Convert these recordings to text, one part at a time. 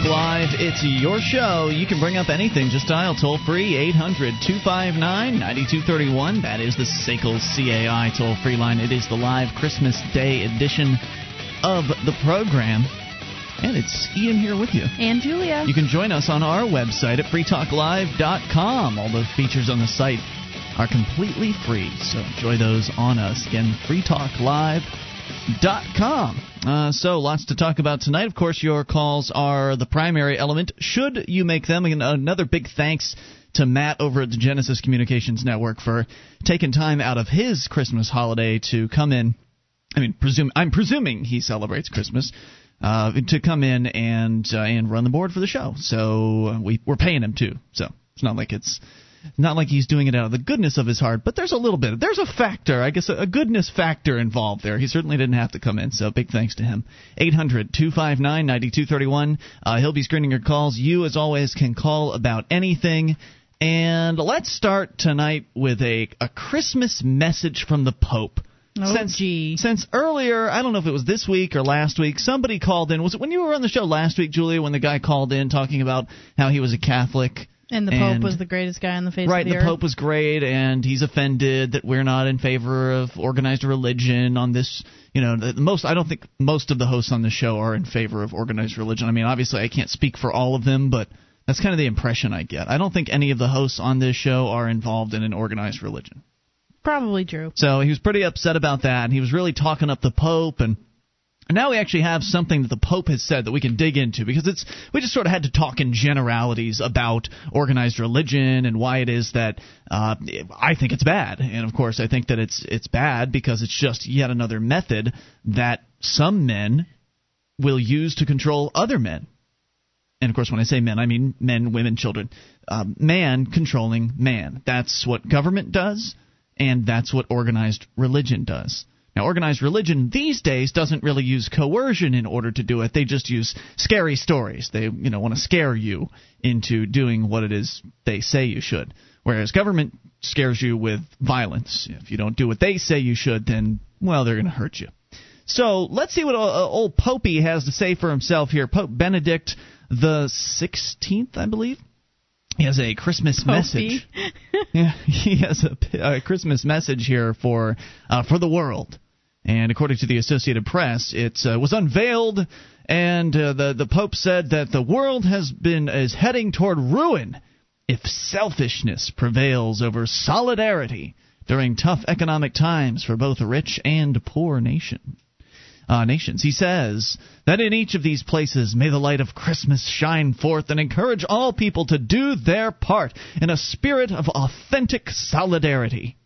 Live. It's your show. You can bring up anything. Just dial toll free 800 259 9231. That is the SACL CAI toll free line. It is the live Christmas Day edition of the program. And it's Ian here with you. And Julia. You can join us on our website at freetalklive.com. All the features on the site are completely free, so enjoy those on us. Again, freetalklive.com. Uh, so, lots to talk about tonight. Of course, your calls are the primary element. Should you make them, and another big thanks to Matt over at the Genesis Communications Network for taking time out of his Christmas holiday to come in. I mean, presume I'm presuming he celebrates Christmas uh, to come in and uh, and run the board for the show. So uh, we we're paying him too. So it's not like it's not like he's doing it out of the goodness of his heart, but there's a little bit. There's a factor, I guess, a goodness factor involved there. He certainly didn't have to come in, so big thanks to him. 800 259 9231. Uh, he'll be screening your calls. You, as always, can call about anything. And let's start tonight with a, a Christmas message from the Pope. Oh, since, gee. since earlier, I don't know if it was this week or last week, somebody called in. Was it when you were on the show last week, Julia, when the guy called in talking about how he was a Catholic? And the Pope was the greatest guy on the face right, of the, the earth. Pope was great, and he's offended that we're not in favor of organized religion on this. You know, the most I don't think most of the hosts on the show are in favor of organized religion. I mean, obviously, I can't speak for all of them, but that's kind of the impression I get. I don't think any of the hosts on this show are involved in an organized religion. Probably true. So he was pretty upset about that, and he was really talking up the Pope and. And now we actually have something that the Pope has said that we can dig into because it's we just sort of had to talk in generalities about organized religion and why it is that uh, I think it's bad, and of course I think that it's it's bad because it's just yet another method that some men will use to control other men. And of course, when I say men, I mean men, women, children. Uh, man controlling man. That's what government does, and that's what organized religion does. Now, organized religion these days doesn't really use coercion in order to do it. They just use scary stories. They, you know, want to scare you into doing what it is they say you should. Whereas government scares you with violence. If you don't do what they say you should, then well, they're going to hurt you. So let's see what uh, old Popey has to say for himself here. Pope Benedict the Sixteenth, I believe. He has a Christmas message. yeah, he has a, a Christmas message here for uh, for the world. And according to the Associated Press, it uh, was unveiled, and uh, the the Pope said that the world has been is heading toward ruin if selfishness prevails over solidarity during tough economic times for both rich and poor nation. Uh, nations. He says that in each of these places may the light of Christmas shine forth and encourage all people to do their part in a spirit of authentic solidarity.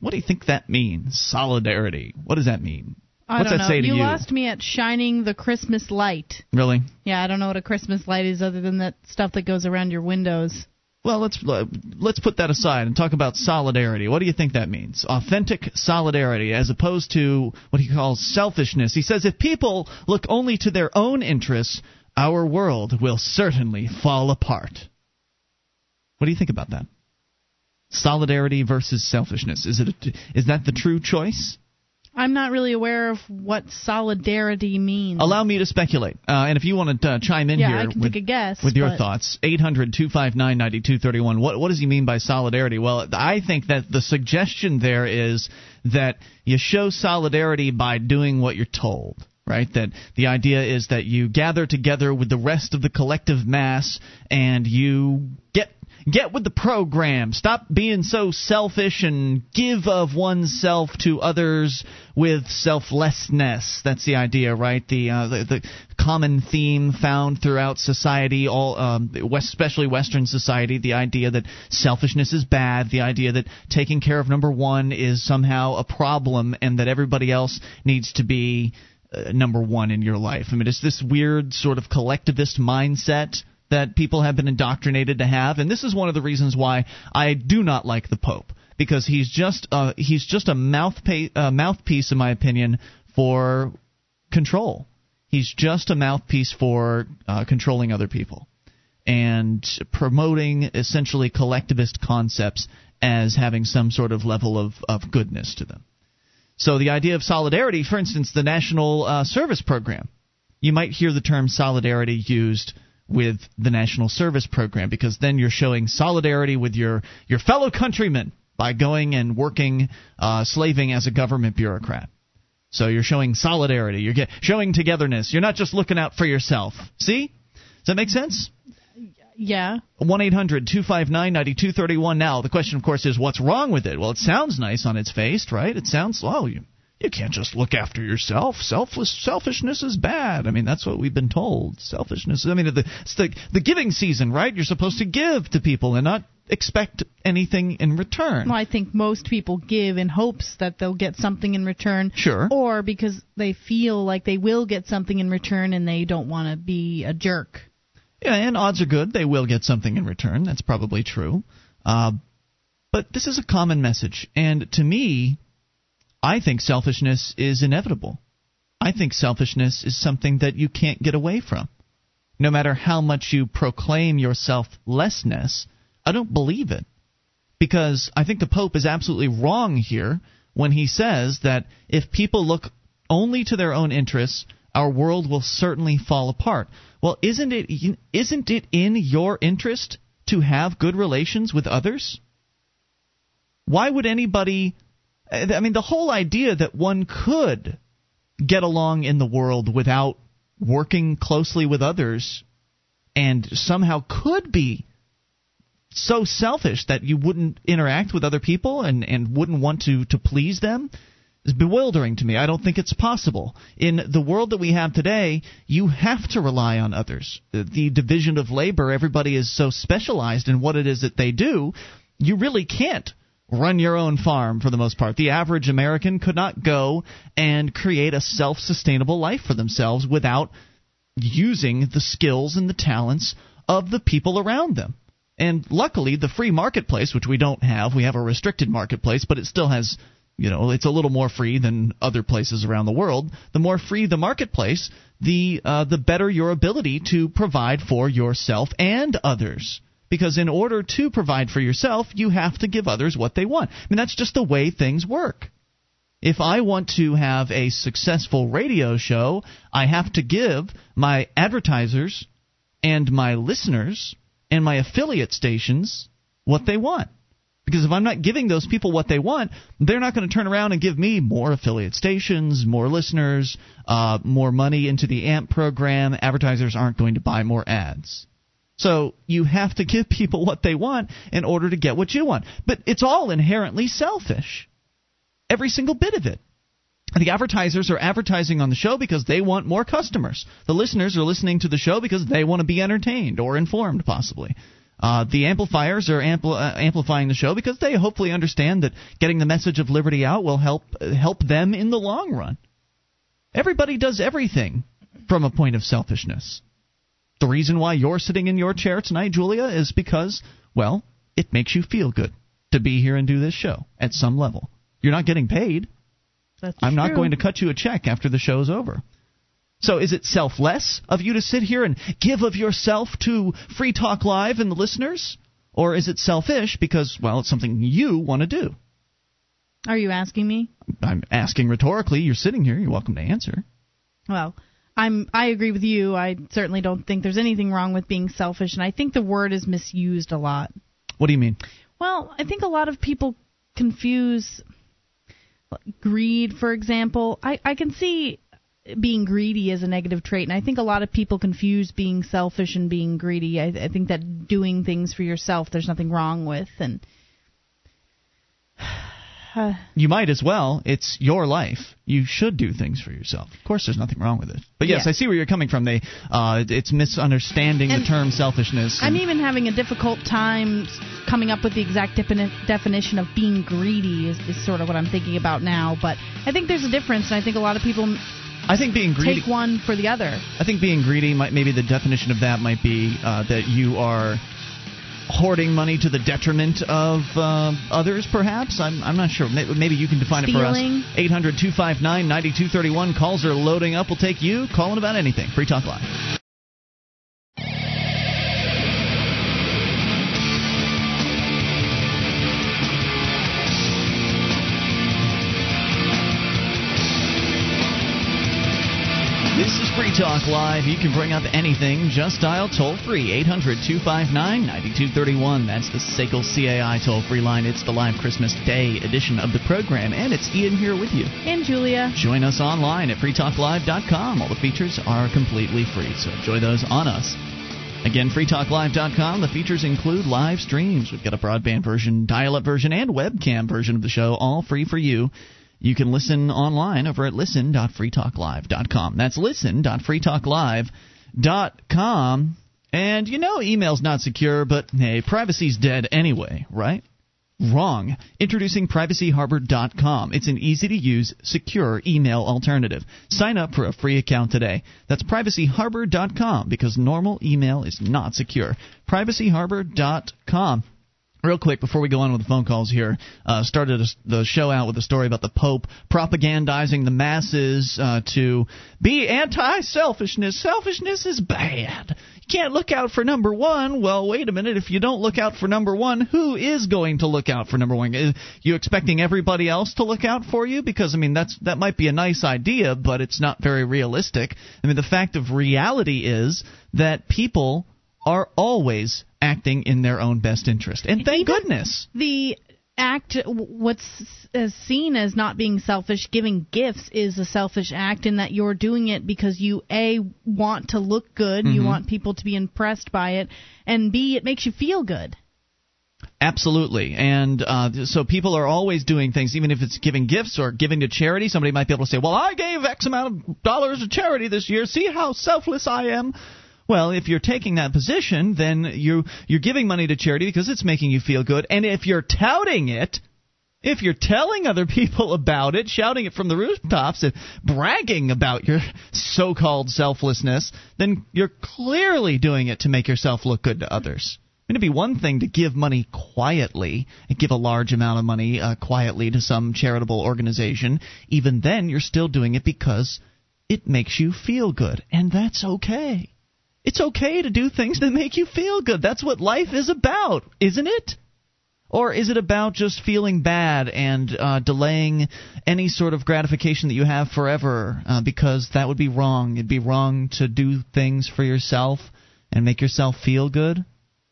What do you think that means? Solidarity. What does that mean? I What's don't that know. say to you you? lost me at shining the Christmas light. Really? Yeah, I don't know what a Christmas light is other than that stuff that goes around your windows. Well, let's uh, let's put that aside and talk about solidarity. What do you think that means? Authentic solidarity, as opposed to what he calls selfishness. He says if people look only to their own interests, our world will certainly fall apart. What do you think about that? Solidarity versus selfishness. Is it a, is that the true choice? I'm not really aware of what solidarity means. Allow me to speculate. Uh, and if you want to uh, chime in yeah, here I can with, take a guess. with your but- thoughts, 800 259 9231. What what does he mean by solidarity? Well, I think that the suggestion there is that you show solidarity by doing what you're told. Right? That the idea is that you gather together with the rest of the collective mass and you get get with the program. Stop being so selfish and give of oneself to others with selflessness. That's the idea, right? The uh, the, the common theme found throughout society, all um, especially Western society. The idea that selfishness is bad. The idea that taking care of number one is somehow a problem, and that everybody else needs to be. Uh, number one in your life. I mean, it's this weird sort of collectivist mindset that people have been indoctrinated to have, and this is one of the reasons why I do not like the Pope because he's just uh, he's just a mouthpiece, uh, mouthpiece, in my opinion, for control. He's just a mouthpiece for uh, controlling other people and promoting essentially collectivist concepts as having some sort of level of, of goodness to them. So the idea of solidarity, for instance, the National uh, Service Program you might hear the term solidarity used with the national service program because then you're showing solidarity with your your fellow countrymen by going and working uh, slaving as a government bureaucrat. So you're showing solidarity. You're get, showing togetherness. You're not just looking out for yourself. See? Does that make sense? Yeah. 1 800 259 9231 now. The question, of course, is what's wrong with it? Well, it sounds nice on its face, right? It sounds, oh, you, you can't just look after yourself. Selfless selfishness is bad. I mean, that's what we've been told. Selfishness. I mean, the, it's the the giving season, right? You're supposed to give to people and not expect anything in return. Well, I think most people give in hopes that they'll get something in return. Sure. Or because they feel like they will get something in return and they don't want to be a jerk. Yeah, and odds are good they will get something in return. That's probably true. Uh, but this is a common message, and to me, I think selfishness is inevitable. I think selfishness is something that you can't get away from. No matter how much you proclaim your selflessness, I don't believe it. Because I think the Pope is absolutely wrong here when he says that if people look only to their own interests, our world will certainly fall apart. Well, isn't it isn't it in your interest to have good relations with others? Why would anybody Uh, I mean the whole idea that one could get along in the world without working closely with others and somehow could be so selfish that you wouldn't interact with other people and, and wouldn't want to, to please them is bewildering to me. I don't think it's possible. In the world that we have today, you have to rely on others. The division of labor, everybody is so specialized in what it is that they do, you really can't run your own farm for the most part. The average American could not go and create a self sustainable life for themselves without using the skills and the talents of the people around them. And luckily, the free marketplace, which we don't have, we have a restricted marketplace, but it still has you know it's a little more free than other places around the world the more free the marketplace the uh, the better your ability to provide for yourself and others because in order to provide for yourself you have to give others what they want i mean that's just the way things work if I want to have a successful radio show, I have to give my advertisers and my listeners and my affiliate stations what they want. Because if I'm not giving those people what they want, they're not going to turn around and give me more affiliate stations, more listeners, uh, more money into the AMP program. Advertisers aren't going to buy more ads. So you have to give people what they want in order to get what you want. But it's all inherently selfish. Every single bit of it. The advertisers are advertising on the show because they want more customers. The listeners are listening to the show because they want to be entertained or informed, possibly. Uh, the amplifiers are ampl- uh, amplifying the show because they hopefully understand that getting the message of liberty out will help uh, help them in the long run. Everybody does everything from a point of selfishness. The reason why you're sitting in your chair tonight, Julia, is because, well, it makes you feel good to be here and do this show at some level. You're not getting paid. That's I'm true. not going to cut you a check after the show's over. So is it selfless of you to sit here and give of yourself to Free Talk Live and the listeners? Or is it selfish because, well, it's something you want to do? Are you asking me? I'm asking rhetorically. You're sitting here. You're welcome to answer. Well, I'm I agree with you. I certainly don't think there's anything wrong with being selfish and I think the word is misused a lot. What do you mean? Well, I think a lot of people confuse greed, for example. I I can see being greedy is a negative trait, and I think a lot of people confuse being selfish and being greedy. I, I think that doing things for yourself, there's nothing wrong with, and You might as well. It's your life. You should do things for yourself. Of course, there's nothing wrong with it. But yes, Yeah. I see where you're coming from. They, uh, it's misunderstanding the term selfishness. I'm even having a difficult time coming up with the exact defini- definition of being greedy. Is, is sort of what I'm thinking about now. But I think there's a difference, and I think a lot of people I think being greedy. take one for the other. I think being greedy might maybe the definition of that might be uh, that you are hoarding money to the detriment of uh, others. Perhaps I'm I'm not sure. Maybe you can define it for us. 800 259 9231. Calls are loading up. We'll take you calling about anything. Free Talk Live. Free Talk Live. You can bring up anything. Just dial toll free 800 259 9231. That's the SACL CAI toll free line. It's the live Christmas Day edition of the program, and it's Ian here with you. And Julia. Join us online at freetalklive.com. All the features are completely free, so enjoy those on us. Again, freetalklive.com. The features include live streams. We've got a broadband version, dial up version, and webcam version of the show, all free for you. You can listen online over at listen.freetalklive.com. That's listen.freetalklive.com. And you know email's not secure, but hey, privacy's dead anyway, right? Wrong. Introducing privacyharbor.com. It's an easy to use, secure email alternative. Sign up for a free account today. That's privacyharbor.com because normal email is not secure. Privacyharbor.com. Real quick, before we go on with the phone calls here, uh, started the show out with a story about the Pope propagandizing the masses uh, to be anti selfishness. Selfishness is bad. You can't look out for number one. Well, wait a minute. If you don't look out for number one, who is going to look out for number one? You expecting everybody else to look out for you? Because I mean, that's that might be a nice idea, but it's not very realistic. I mean, the fact of reality is that people are always acting in their own best interest. And thank Even goodness. The act what's seen as not being selfish giving gifts is a selfish act in that you're doing it because you a want to look good mm-hmm. you want people to be impressed by it and b it makes you feel good Absolutely, and uh, so people are always doing things, even if it's giving gifts or giving to charity. Somebody might be able to say, "Well, I gave X amount of dollars to charity this year. See how selfless I am." Well, if you're taking that position, then you you're giving money to charity because it's making you feel good, and if you're touting it, if you're telling other people about it, shouting it from the rooftops, and bragging about your so-called selflessness, then you're clearly doing it to make yourself look good to others. I mean, it'd be one thing to give money quietly and give a large amount of money uh, quietly to some charitable organization. Even then, you're still doing it because it makes you feel good, and that's okay. It's okay to do things that make you feel good. That's what life is about, isn't it? Or is it about just feeling bad and uh, delaying any sort of gratification that you have forever? Uh, because that would be wrong. It'd be wrong to do things for yourself and make yourself feel good.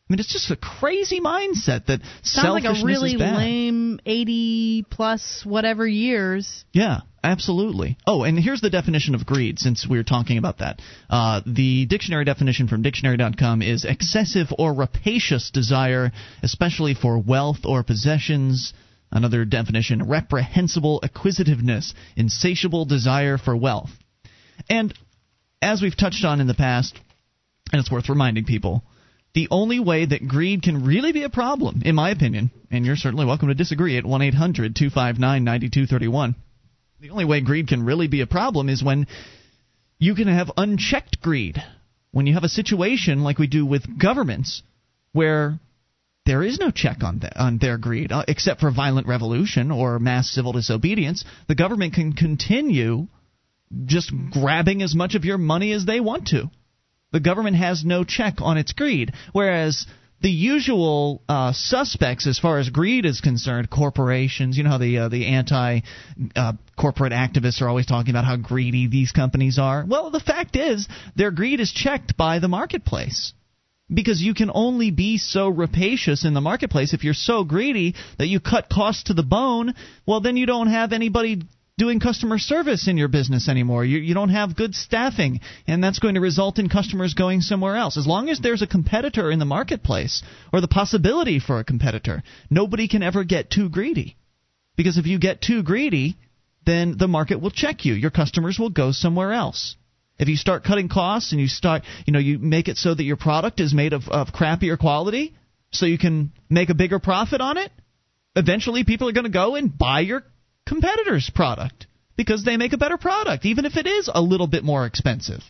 I mean, it's just a crazy mindset that sounds like a really lame eighty plus whatever years. Yeah, absolutely. Oh, and here's the definition of greed. Since we are talking about that, uh, the dictionary definition from dictionary.com is excessive or rapacious desire, especially for wealth or possessions. Another definition: reprehensible acquisitiveness, insatiable desire for wealth. And as we've touched on in the past, and it's worth reminding people the only way that greed can really be a problem, in my opinion, and you're certainly welcome to disagree at 1 800 259 9231. The only way greed can really be a problem is when you can have unchecked greed. When you have a situation like we do with governments where there is no check on, the, on their greed, uh, except for violent revolution or mass civil disobedience, the government can continue just grabbing as much of your money as they want to. The government has no check on its greed, whereas the usual uh, suspects as far as greed is concerned, corporations. You know how the uh, the anti uh, corporate activists are always talking about how greedy these companies are. Well, the fact is their greed is checked by the marketplace. Because you can only be so rapacious in the marketplace if you're so greedy that you cut costs to the bone. Well, then you don't have anybody doing customer service in your business anymore. You, you don't have good staffing, and that's going to result in customers going somewhere else. As long as there's a competitor in the marketplace, or the possibility for a competitor, nobody can ever get too greedy. Because if you get too greedy, then the market will check you. Your customers will go somewhere else. If you start cutting costs and you start, you know, you make it so that your product is made of, of crappier quality, so you can make a bigger profit on it, eventually people are going to go and buy your competitor's product because they make a better product, even if it is a little bit more expensive.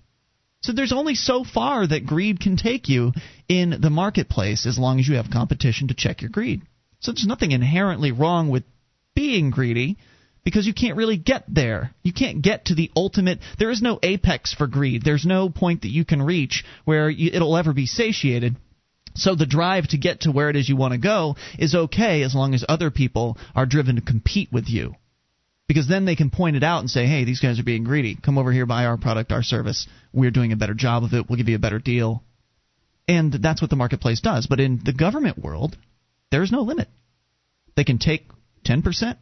So there's only so far that greed can take you in the marketplace as long as you have competition to check your greed. So there's nothing inherently wrong with being greedy because you can't really get there. You can't get to the ultimate. There is no apex for greed. There's no point that you can reach where you, it'll ever be satiated. So the drive to get to where it is you want to go is okay as long as other people are driven to compete with you. Because then they can point it out and say, hey, these guys are being greedy. Come over here, buy our product, our service. We're doing a better job of it. We'll give you a better deal. And that's what the marketplace does. But in the government world, there's no limit. They can take 10%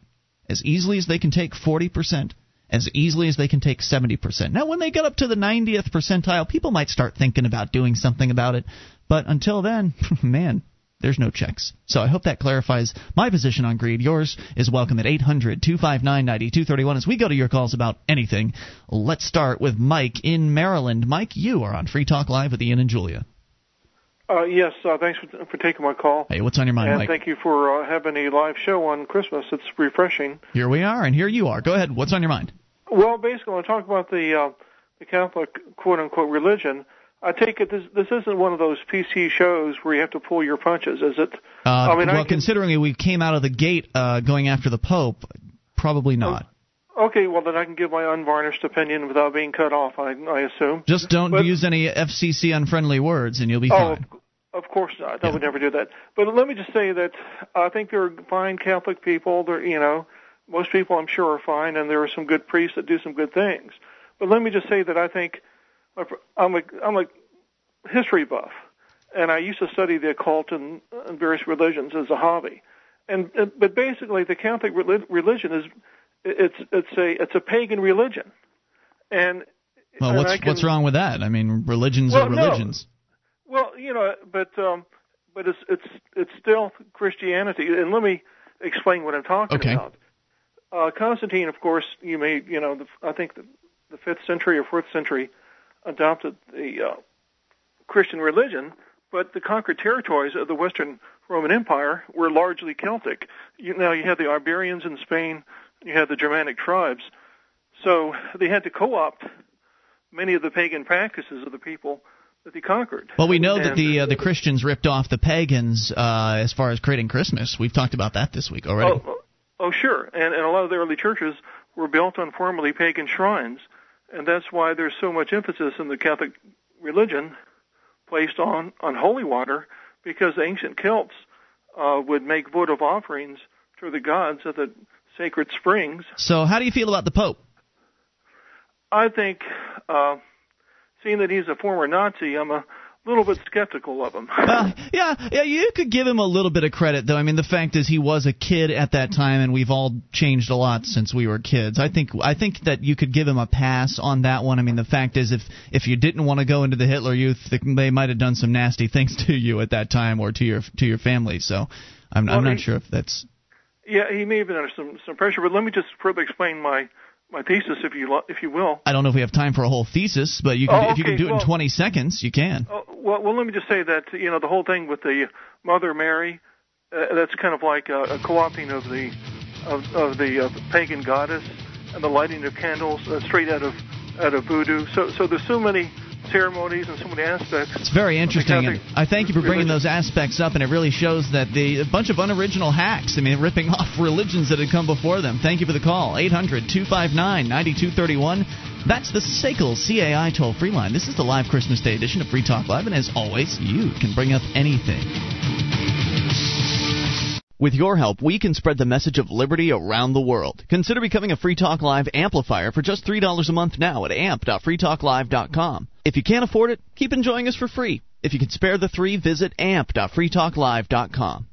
as easily as they can take 40%, as easily as they can take 70%. Now, when they get up to the 90th percentile, people might start thinking about doing something about it. But until then, man, there's no checks. So I hope that clarifies my position on greed. Yours is welcome at 800 259 9231 as we go to your calls about anything. Let's start with Mike in Maryland. Mike, you are on Free Talk Live with Ian and Julia. Uh, yes, uh, thanks for, for taking my call. Hey, what's on your mind, and Mike? thank you for uh, having a live show on Christmas. It's refreshing. Here we are, and here you are. Go ahead. What's on your mind? Well, basically, I talk about the uh, the Catholic quote unquote religion. I take it this this isn't one of those PC shows where you have to pull your punches, is it? Uh, I mean, I well, can- considering we came out of the gate uh, going after the Pope, probably not. Okay, well then I can give my unvarnished opinion without being cut off. I, I assume. Just don't But- use any FCC unfriendly words, and you'll be Oh, fine. of, of course not. I Yeah. would never do that. But let me just say that I think there are fine Catholic people. There, you know, most people I'm sure are fine, and there are some good priests that do some good things. But let me just say that I think I'm a I'm a history buff, and I used to study the occult and, and various religions as a hobby. And uh, but basically, the Catholic reli- religion is it's it's a it's a pagan religion, and Well, and what's can- what's wrong with that? I mean, religions Well, are no. religions. Well, you know, but um, but it's it's it's still Christianity, and let me explain what I'm talking Okay. about. Uh, Constantine, of course, you may you know, the, I think the, the fifth century or fourth century adopted the uh, Christian religion, but the conquered territories of the Western Roman Empire were largely Celtic. You now you had the Iberians in Spain, you had the Germanic tribes, so they had to co-opt many of the pagan practices of the people that they conquered. Well, we know that the uh, the Christians ripped off the pagans uh, as far as creating Christmas. We've talked about that this week already. Oh, oh, sure. And, and a lot of the early churches were built on formerly pagan shrines, and that's why there's so much emphasis in the Catholic religion placed on on holy water, because the ancient Celts uh, would make votive offerings to the gods at the sacred springs. So, how do you feel about the Pope? I think, uh, seeing that he's a former Nazi, I'm a little bit skeptical of him. Well, yeah, yeah, you could give him a little bit of credit, though. I mean, the fact is, he was a kid at that time, and we've all changed a lot since we were kids. I think, I think that you could give him a pass on that one. I mean, the fact is, if if you didn't want to go into the Hitler Youth, they might have done some nasty things to you at that time or to your to your family. So, I'm, I'm not he- sure if that's. yeah, he may have been under some some pressure, but let me just further explain my my thesis, if you if you will. I don't know if we have time for a whole thesis, but you can, Oh, if you can do it in 20 seconds, you can. Oh, well, well, let me just say that you know the whole thing with the Mother Mary, uh, that's kind of like a, a co-opting of the of, of the uh, pagan goddess and the lighting of candles uh, straight out of out of voodoo. So so there's so many ceremonies and so many aspects. It's very interesting, Catholic I thank you for bringing religion. those aspects up, and it really shows that the a bunch of unoriginal hacks. I mean, ripping off religions that had come before them. Thank you for the call. 800-259-9231. That's the SACL CAI toll-free line. This is the live Christmas Day edition of Free Talk Live, and as always, you can bring up anything. With your help, we can spread the message of liberty around the world. Consider becoming a Free Talk Live amplifier for just $3 a month now at amp.freetalklive.com. If you can't afford it, keep enjoying us for free. If you can spare the three, visit amp.freetalklive.com.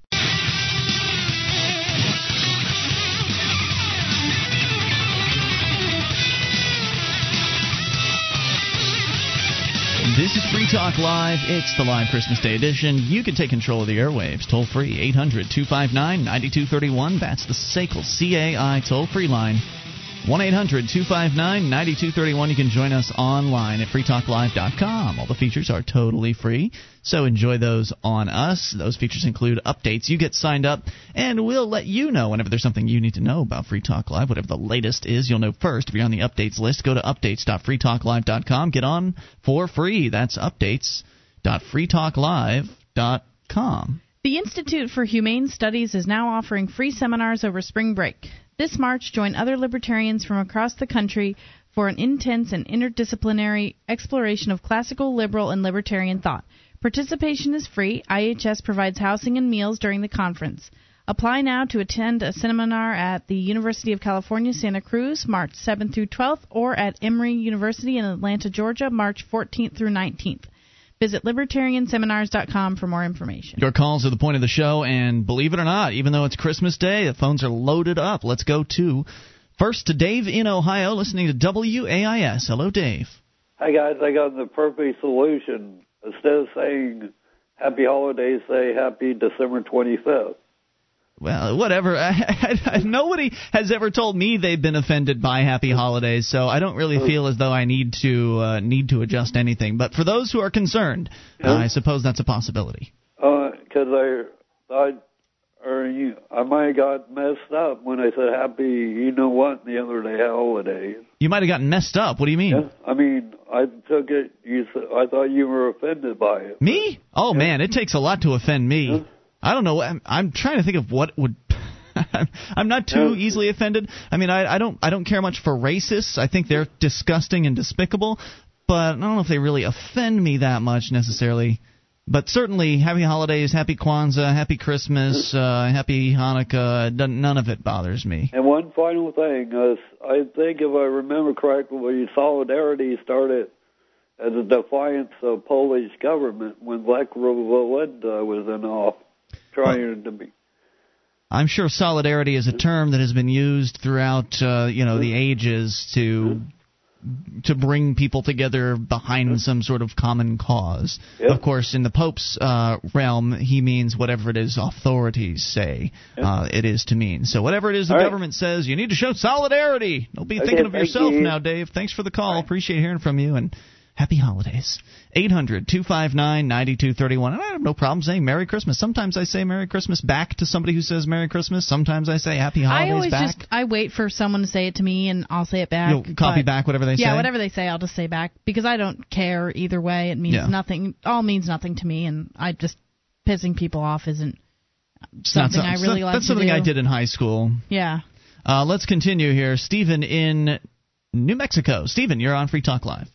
This is Free Talk Live. It's the live Christmas Day edition. You can take control of the airwaves toll free 800 259 9231. That's the SACL CAI toll free line. 1 800 259 9231. You can join us online at freetalklive.com. All the features are totally free, so enjoy those on us. Those features include updates. You get signed up, and we'll let you know whenever there's something you need to know about Free Talk Live. Whatever the latest is, you'll know first. If you're on the updates list, go to updates.freetalklive.com. Get on for free. That's updates.freetalklive.com. The Institute for Humane Studies is now offering free seminars over spring break. This March, join other libertarians from across the country for an intense and interdisciplinary exploration of classical, liberal, and libertarian thought. Participation is free. IHS provides housing and meals during the conference. Apply now to attend a seminar at the University of California, Santa Cruz, March 7th through 12th, or at Emory University in Atlanta, Georgia, March 14th through 19th. Visit libertarianseminars.com for more information. Your calls are the point of the show, and believe it or not, even though it's Christmas Day, the phones are loaded up. Let's go to first to Dave in Ohio, listening to WAIS. Hello, Dave. Hi guys, I got the perfect solution. Instead of saying Happy Holidays, say Happy December 25th. Well, whatever. I, I, nobody has ever told me they've been offended by Happy Holidays, so I don't really feel as though I need to uh, need to adjust anything. But for those who are concerned, uh, I suppose that's a possibility. Because uh, I thought, or you, I might have got messed up when I said Happy, you know what, the other day holiday. You might have gotten messed up. What do you mean? Yeah, I mean, I took it. You, I thought you were offended by it. Me? Oh yeah. man, it takes a lot to offend me. Yeah. I don't know. I'm, I'm trying to think of what would. I'm not too easily offended. I mean, I, I don't I don't care much for racists. I think they're disgusting and despicable, but I don't know if they really offend me that much necessarily. But certainly, happy holidays, happy Kwanzaa, happy Christmas, uh, happy Hanukkah. None of it bothers me. And one final thing, uh, I think if I remember correctly, solidarity started as a defiance of Polish government when Lech Walesa was in office trying to be. I'm sure solidarity is a term that has been used throughout, uh, you know, the ages to to bring people together behind some sort of common cause. Yep. Of course, in the Pope's uh, realm, he means whatever it is authorities say yep. uh, it is to mean. So whatever it is the All government right. says, you need to show solidarity. Don't be okay, thinking of yourself you. now, Dave. Thanks for the call. Appreciate hearing from you and Happy holidays. 800 259 9231. And I have no problem saying Merry Christmas. Sometimes I say Merry Christmas back to somebody who says Merry Christmas. Sometimes I say Happy Holidays I always back. just I wait for someone to say it to me and I'll say it back. You'll copy back whatever they yeah, say? Yeah, whatever they say, I'll just say back because I don't care either way. It means yeah. nothing. All means nothing to me, and I just pissing people off isn't something I really like. That's something do. I did in high school. Yeah. Uh, let's continue here. Stephen in New Mexico. Stephen, you're on Free Talk Live.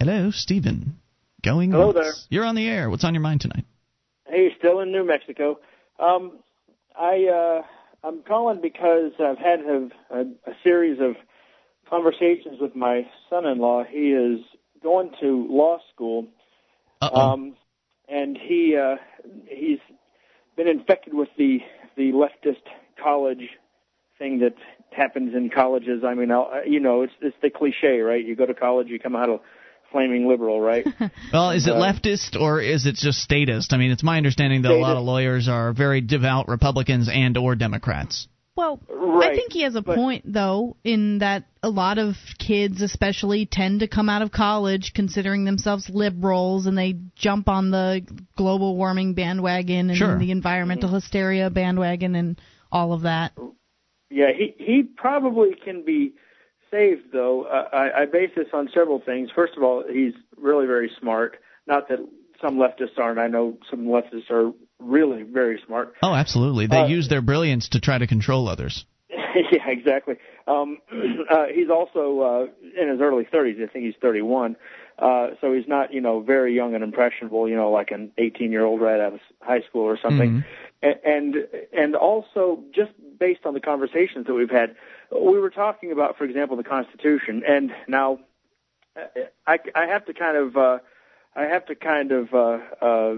Hello, Stephen. Going Hello once. there. You're on the air. What's on your mind tonight? Hey, still in New Mexico. Um, I uh, I'm calling because I've had a, a, a series of conversations with my son-in-law. He is going to law school, Uh-oh. um, and he uh, he's been infected with the the leftist college thing that happens in colleges. I mean, I'll, you know, it's it's the cliche, right? You go to college, you come out of flaming liberal, right? well, is it uh, leftist or is it just statist? I mean, it's my understanding that statist. a lot of lawyers are very devout Republicans and or Democrats. Well, right. I think he has a but, point though in that a lot of kids especially tend to come out of college considering themselves liberals and they jump on the global warming bandwagon and sure. the environmental mm-hmm. hysteria bandwagon and all of that. Yeah, he he probably can be saved, though, uh, I, I base this on several things. First of all, he's really very smart. Not that some leftists aren't. I know some leftists are really very smart. Oh, absolutely. They uh, use their brilliance to try to control others. yeah, exactly. Um, uh, he's also uh, in his early 30s. I think he's 31. Uh, so he's not, you know, very young and impressionable, you know, like an 18 year old right out of high school or something. Mm-hmm. And, and also just based on the conversations that we've had, we were talking about, for example, the Constitution, and now I, I have to kind of, uh, I have to kind of uh, uh,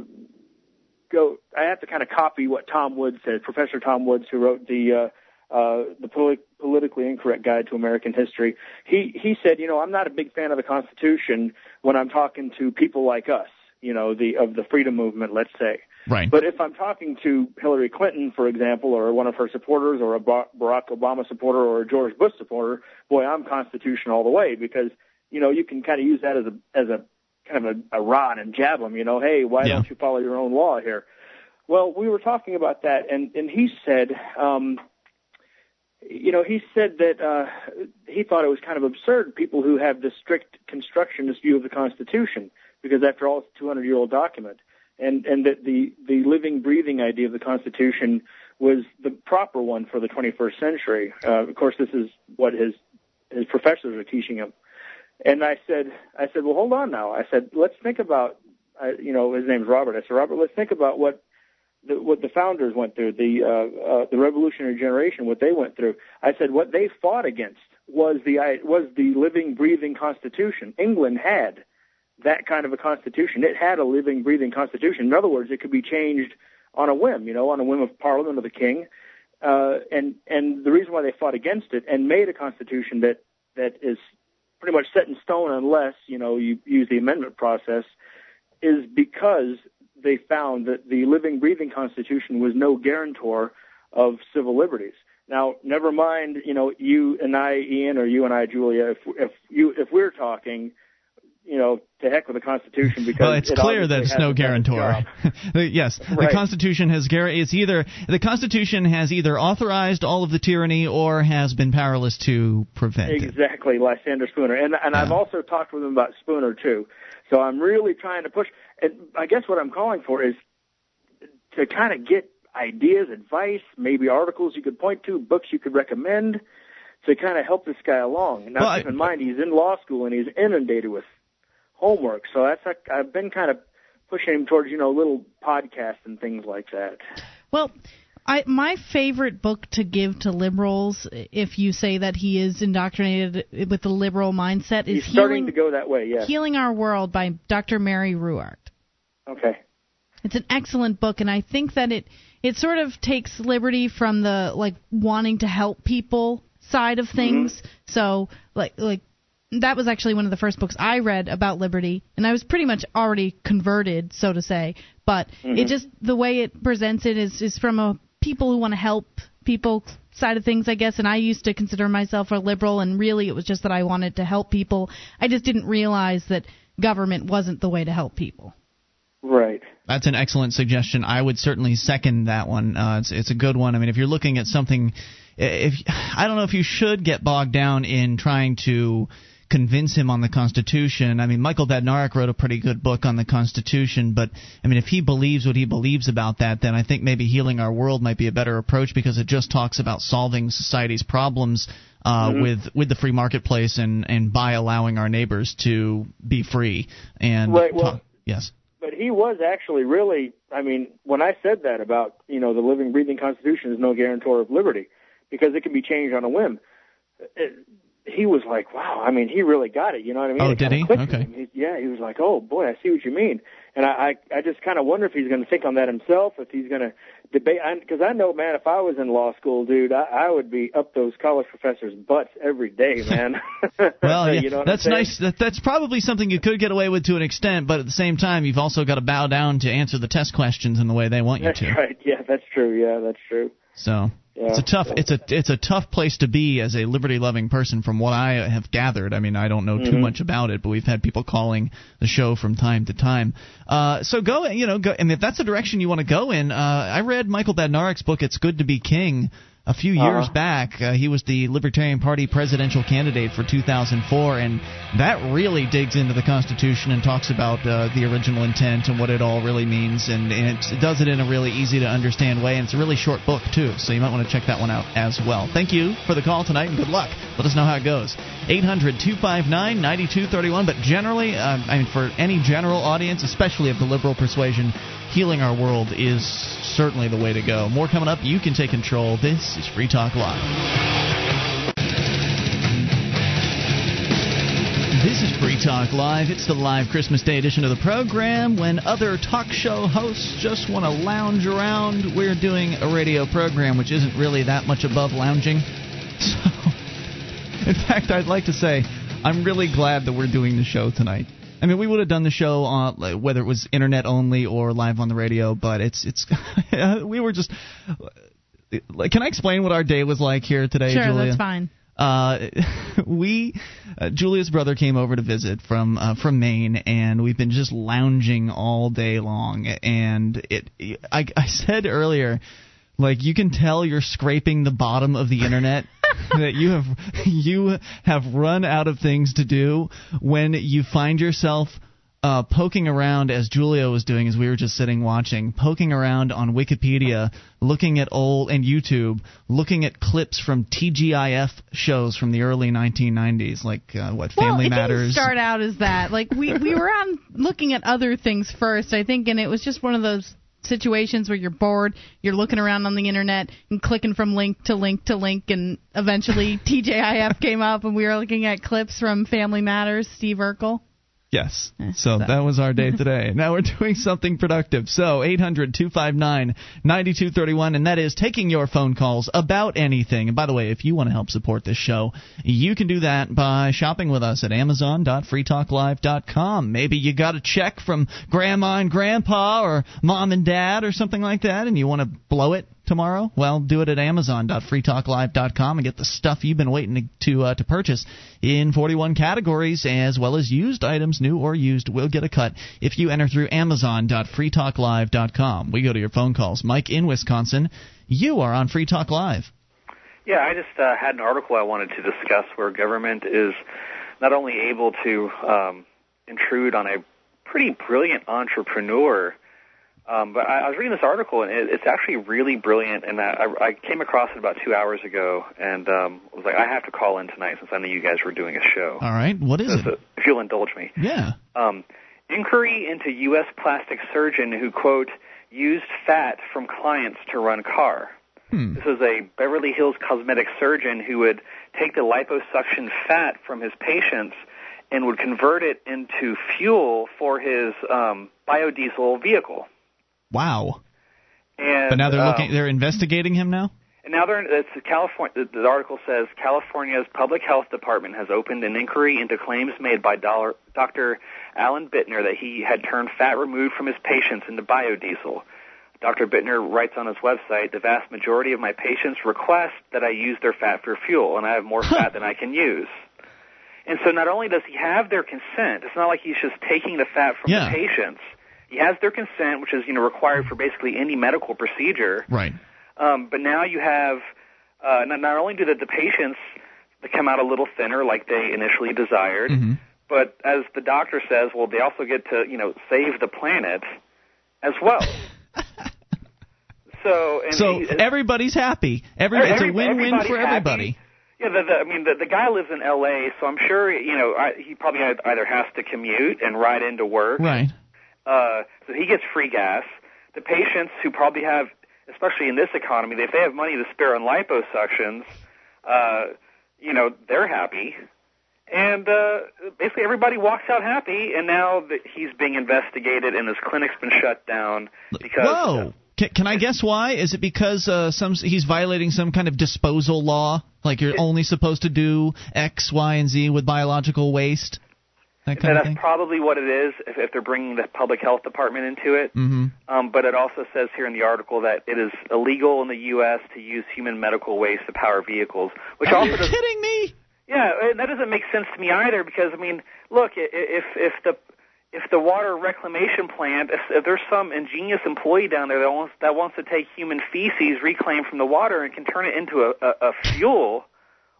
go. I have to kind of copy what Tom Woods said, Professor Tom Woods, who wrote the uh, uh, the polit- politically incorrect guide to American history. He he said, you know, I'm not a big fan of the Constitution when I'm talking to people like us, you know, the of the freedom movement, let's say. Right. But if I'm talking to Hillary Clinton, for example, or one of her supporters, or a Barack Obama supporter, or a George Bush supporter, boy, I'm constitutional all the way because you know you can kind of use that as a as a kind of a, a rod and jab them. You know, hey, why yeah. don't you follow your own law here? Well, we were talking about that, and and he said, um, you know, he said that uh, he thought it was kind of absurd people who have this strict constructionist view of the Constitution because after all, it's a 200 year old document and and that the the living, breathing idea of the Constitution was the proper one for the 21st century. Uh, of course, this is what his his professors are teaching him. And I said, I said, well, hold on now. I said, let's think about, uh, you know, his name's Robert. I said, Robert, let's think about what the, what the founders went through, the uh, uh, the revolutionary generation, what they went through. I said what they fought against was the was the living, breathing Constitution. England had that kind of a constitution. It had a living, breathing constitution. In other words, it could be changed on a whim, you know, on a whim of Parliament or the King. Uh, and and the reason why they fought against it and made a constitution that that is pretty much set in stone unless you know you use the amendment process is because they found that the living, breathing Constitution was no guarantor of civil liberties. Now, never mind, you know, you and I, Ian, or you and I, Julia, if if you if we're talking, you know, to heck with the Constitution because well, it's it clear that it's no guarantor. yes, right. the Constitution has it's either the Constitution has either authorized all of the tyranny or has been powerless to prevent exactly, it. Exactly, Lysander Spooner, and and yeah. I've also talked with him about Spooner too. So I'm really trying to push. And I guess what I'm calling for is to kind of get ideas, advice, maybe articles you could point to, books you could recommend to kind of help this guy along. Now, well, keep in mind, he's in law school and he's inundated with homework. So that's like, I've been kind of pushing him towards, you know, little podcasts and things like that. Well, I my favorite book to give to liberals, if you say that he is indoctrinated with the liberal mindset, is He's starting to go that way. Yeah, Healing Our World by Dr. Mary Ruwart. Okay. It's an excellent book, and I think that it it sort of takes liberty from the like wanting to help people side of things. Mm-hmm. So like like that was actually one of the first books I read about liberty, and I was pretty much already converted, so to say. But mm-hmm. it just the way it presents it is is from a people who want to help people side of things, I guess. And I used to consider myself a liberal, and really it was just that I wanted to help people. I just didn't realize that government wasn't the way to help people. Right. That's an excellent suggestion. I would certainly second that one. Uh, it's it's a good one. I mean, if you're looking at something, if I don't know if you should get bogged down in trying to convince him on the Constitution. I mean, Michael Badnarik wrote a pretty good book on the Constitution, but I mean, if he believes what he believes about that, then I think maybe healing our world might be a better approach because it just talks about solving society's problems. Uh, mm-hmm. with with the free marketplace and and by allowing our neighbors to be free and right, well, talk, yes but he was actually really i mean when i said that about you know the living breathing constitution is no guarantor of liberty because it can be changed on a whim it, he was like, wow. I mean, he really got it. You know what I mean? Oh, it did he? Okay. He, yeah, he was like, oh boy, I see what you mean. And I, I, I just kind of wonder if he's going to think on that himself, if he's going to debate. Because I, I know, man, if I was in law school, dude, I, I would be up those college professors' butts every day, man. well, yeah, you know that's nice. That, that's probably something you could get away with to an extent, but at the same time, you've also got to bow down to answer the test questions in the way they want you that's to. Right. Yeah, that's true. Yeah, that's true. So yeah. It's a tough it's a it's a tough place to be as a liberty loving person from what I have gathered. I mean, I don't know mm-hmm. too much about it, but we've had people calling the show from time to time. Uh, so go, you know, go, and if that's the direction you want to go in, uh, I read Michael Badnarik's book "It's Good to Be King." A few years uh-huh. back. Uh, he was the Libertarian Party presidential candidate for 2004, and that really digs into the Constitution and talks about uh, the original intent and what it all really means, and, and it does it in a really easy to understand way. And it's a really short book too, so you might want to check that one out as well. Thank you for the call tonight, and good luck. Let us know how it goes. 800-259-9231. But generally, uh, I mean, for any general audience, especially of the liberal persuasion, healing our world is certainly the way to go. More coming up. You can take control. This is Free Talk Live. This is Free Talk Live. It's the live Christmas Day edition of the program. When other talk show hosts just want to lounge around, we're doing a radio program which isn't really that much above lounging. So, in fact, I'd like to say I'm really glad that we're doing the show tonight. I mean, we would have done the show on whether it was internet only or live on the radio, but it's it's we were just. Can I explain what our day was like here today, sure, Julia? Sure, that's fine. Uh, we, uh, Julia's brother came over to visit from uh, from Maine, and we've been just lounging all day long. And it, I, I said earlier, like you can tell you're scraping the bottom of the internet. that you have you have run out of things to do when you find yourself uh, poking around as Julia was doing as we were just sitting watching, poking around on Wikipedia, looking at old and YouTube, looking at clips from TGIF shows from the early 1990s, like uh, what well, Family it Matters. Didn't start out as that. Like we we were on looking at other things first, I think, and it was just one of those situations where you're bored, you're looking around on the internet and clicking from link to link to link, and eventually TGIF came up, and we were looking at clips from Family Matters, Steve Urkel. Yes. Eh, so that was our day today. Now we're doing something productive. So 800 259 9231, and that is taking your phone calls about anything. And by the way, if you want to help support this show, you can do that by shopping with us at amazon.freetalklive.com. Maybe you got a check from grandma and grandpa or mom and dad or something like that, and you want to blow it tomorrow? Well, do it at amazon.freetalklive.com and get the stuff you've been waiting to to, uh, to purchase in 41 categories as well as used items, new or used, will get a cut if you enter through amazon.freetalklive.com. We go to your phone calls. Mike in Wisconsin, you are on Free Talk Live. Yeah, I just uh, had an article I wanted to discuss where government is not only able to um, intrude on a pretty brilliant entrepreneur um, but I, I was reading this article, and it, it's actually really brilliant. And I, I came across it about two hours ago, and um, was like, I have to call in tonight since I knew you guys were doing a show. All right, what is so, it? If you'll indulge me. Yeah. Um, inquiry into U.S. plastic surgeon who quote used fat from clients to run car. Hmm. This is a Beverly Hills cosmetic surgeon who would take the liposuction fat from his patients and would convert it into fuel for his um, biodiesel vehicle. Wow. And, but now they're um, looking. They're investigating him now. And now they're. It's California. The, the article says California's public health department has opened an inquiry into claims made by dollar, Dr. Alan Bittner that he had turned fat removed from his patients into biodiesel. Dr. Bittner writes on his website, the vast majority of my patients request that I use their fat for fuel, and I have more fat than I can use. And so not only does he have their consent, it's not like he's just taking the fat from Yeah. the patients. He has their consent, which is you know required for basically any medical procedure. Right. Um, but now you have uh, not, not only do the, the patients come out a little thinner like they initially desired, Mhm. but as the doctor says, well, they also get to you know save the planet as well. so and So he- everybody's happy. Every, it's a everybody- win-win for everybody's happy. everybody. Yeah, the, the, I mean, the, the guy lives in L.A., so I'm sure you know I, he probably either has to commute and ride into work. Right. Uh, so he gets free gas. The patients who probably have, especially in this economy, if they have money to spare on liposuctions, uh, you know, they're happy. And uh, basically, everybody walks out happy. And now that he's being investigated, and his clinic's been shut down because Whoa. Can, can I guess why? Is it because uh, some he's violating some kind of disposal law? Like you're only supposed to do X, Y, and Z with biological waste? That kind that's probably what it is if, if they're bringing the public health department into it. Mm-hmm. Um, but it also says here in the article that it is illegal in the U.S. to use human medical waste to power vehicles, which Are also you does, kidding me? yeah, and that doesn't make sense to me either because I mean, look, if if the if the water reclamation plant, if, if there's some ingenious employee down there that wants that wants to take human feces reclaimed from the water and can turn it into a, a, a fuel,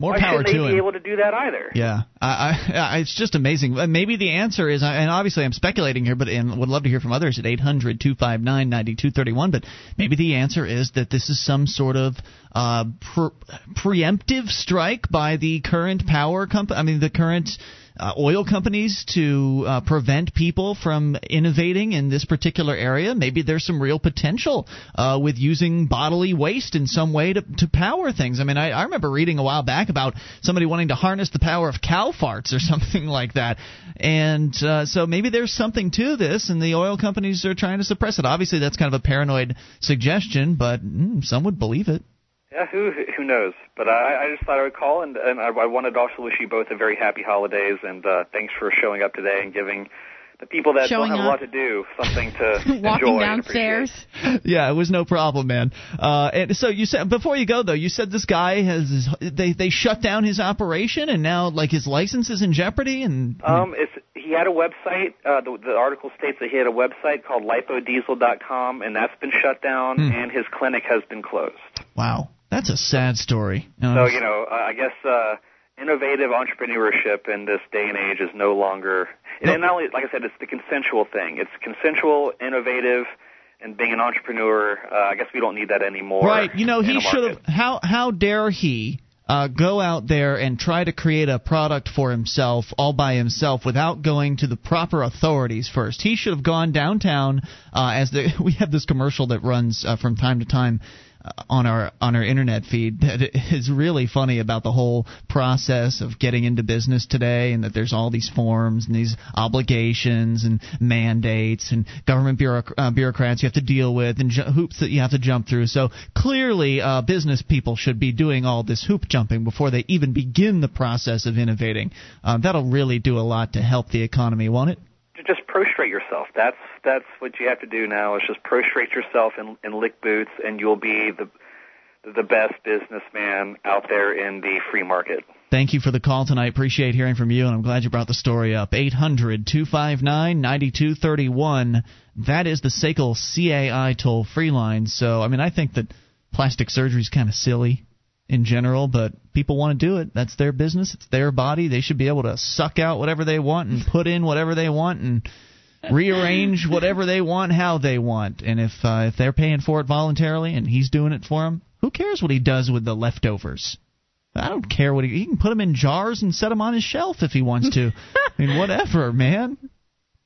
More why power to be him. able to do that either? Yeah, I, I, it's just amazing. Uh, Maybe the answer is, and obviously I'm speculating here, but and would love to hear from others at 800-259-9231. But maybe the answer is that this is some sort of uh, pre- preemptive strike by the current power company. I mean, the current uh, oil companies to uh, prevent people from innovating in this particular area. Maybe there's some real potential uh, with using bodily waste in some way to, to power things. I mean, I, I remember reading a while back about somebody wanting to harness the power of cow farts or something like that. And uh, so maybe there's something to this, and the oil companies are trying to suppress it. Obviously, that's kind of a paranoid suggestion, but mm, some would believe it. Yeah, who who knows? But I, I just thought I would call, and, and I, I wanted to also wish you both a very happy holidays, and uh, thanks for showing up today and giving the people that Showing don't have a lot to do something to Walking enjoy and downstairs. appreciate. yeah, it was no problem, man. Uh, and so you said before you go though, you said this guy has they they shut down his operation and now like his license is in jeopardy and Um, it's he had a website. Uh, the, the article states that he had a website called lipodiesel.com, and that's been shut down, Hmm. and his clinic has been closed. wow, that's a sad story. Uh, So you know, uh, I guess uh, innovative entrepreneurship in this day and age is no longer. And No. not only, like I said, it's the consensual thing. It's consensual, innovative, and being an entrepreneur. Uh, I guess we don't need that anymore. right, you know he should have. How how dare he? uh, go out there and try to create a product for himself all by himself without going to the proper authorities first. He should have gone downtown uh, as the, we have this commercial that runs uh, from time to time on our on our internet feed that is really funny about the whole process of getting into business today and that there's all these forms and these obligations and mandates and government bureauc- uh, bureaucrats you have to deal with and ju- hoops that you have to jump through. So clearly uh, business people should be doing all this hoop jumping before they even begin the process of innovating. Uh, that'll really do a lot to help the economy won't it? Just prostrate yourself. That's that's what you have to do now. Is just prostrate yourself and, and lick boots, and you'll be the the best businessman out there in the free market. Thank you for the call tonight. Appreciate hearing from you, and I'm glad you brought the story up. 800 259 9231. That is the SACL CAI toll free line. So, I mean, I think that plastic surgery is kind of silly in general, but people want to do it. That's their business. It's their body. They should be able to suck out whatever they want and put in whatever they want and rearrange whatever they want how they want. And if uh, if they're paying for it voluntarily and he's doing it for them, who cares what he does with the leftovers? I don't care what he he can put them in jars and set them on his shelf if he wants to. I mean, whatever, man.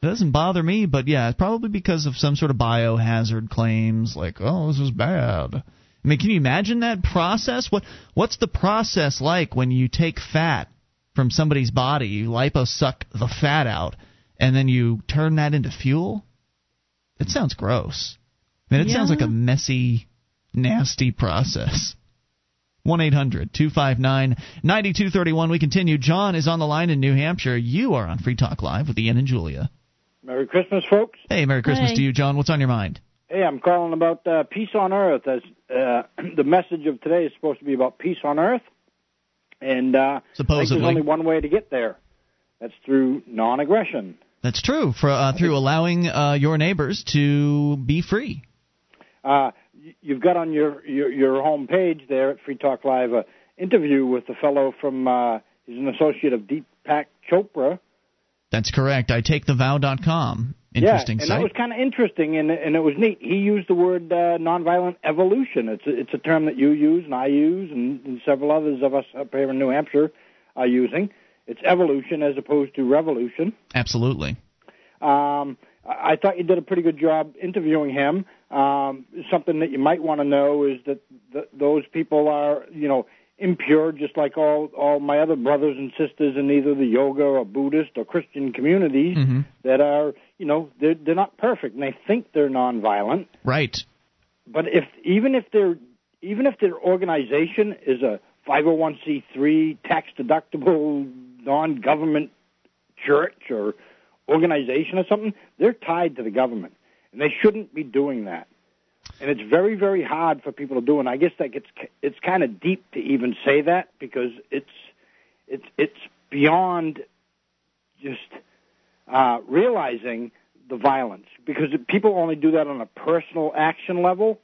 It doesn't bother me, but yeah, it's probably because of some sort of biohazard claims like, "Oh, this is bad." I mean, can you imagine that process? What what's the process like when you take fat from somebody's body, you liposuck the fat out, and then you turn that into fuel? It sounds gross. I mean, it yeah. sounds like a messy, nasty process. 1 800 259 9231. We continue. John is on the line in New Hampshire. You are on Free Talk Live with Ian and Julia. Merry Christmas, folks. Hey, Merry Christmas hey. to you, John. What's on your mind? Hey, I'm calling about uh, peace on earth. As uh, the message of today is supposed to be about peace on earth, and uh, supposedly there's only one way to get there. That's through non-aggression. That's true. For uh, through allowing uh, your neighbors to be free. Uh, you've got on your your, your home page there at Free Talk Live an interview with a fellow from. Uh, he's an associate of Deepak Chopra. That's correct. I take the vow.com Interesting yeah, and that was kind of interesting, and and it was neat. He used the word uh, nonviolent evolution. It's a, it's a term that you use and I use, and, and several others of us up here in New Hampshire are using. It's evolution as opposed to revolution. Absolutely. Um, I thought you did a pretty good job interviewing him. Um, something that you might want to know is that th- those people are, you know, impure, just like all all my other brothers and sisters in either the yoga or Buddhist or Christian communities mm-hmm. that are, you know, they're they're not perfect and they think they're nonviolent. Right. But if even if they're even if their organization is a 501c3 tax deductible non-government church or organization or something, they're tied to the government. And they shouldn't be doing that. And it's very very hard for people to do. And i guess that gets it's kind of deep to even say that because it's it's it's beyond just uh realizing the violence. Because people only do that on a personal action level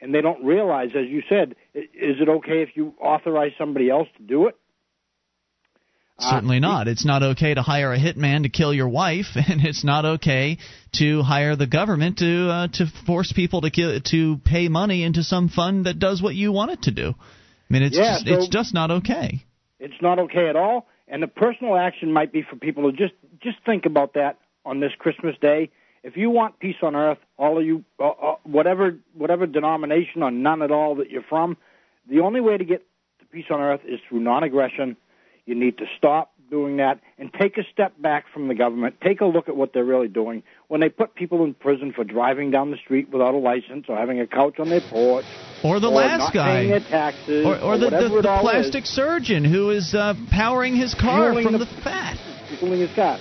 and they don't realize as you said is it okay if you authorize somebody else to do it Certainly uh, not. It's not okay to hire a hitman to kill your wife, and it's not okay to hire the government to uh, to force people to kill, to pay money into some fund that does what you want it to do. I mean, it's yeah, just, so it's just not okay. It's not okay at all. And the personal action might be for people to just just think about that on this Christmas day. If you want peace on earth, all of you, uh, uh, whatever whatever denomination or none at all that you're from, the only way to get to peace on earth is through non-aggression you need to stop doing that and take a step back from the government. Take a look at what they're really doing. When they put people in prison for driving down the street without a license or having a couch on their porch, or the or last guy, taxes, or, or, or the, the, the plastic is, surgeon who is uh, powering his car fueling from the, the fat. Fueling his car.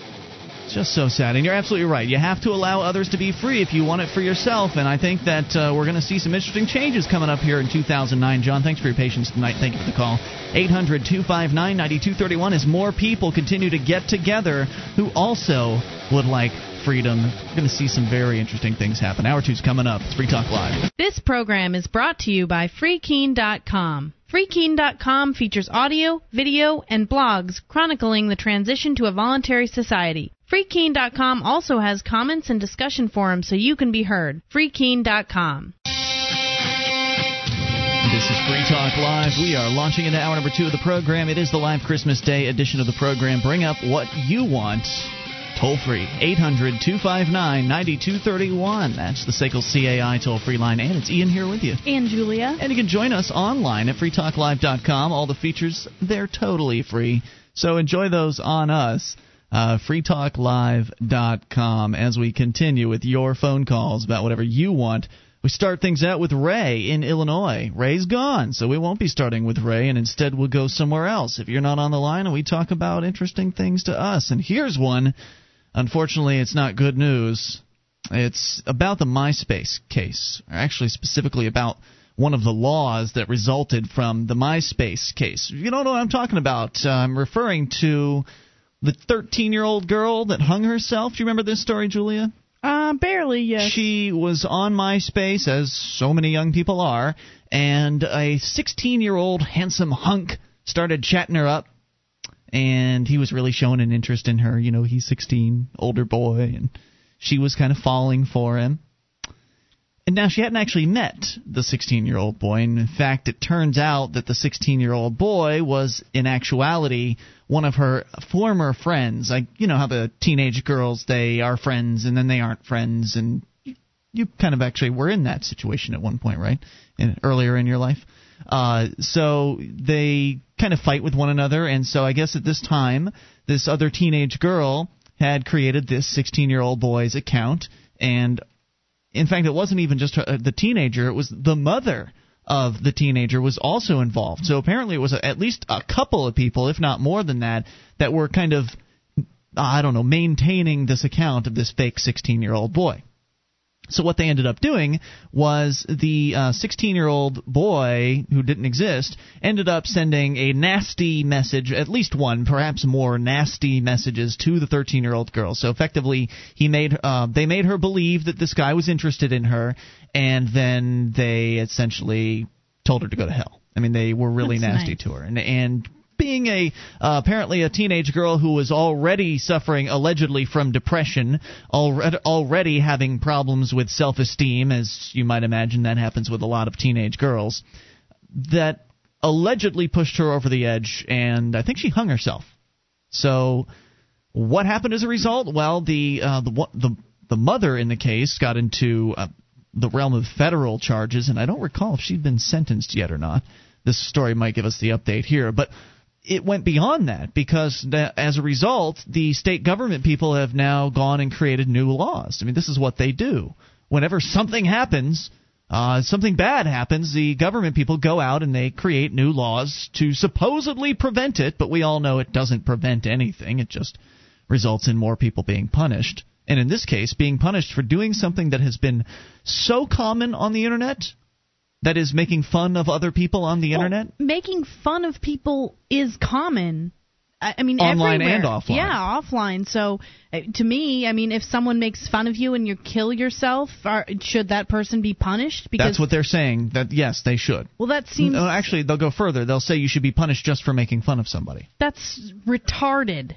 Just so sad. And you're absolutely right. You have to allow others to be free if you want it for yourself. And I think that uh, we're going to see some interesting changes coming up here in 2009. John, thanks for your patience tonight. Thank you for the call. 800 259 9231 as more people continue to get together who also would like freedom. We're going to see some very interesting things happen. Hour two's coming up. It's Free Talk Live. This program is brought to you by FreeKeene.com. FreeKeene.com features audio, video, and blogs chronicling the transition to a voluntary society. FreeKeene.com also has comments and discussion forums so you can be heard. FreeKeene.com. This is Free Talk Live. We are launching into hour number two of the program. It is the live Christmas Day edition of the program. Bring up what you want. Toll free. 800 259 9231. That's the SACL CAI toll free line. And it's Ian here with you. And Julia. And you can join us online at freetalklive.com. All the features, they're totally free. So enjoy those on us. Uh, freetalklive.com as we continue with your phone calls about whatever you want we start things out with Ray in Illinois. Ray's gone, so we won't be starting with Ray, and instead we'll go somewhere else. If you're not on the line, and we talk about interesting things to us. And here's one. Unfortunately, it's not good news. It's about the MySpace case, or actually specifically about one of the laws that resulted from the MySpace case. You don't know what I'm talking about. I'm referring to the 13 year old girl that hung herself. Do you remember this story, Julia? Uh, barely, yes. She was on MySpace, as so many young people are, and a 16 year old handsome hunk started chatting her up, and he was really showing an interest in her. You know, he's 16, older boy, and she was kind of falling for him. And now she hadn't actually met the 16 year old boy. And in fact, it turns out that the 16 year old boy was, in actuality, one of her former friends. Like, you know how the teenage girls, they are friends and then they aren't friends. And you kind of actually were in that situation at one point, right? In, earlier in your life. Uh, so they kind of fight with one another. And so I guess at this time, this other teenage girl had created this 16 year old boy's account and in fact, it wasn't even just her, uh, the teenager; it was the mother of the teenager was also involved. So apparently, it was at least a couple of people, if not more than that, that were kind of I don't know maintaining this account of this fake 16-year-old boy. So what they ended up doing was the 16 uh, year old boy who didn't exist ended up sending a nasty message, at least one, perhaps more nasty messages to the 13 year old girl. So effectively, he made uh, they made her believe that this guy was interested in her, and then they essentially told her to go to hell. I mean, they were really That's nasty nice. to her, and and being a uh, apparently a teenage girl who was already suffering allegedly from depression, already already having problems with self-esteem, as you might imagine that happens with a lot of teenage girls, that allegedly pushed her over the edge, and I think she hung herself. So, what happened as a result? Well, the uh, the the the mother in the case got into uh, the realm of federal charges, and I don't recall if she'd been sentenced yet or not. This story might give us the update here, but it went beyond that because as a result, the state government people have now gone and created new laws. I mean, this is what they do. Whenever something happens, uh, something bad happens, the government people go out and they create new laws to supposedly prevent it, but we all know it doesn't prevent anything. It just results in more people being punished. And in this case, being punished for doing something that has been so common on the internet that is making fun of other people on the Well, internet? Making fun of people is common. I mean, Online everywhere. and offline. Yeah, offline. So, uh, to me, I mean, if someone makes fun of you and you kill yourself, are, should that person be punished? Because That's what they're saying. That yes, they should. well, that seems No, actually, they'll go further. They'll say you should be punished just for making fun of somebody. that's retarded.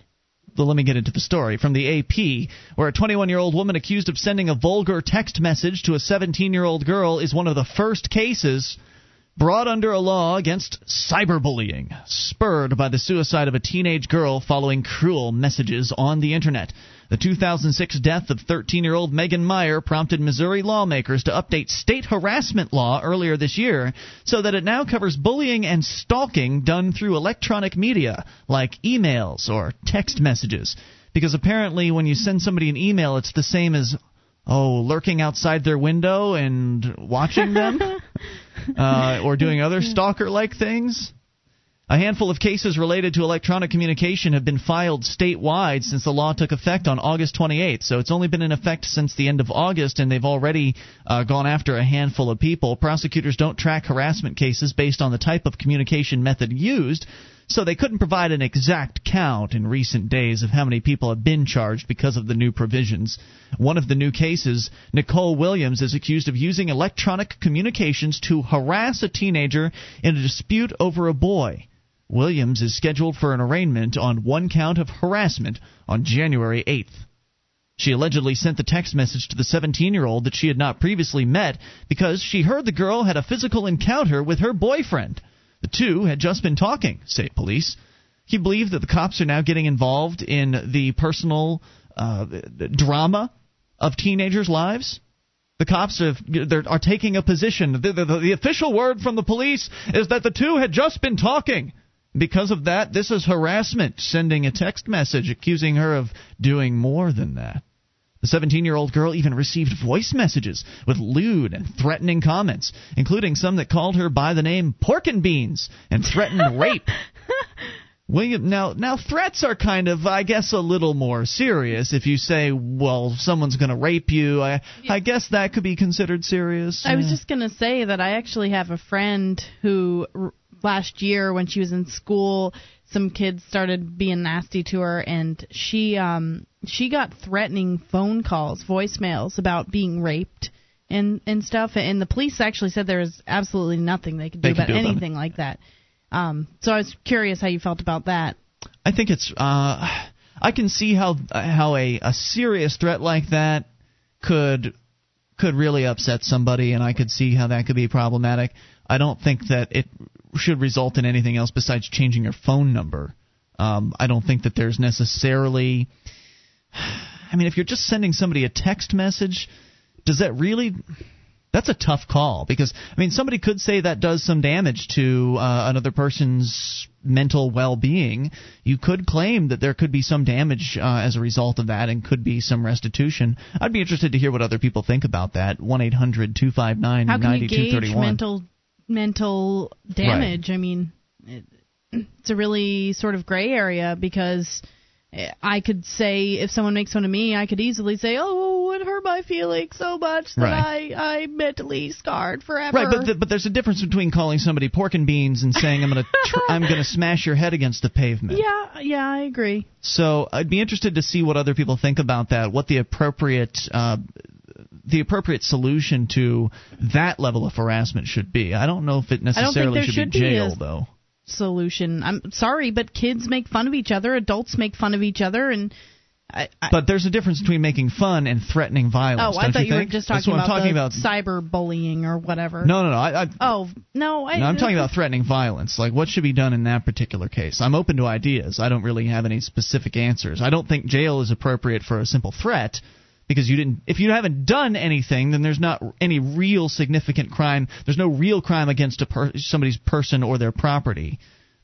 Let me get into the story from the AP, where a 21 year old woman accused of sending a vulgar text message to a 17 year old girl is one of the first cases brought under a law against cyberbullying, spurred by the suicide of a teenage girl following cruel messages on the internet. The 2006 death of 13 year old Megan Meier prompted Missouri lawmakers to update state harassment law earlier this year so that it now covers bullying and stalking done through electronic media like emails or text messages. Because apparently, when you send somebody an email, it's the same as, oh, lurking outside their window and watching them uh, or doing other stalker like things. A handful of cases related to electronic communication have been filed statewide since the law took effect on August 28th. So it's only been in effect since the end of August, and they've already uh, gone after a handful of people. Prosecutors don't track harassment cases based on the type of communication method used, so they couldn't provide an exact count in recent days of how many people have been charged because of the new provisions. One of the new cases, Nicole Williams, is accused of using electronic communications to harass a teenager in a dispute over a boy. Williams is scheduled for an arraignment on one count of harassment on January 8th. She allegedly sent the text message to the 17 year old that she had not previously met because she heard the girl had a physical encounter with her boyfriend. The two had just been talking, say police. He believed that the cops are now getting involved in the personal uh, drama of teenagers' lives. The cops have, are taking a position. The, the, the, official word from the police is that the two had just been talking. Because of that, this is harassment, sending a text message accusing her of doing more than that. The 17 year old girl even received voice messages with lewd and threatening comments, including some that called her by the name Pork and Beans and threatened rape. William, now now threats are kind of, I guess, a little more serious. If you say, "Well, someone's going to rape you," I, yeah. I guess that could be considered serious. I was just going to say that I actually have a friend who last year, when she was in school, some kids started being nasty to her, and she um she got threatening phone calls, voicemails about being raped and and stuff. And the police actually said there was absolutely nothing they could do they about do anything like that. Um, so I was curious how you felt about that. I think it's. Uh, I can see how how a, a serious threat like that could could really upset somebody, and I could see how that could be problematic. I don't think that it should result in anything else besides changing your phone number. Um, I don't think that there's necessarily. I mean, if you're just sending somebody a text message, does that really that's a tough call because I mean somebody could say that does some damage to uh, another person's mental well-being. You could claim that there could be some damage uh, as a result of that and could be some restitution. I'd be interested to hear what other people think about that. One eight hundred two five nine ninety two thirty one. Mental damage. Right. I mean, it, it's a really sort of gray area because I could say if someone makes fun of me, I could easily say, "Oh, it hurt my feelings so much that right. I I'm mentally scarred forever." Right, but the, but there's a difference between calling somebody pork and beans and saying I'm gonna tr- I'm gonna smash your head against the pavement. Yeah, yeah, I agree. So I'd be interested to see what other people think about that. What the appropriate uh, the appropriate solution to that level of harassment should be. I don't know if it necessarily should, should, be jail, be though solution. I'm sorry, but kids make fun of each other, adults make fun of each other, and. I, I, but there's a difference between making fun and threatening violence. Oh, I thought you, you were just talking, about, talking about cyberbullying or whatever. No, no, no. I, I, oh, no. I, no, I'm talking about threatening violence. Like, what should be done in that particular case? I'm open to ideas. I don't really have any specific answers. I don't think jail is appropriate for a simple threat because you didn't if you haven't done anything then there's not any real significant crime there's no real crime against a per, somebody's person or their property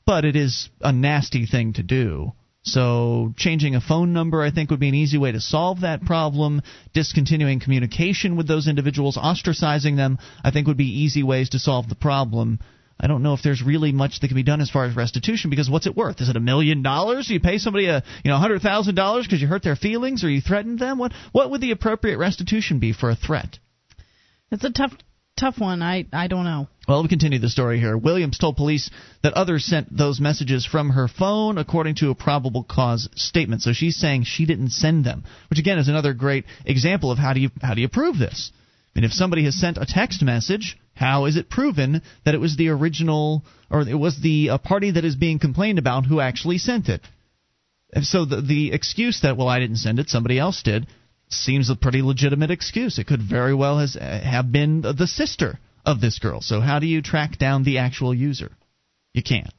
but it is a nasty thing to do. So, changing a phone number, I think, would be an easy way to solve that problem. Discontinuing communication with those individuals, ostracizing them, I think, would be easy ways to solve the problem. I don't know if there's really much that can be done as far as restitution because what's it worth? Is it a million dollars? Do you pay somebody a you know hundred thousand dollars because you hurt their feelings or you threatened them? What what would the appropriate restitution be for a threat? It's a tough tough one. I I don't know. Well, we continue the story here. Williams told police that others sent those messages from her phone, according to a probable cause statement. So she's saying she didn't send them, which again is another great example of how do you how do you prove this? Mean, if somebody has sent a text message, how is it proven that it was the original or it was the uh, party that is being complained about who actually sent it? So the the excuse that well I didn't send it, somebody else did seems a pretty legitimate excuse. It could very well has, have been the sister of this girl. So how do you track down the actual user? You can't.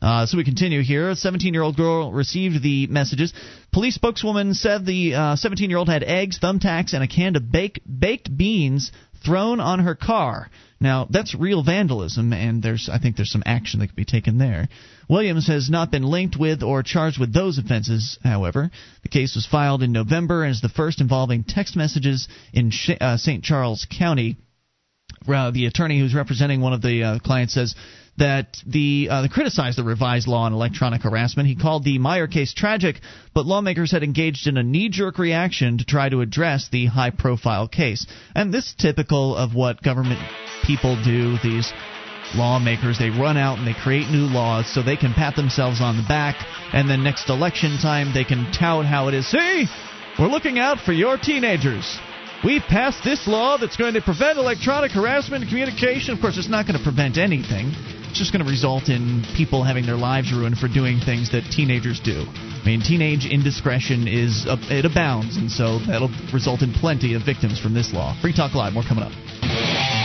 Uh, so we continue here. A 17 year old girl received the messages. Police spokeswoman said the 17 uh, year old had eggs, thumbtacks, and a can of bake, baked beans thrown on her car. Now that's real vandalism, and there's I think there's some action that could be taken there. Williams has not been linked with or charged with those offenses. However, the case was filed in November and is the first involving text messages in uh, St. Charles County. Uh, the attorney who's representing one of the uh, clients says that the uh, criticized the revised law on electronic harassment. He called the Meier case tragic, but lawmakers had engaged in a knee-jerk reaction to try to address the high-profile case. And this is typical of what government people do. These lawmakers they run out and they create new laws so they can pat themselves on the back, and then next election time they can tout how it is. See, we're looking out for your teenagers. We've passed this law that's going to prevent electronic harassment and communication. Of course, it's not going to prevent anything. It's just going to result in people having their lives ruined for doing things that teenagers do. I mean, teenage indiscretion is it abounds, and so that'll result in plenty of victims from this law. Free Talk Live, more coming up.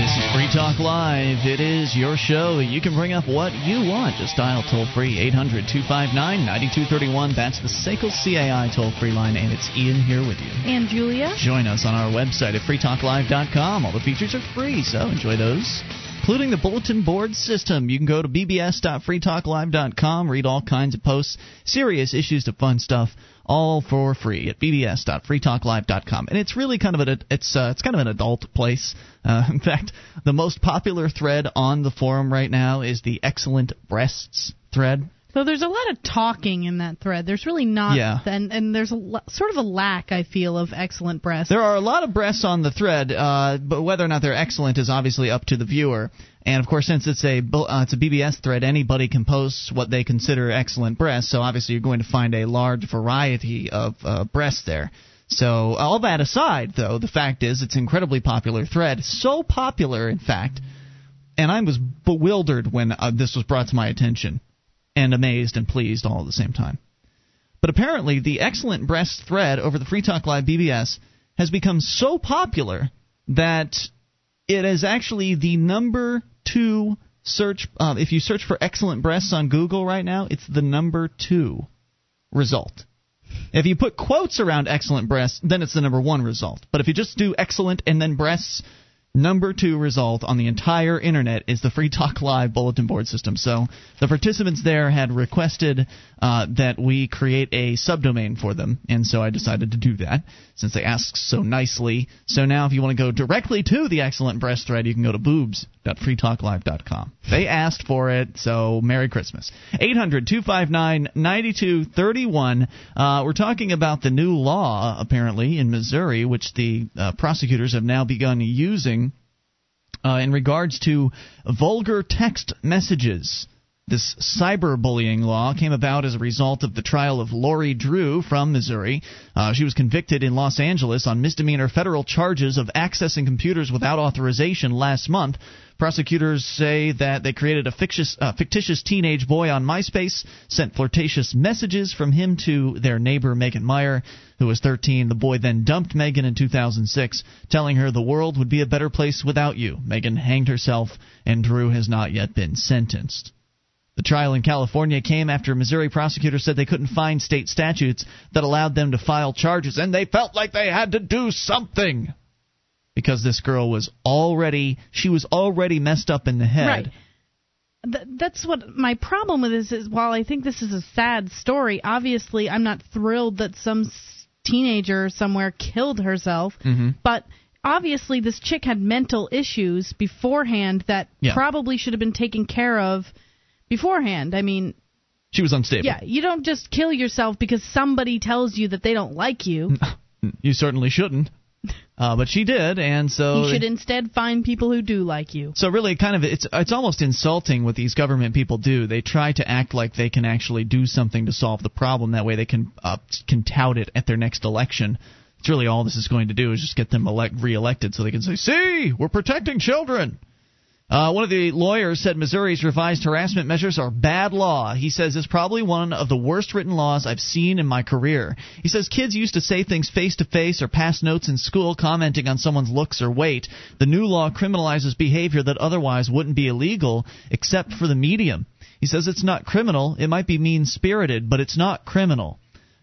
This is Free Talk Live. It is your show. You can bring up what you want. Just dial toll free 800 259 9231. That's the SACL CAI toll free line, and it's Ian here with you. And Julia? Join us on our website at freetalklive.com. All the features are free, so enjoy those including the bulletin board system. You can go to bbs.freetalklive.com, read all kinds of posts, serious issues to fun stuff, all for free at bbs.freetalklive.com. And it's really kind of an it's uh, it's kind of an adult place. Uh, in fact, the most popular thread on the forum right now is the excellent breasts thread. So there's a lot of talking in that thread. There's really not, Yeah. and and there's a, sort of a lack, I feel, of excellent breasts. There are a lot of breasts on the thread, uh, but whether or not they're excellent is obviously up to the viewer. And of course, since it's a uh, it's a BBS thread, anybody can post what they consider excellent breasts. So obviously, you're going to find a large variety of uh, breasts there. So all that aside, though, the fact is it's an incredibly popular thread. So popular, in fact, and I was bewildered when uh, this was brought to my attention, and amazed and pleased all at the same time. But apparently, the excellent breast thread over the Free Talk Live BBS has become so popular that it is actually the number two search. Uh, if you search for excellent breasts on Google right now, it's the number two result. If you put quotes around excellent breasts, then it's the number one result. But if you just do excellent and then breasts, number two result on the entire internet is the Free Talk Live bulletin board system. So the participants there had requested uh, that we create a subdomain for them, and so I decided to do that since they asked so nicely. So now, if you want to go directly to the excellent breast thread, you can go to boobs.freetalklive.com. They asked for it, so Merry Christmas. 800 259 9231. Uh, We're talking about the new law, apparently, in Missouri, which the uh, prosecutors have now begun using uh, in regards to vulgar text messages. This cyberbullying law came about as a result of the trial of Lori Drew from Missouri. Uh, she was convicted in Los Angeles on misdemeanor federal charges of accessing computers without authorization last month. Prosecutors say that they created a fictitious, uh, fictitious teenage boy on MySpace, sent flirtatious messages from him to their neighbor Megan Meier, who was 13. The boy then dumped Megan in 2006, telling her the world would be a better place without you. Megan hanged herself, and Drew has not yet been sentenced. The trial in California came after a Missouri prosecutors said they couldn't find state statutes that allowed them to file charges, and they felt like they had to do something because this girl was already she was already messed up in the head. Right. Th- that's what my problem with this is. While I think this is a sad story, obviously I'm not thrilled that some teenager somewhere killed herself. Mhm. But obviously this chick had mental issues beforehand that Yeah. probably should have been taken care of beforehand. I mean, She was unstable. yeah, you don't just kill yourself because somebody tells you that they don't like you. You certainly shouldn't. Uh, but she did, and so you should instead find people who do like you. So really, kind of, it's it's almost insulting what these government people do. They try to act like they can actually do something to solve the problem. That way, they can uh, can tout it at their next election. It's really all this is going to do is just get them elect reelected, so they can say, "See, we're protecting children." Uh, one of the lawyers said Missouri's revised harassment measures are bad law. He says it's probably one of the worst written laws I've seen in my career. He says kids used to say things face to face or pass notes in school commenting on someone's looks or weight. The new law criminalizes behavior that otherwise wouldn't be illegal except for the medium. He says it's not criminal. It might be mean spirited, but it's not criminal.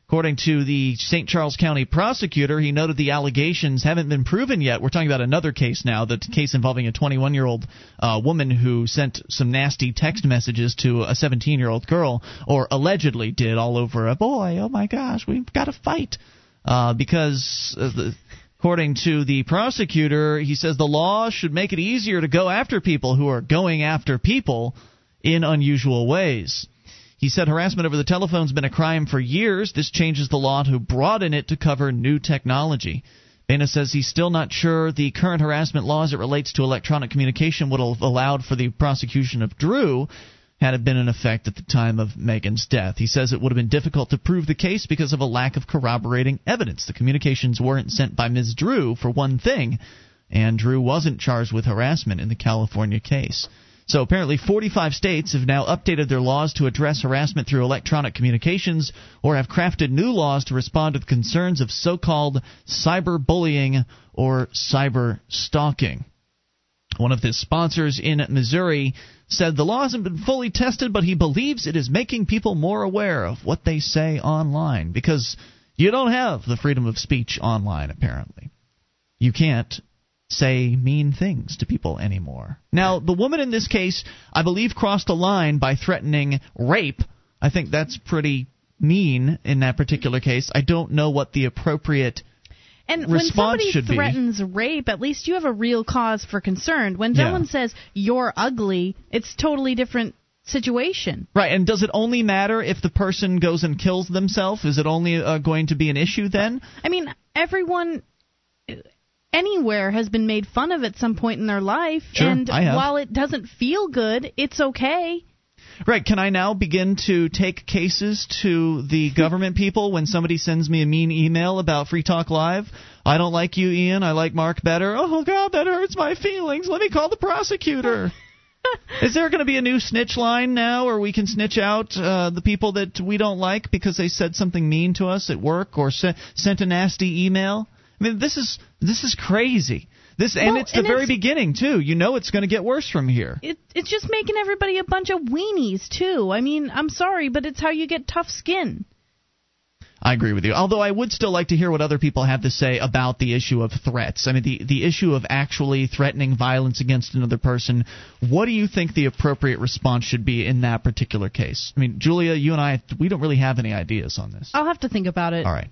According to the St. Charles County prosecutor, he noted the allegations haven't been proven yet. We're talking about another case now, the case involving a 21 year old uh, woman who sent some nasty text messages to a 17 year old girl, or allegedly did, all over a boy. Oh my gosh, we've got to fight. Uh, because, uh, the, according to the prosecutor, he says the law should make it easier to go after people who are going after people in unusual ways. He said harassment over the telephone has been a crime for years. This changes the law to broaden it to cover new technology. Banas says he's still not sure the current harassment law as it relates to electronic communication would have allowed for the prosecution of Drew. had it been in effect at the time of Megan's death. He says it would have been difficult to prove the case because of a lack of corroborating evidence. The communications weren't sent by Ms. Drew, for one thing, and Drew wasn't charged with harassment in the California case. So apparently, 45 states have now updated their laws to address harassment through electronic communications or have crafted new laws to respond to the concerns of so called cyberbullying or cyber stalking. One of the sponsors in Missouri said the law hasn't been fully tested, but he believes it is making people more aware of what they say online because you don't have the freedom of speech online, apparently. You can't say mean things to people anymore. Now, the woman in this case, I believe, crossed a line by threatening rape. I think that's pretty mean in that particular case. I don't know what the appropriate and when somebody threatens be. rape, at least you have a real cause for concern. When someone Yeah. says you're ugly, it's totally different situation. Right, and does it only matter if the person goes and kills themselves? Is it only uh, going to be an issue then? I mean, everyone anywhere has been made fun of at some point in their life, Sure, and while it doesn't feel good, it's okay. Right, can I now begin to take cases to the government people when somebody sends me a mean email about Free Talk Live? I don't like you, Ian. I like Mark better. Oh, God, that hurts my feelings. Let me call the prosecutor. Is there going to be a new snitch line now where we can snitch out uh, the people that we don't like because they said something mean to us at work or se- sent a nasty email? I mean, this is this is crazy. This and Well, it's the and very it's- beginning too. You know it's going to get worse from here. It, it's just making everybody a bunch of weenies too. I mean, I'm sorry, but it's how you get tough skin. I agree with you. Although I would still like to hear what other people have to say about the issue of threats. I mean, the the issue of actually threatening violence against another person. What do you think the appropriate response should be in that particular case? I mean, Julia, you and I, we don't really have any ideas on this. I'll have to think about it. All right.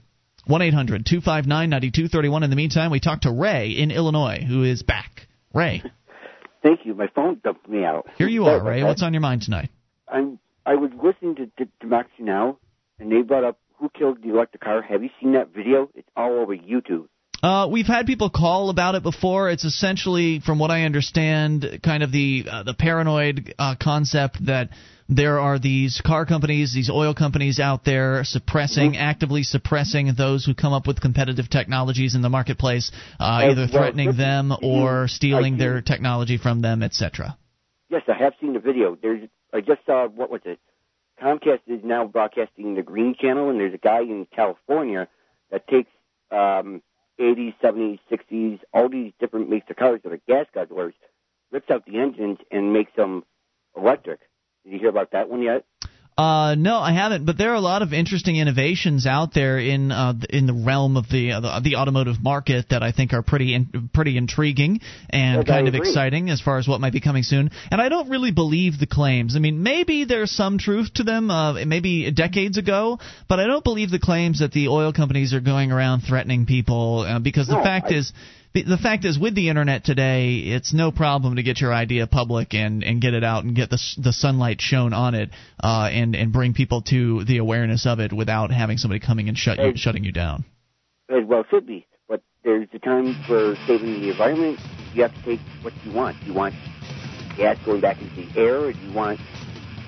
1 800 259 9231. In the meantime, we talk to Ray in Illinois, who is back. Ray, Thank you. My phone dumped me out. here you are, Ray. What's on your mind tonight? I'm. I was listening to, to Democracy Now, and they brought up who killed the electric car. Have you seen that video? It's all over YouTube. Uh, we've had people call about it before. It's essentially, from what I understand, kind of the uh, the paranoid uh, concept that there are these car companies, these oil companies out there suppressing, actively suppressing those who come up with competitive technologies in the marketplace, uh, either threatening them or stealing their technology from them, etc. Yes, I have seen the video. There's. I just saw what was it? Comcast is now broadcasting the Green Channel, and there's a guy in California that takes um, 80s, 70s, 60s, all these different makes of cars that are gas guzzlers, rips out the engines and makes them electric. Did you hear about that one yet? Uh, no, I haven't. But there are a lot of interesting innovations out there in uh, in the realm of the, uh, the the automotive market that I think are pretty in, pretty intriguing and Yes, kind of exciting as far as what might be coming soon. And I don't really believe the claims. I mean, maybe there's some truth to them, uh, maybe decades ago, but I don't believe the claims that the oil companies are going around threatening people uh, because the fact I- is. The fact is, with the internet today, it's no problem to get your idea public and, and get it out and get the the sunlight shown on it, uh, and and bring people to the awareness of it without having somebody coming and shut you, shutting you down. as well should be. But there's a time for saving the environment. You have to take what you want. You want gas going back into the air, or do you want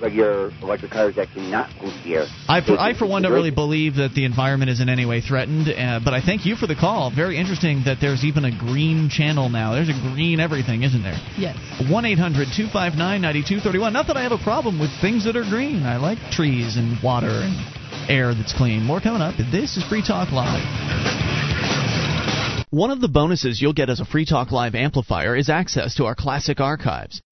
regular electric cars that cannot go to the air? I for, I for one don't really believe that the environment is in any way threatened, uh, but I thank you for the call. Very interesting that there's even a green channel now. There's a green everything, isn't there? Yes. 1 800 259 9231. Not that I have a problem with things that are green. I like trees and water and air that's clean. More coming up. This is Free Talk Live. One of the bonuses you'll get as a Free Talk Live amplifier is access to our classic archives.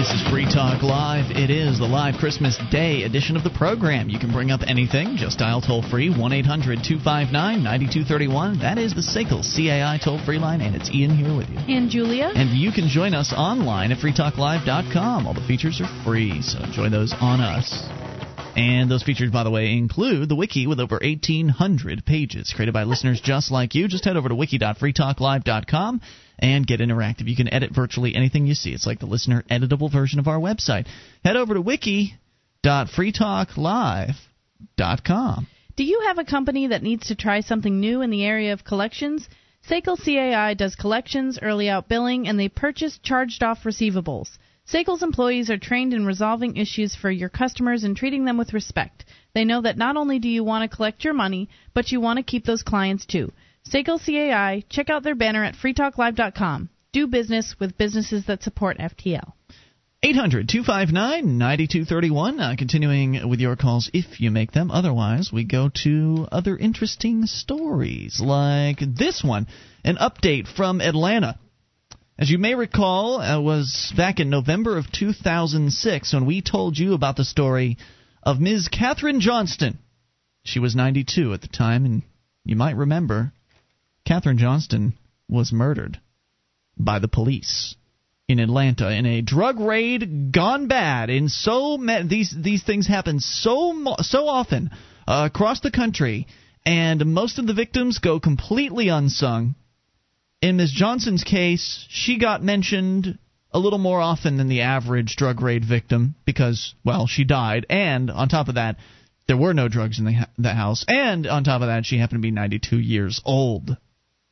This is Free Talk Live. It is the live Christmas Day edition of the program. You can bring up anything. Just dial toll free 1 800 259 9231. That is the SACL CAI toll free line, and it's Ian here with you. And Julia? And you can join us online at freetalklive.com. All the features are free, so enjoy those on us. And those features, by the way, include the wiki with over 1,800 pages created by listeners just like you. Just head over to wiki.freetalklive.com and get interactive. You can edit virtually anything you see. It's like the listener editable version of our website. Head over to wiki.freetalklive.com. Do you have a company that needs to try something new in the area of collections? SACL CAI does collections, early out billing, and they purchase charged off receivables. SACL's employees are trained in resolving issues for your customers and treating them with respect. They know that not only do you want to collect your money, but you want to keep those clients too. SACL CAI, check out their banner at freetalklive.com. Do business with businesses that support FTL. 800 259 9231. Uh, continuing with your calls if you make them. Otherwise, we go to other interesting stories like this one an update from Atlanta. As you may recall, it was back in November of 2006 when we told you about the story of Ms. Kathryn Johnston. She was 92 at the time, and you might remember Kathryn Johnston was murdered by the police in Atlanta in a drug raid gone bad. In so these these things happen so so often uh, across the country, and most of the victims go completely unsung. In Ms. Johnston's case, she got mentioned a little more often than the average drug raid victim because, well, she died, and on top of that, there were no drugs in the, the house, and on top of that, she happened to be 92 years old.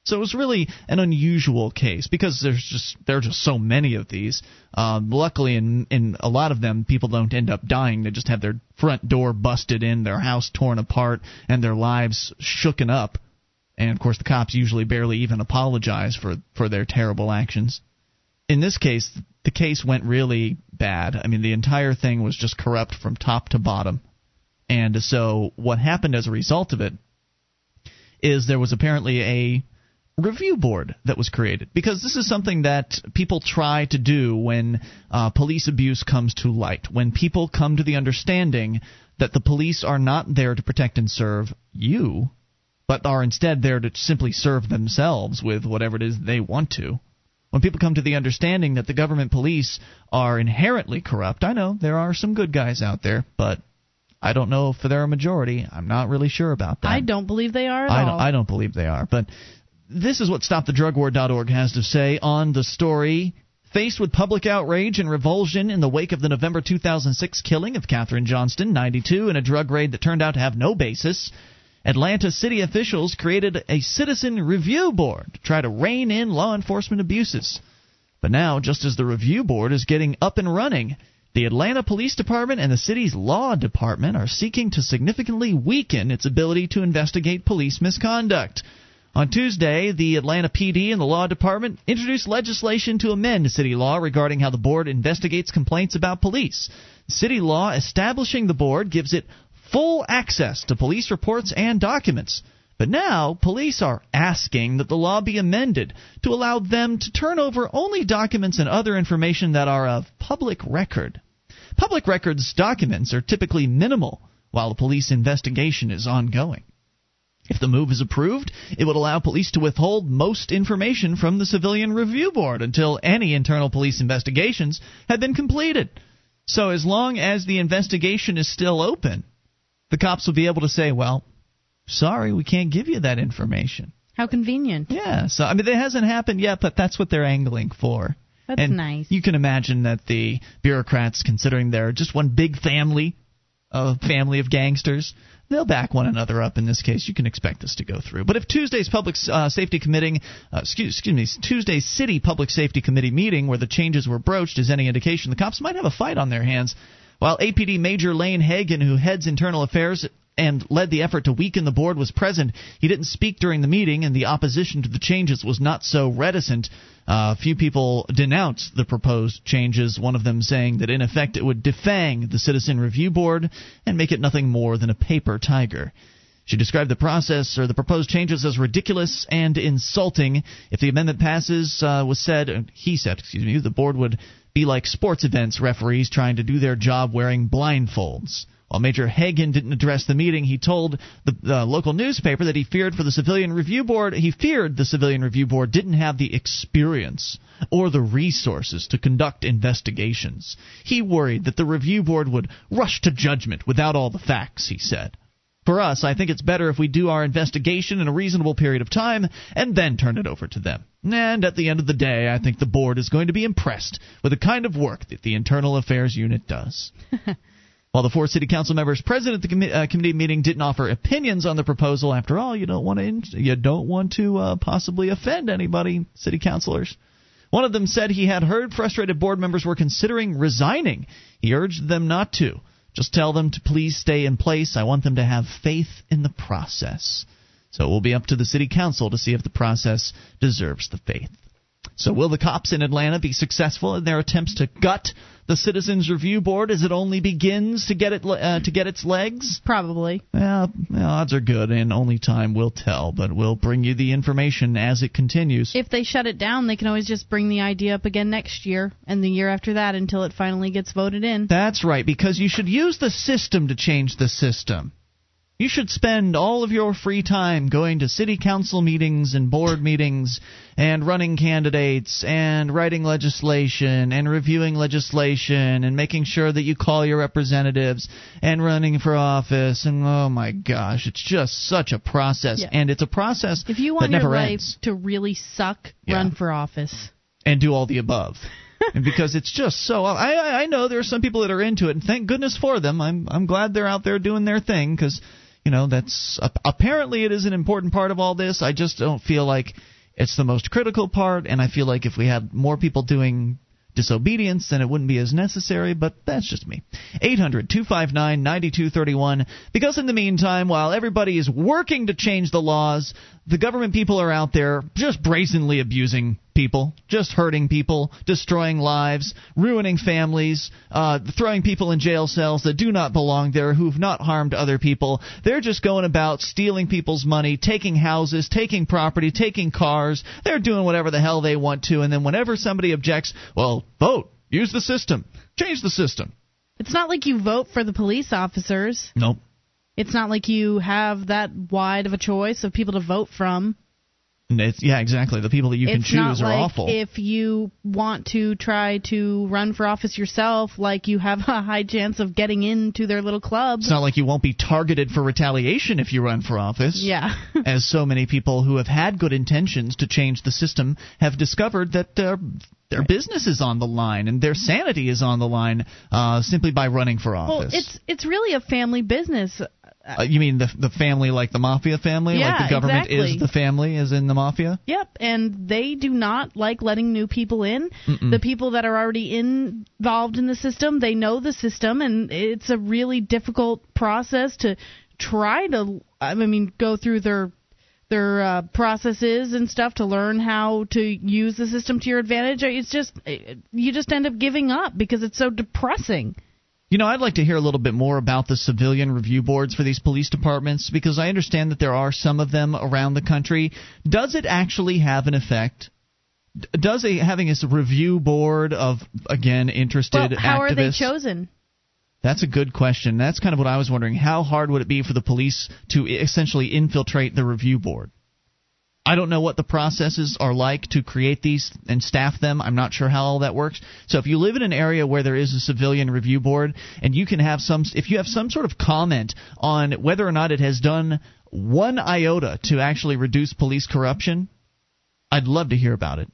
So it was really an unusual case because there's just there are just so many of these. Um, luckily, in in a lot of them, people don't end up dying. They just have their front door busted in, their house torn apart, and their lives shooken up. And of course, the cops usually barely even apologize for for their terrible actions. In this case, the case went really bad. I mean, the entire thing was just corrupt from top to bottom. And so, what happened as a result of it is there was apparently a review board that was created because this is something that people try to do when uh, police abuse comes to light when people come to the understanding that the police are not there to protect and serve you but are instead there to simply serve themselves with whatever it is they want to when people come to the understanding that the government police are inherently corrupt i know there are some good guys out there but I don't know if they're a majority. I'm not really sure about that. I don't believe they are at I all. don't, I don't believe they are. But this is what StopTheDrugWar.org has to say on the story. Faced with public outrage and revulsion in the wake of the November 2006 killing of Kathryn Johnston, 92, in a drug raid that turned out to have no basis, Atlanta city officials created a citizen review board to try to rein in law enforcement abuses. But now, just as the review board is getting up and running, the Atlanta Police Department and the city's law department are seeking to significantly weaken its ability to investigate police misconduct. On Tuesday, the Atlanta PD and the Law Department introduced legislation to amend city law regarding how the board investigates complaints about police. City law establishing the board gives it full access to police reports and documents. But now, police are asking that the law be amended to allow them to turn over only documents and other information that are of public record. Public records documents are typically minimal while a police investigation is ongoing. If the move is approved, it would allow police to withhold most information from the Civilian Review Board until any internal police investigations have been completed. So, as long as the investigation is still open, the cops will be able to say, well, sorry, we can't give you that information. How convenient. Yeah, so, I mean, it hasn't happened yet, but that's what they're angling for. That's and nice. You can imagine that the bureaucrats, considering they're just one big family, a family of gangsters, they'll back one another up in this case. You can expect this to go through. But if Tuesday's public uh, safety committee, uh, excuse, excuse me, Tuesday's city public safety committee meeting where the changes were broached is any indication, the cops might have a fight on their hands. While APD Major Lane Hagen, who heads internal affairs and led the effort to weaken the board, was present. He didn't speak during the meeting, and the opposition to the changes was not so reticent. Uh, a few people denounced the proposed changes, one of them saying that in effect it would defang the Citizen Review Board and make it nothing more than a paper tiger. She described the process or the proposed changes as ridiculous and insulting. If the amendment passes, uh, was said, he said, excuse me, the board would be like sports events referees trying to do their job wearing blindfolds. While Major Hagan didn't address the meeting, he told the uh, local newspaper that he feared for the Civilian Review Board. He feared the Civilian Review Board didn't have the experience or the resources to conduct investigations. He worried that the review board would rush to judgment without all the facts, he said. For us, I think it's better if we do our investigation in a reasonable period of time and then turn it over to them. And at the end of the day, I think the board is going to be impressed with the kind of work that the Internal Affairs Unit does. While the four city council members present at the com- uh, committee meeting didn't offer opinions on the proposal, after all, you don't want to in- you don't want to uh, possibly offend anybody, city councilors. One of them said he had heard frustrated board members were considering resigning. He urged them not to. Just tell them to please stay in place. I want them to have faith in the process. So it will be up to the city council to see if the process deserves the faith. So, will the cops in Atlanta be successful in their attempts to gut the Citizens Review Board as it only begins to get it uh, to get its legs? Probably. Well, well, odds are good, and only time will tell. But we'll bring you the information as it continues. If they shut it down, they can always just bring the idea up again next year and the year after that until it finally gets voted in. That's right, because you should use the system to change the system. You should spend all of your free time going to city council meetings and board meetings and running candidates and writing legislation and reviewing legislation and making sure that you call your representatives and running for office and oh my gosh, it's just such a process Yeah. and it's a process If you want that your never life ends to really suck, Yeah. run for office. and do all the above. and because it's just so I I- I know there are some people that are into it and thank goodness for them. I'm I'm glad they're out there doing their thing cuz you know that's ap- apparently it is an important part of all this. I just don't feel like it's the most critical part and I feel like if we had more people doing disobedience then it wouldn't be as necessary, but that's just me. 800-259-9231 because in the meantime while everybody is working to change the laws, the government people are out there just brazenly abusing people, just hurting people, destroying lives, ruining families, uh, throwing people in jail cells that do not belong there, who've not harmed other people. They're just going about stealing people's money, taking houses, taking property, taking cars. They're doing whatever the hell they want to, and then whenever somebody objects, well, vote, use the system, change the system. It's not like you vote for the police officers. Nope. It's not like you have that wide of a choice of people to vote from. It's, yeah, exactly. The people that you can it's not choose are like awful. if you want to try to run for office yourself, like you have a high chance of getting into their little club. It's not like you won't be targeted for retaliation if you run for office. Yeah. as so many people who have had good intentions to change the system have discovered that their their business is on the line and their sanity is on the line uh, simply by running for office. well, it's it's really a family business. uh, you mean the the family like the mafia family, Yeah, like the government exactly. is the family, as in the mafia? Yep, and they do not like letting new people in. Mm-mm. The people that are already in, involved in the system, they know the system, and it's a really difficult process to try to. I mean, go through their their uh, processes and stuff to learn how to use the system to your advantage. It's just you just end up giving up because it's so depressing. You know, I'd like to hear a little bit more about the civilian review boards for these police departments because I understand that there are some of them around the country. Does it actually have an effect? Does a having a review board of again interested Well, how are they chosen? That's a good question. That's kind of what I was wondering. How hard would it be for the police to essentially infiltrate the review board? I don't know what the processes are like to create these and staff them. I'm not sure how all that works. So if you live in an area where there is a civilian review board and you can have some if you have some sort of comment on whether or not it has done one iota to actually reduce police corruption, I'd love to hear about it.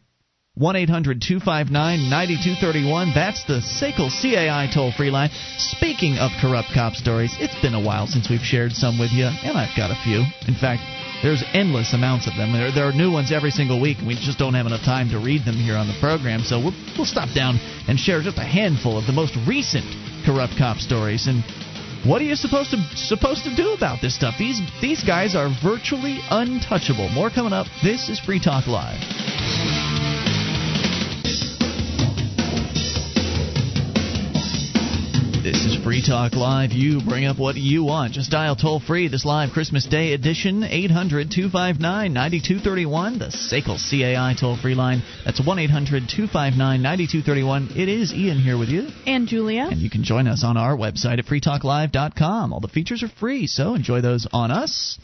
1 800 259 9231. That's the SACL CAI toll free line. Speaking of corrupt cop stories, it's been a while since we've shared some with you, and I've got a few. In fact, there's endless amounts of them. There, there are new ones every single week, and we just don't have enough time to read them here on the program. So we'll, we'll stop down and share just a handful of the most recent corrupt cop stories. And what are you supposed to supposed to do about this stuff? These these guys are virtually untouchable. More coming up. This is Free Talk Live. This is Free Talk Live, you bring up what you want. Just dial toll free this live Christmas Day edition, 800 259 9231, the SACL CAI toll free line. That's 1 800 259 9231. It is Ian here with you. And Julia. And you can join us on our website at freetalklive.com. All the features are free, so enjoy those on us.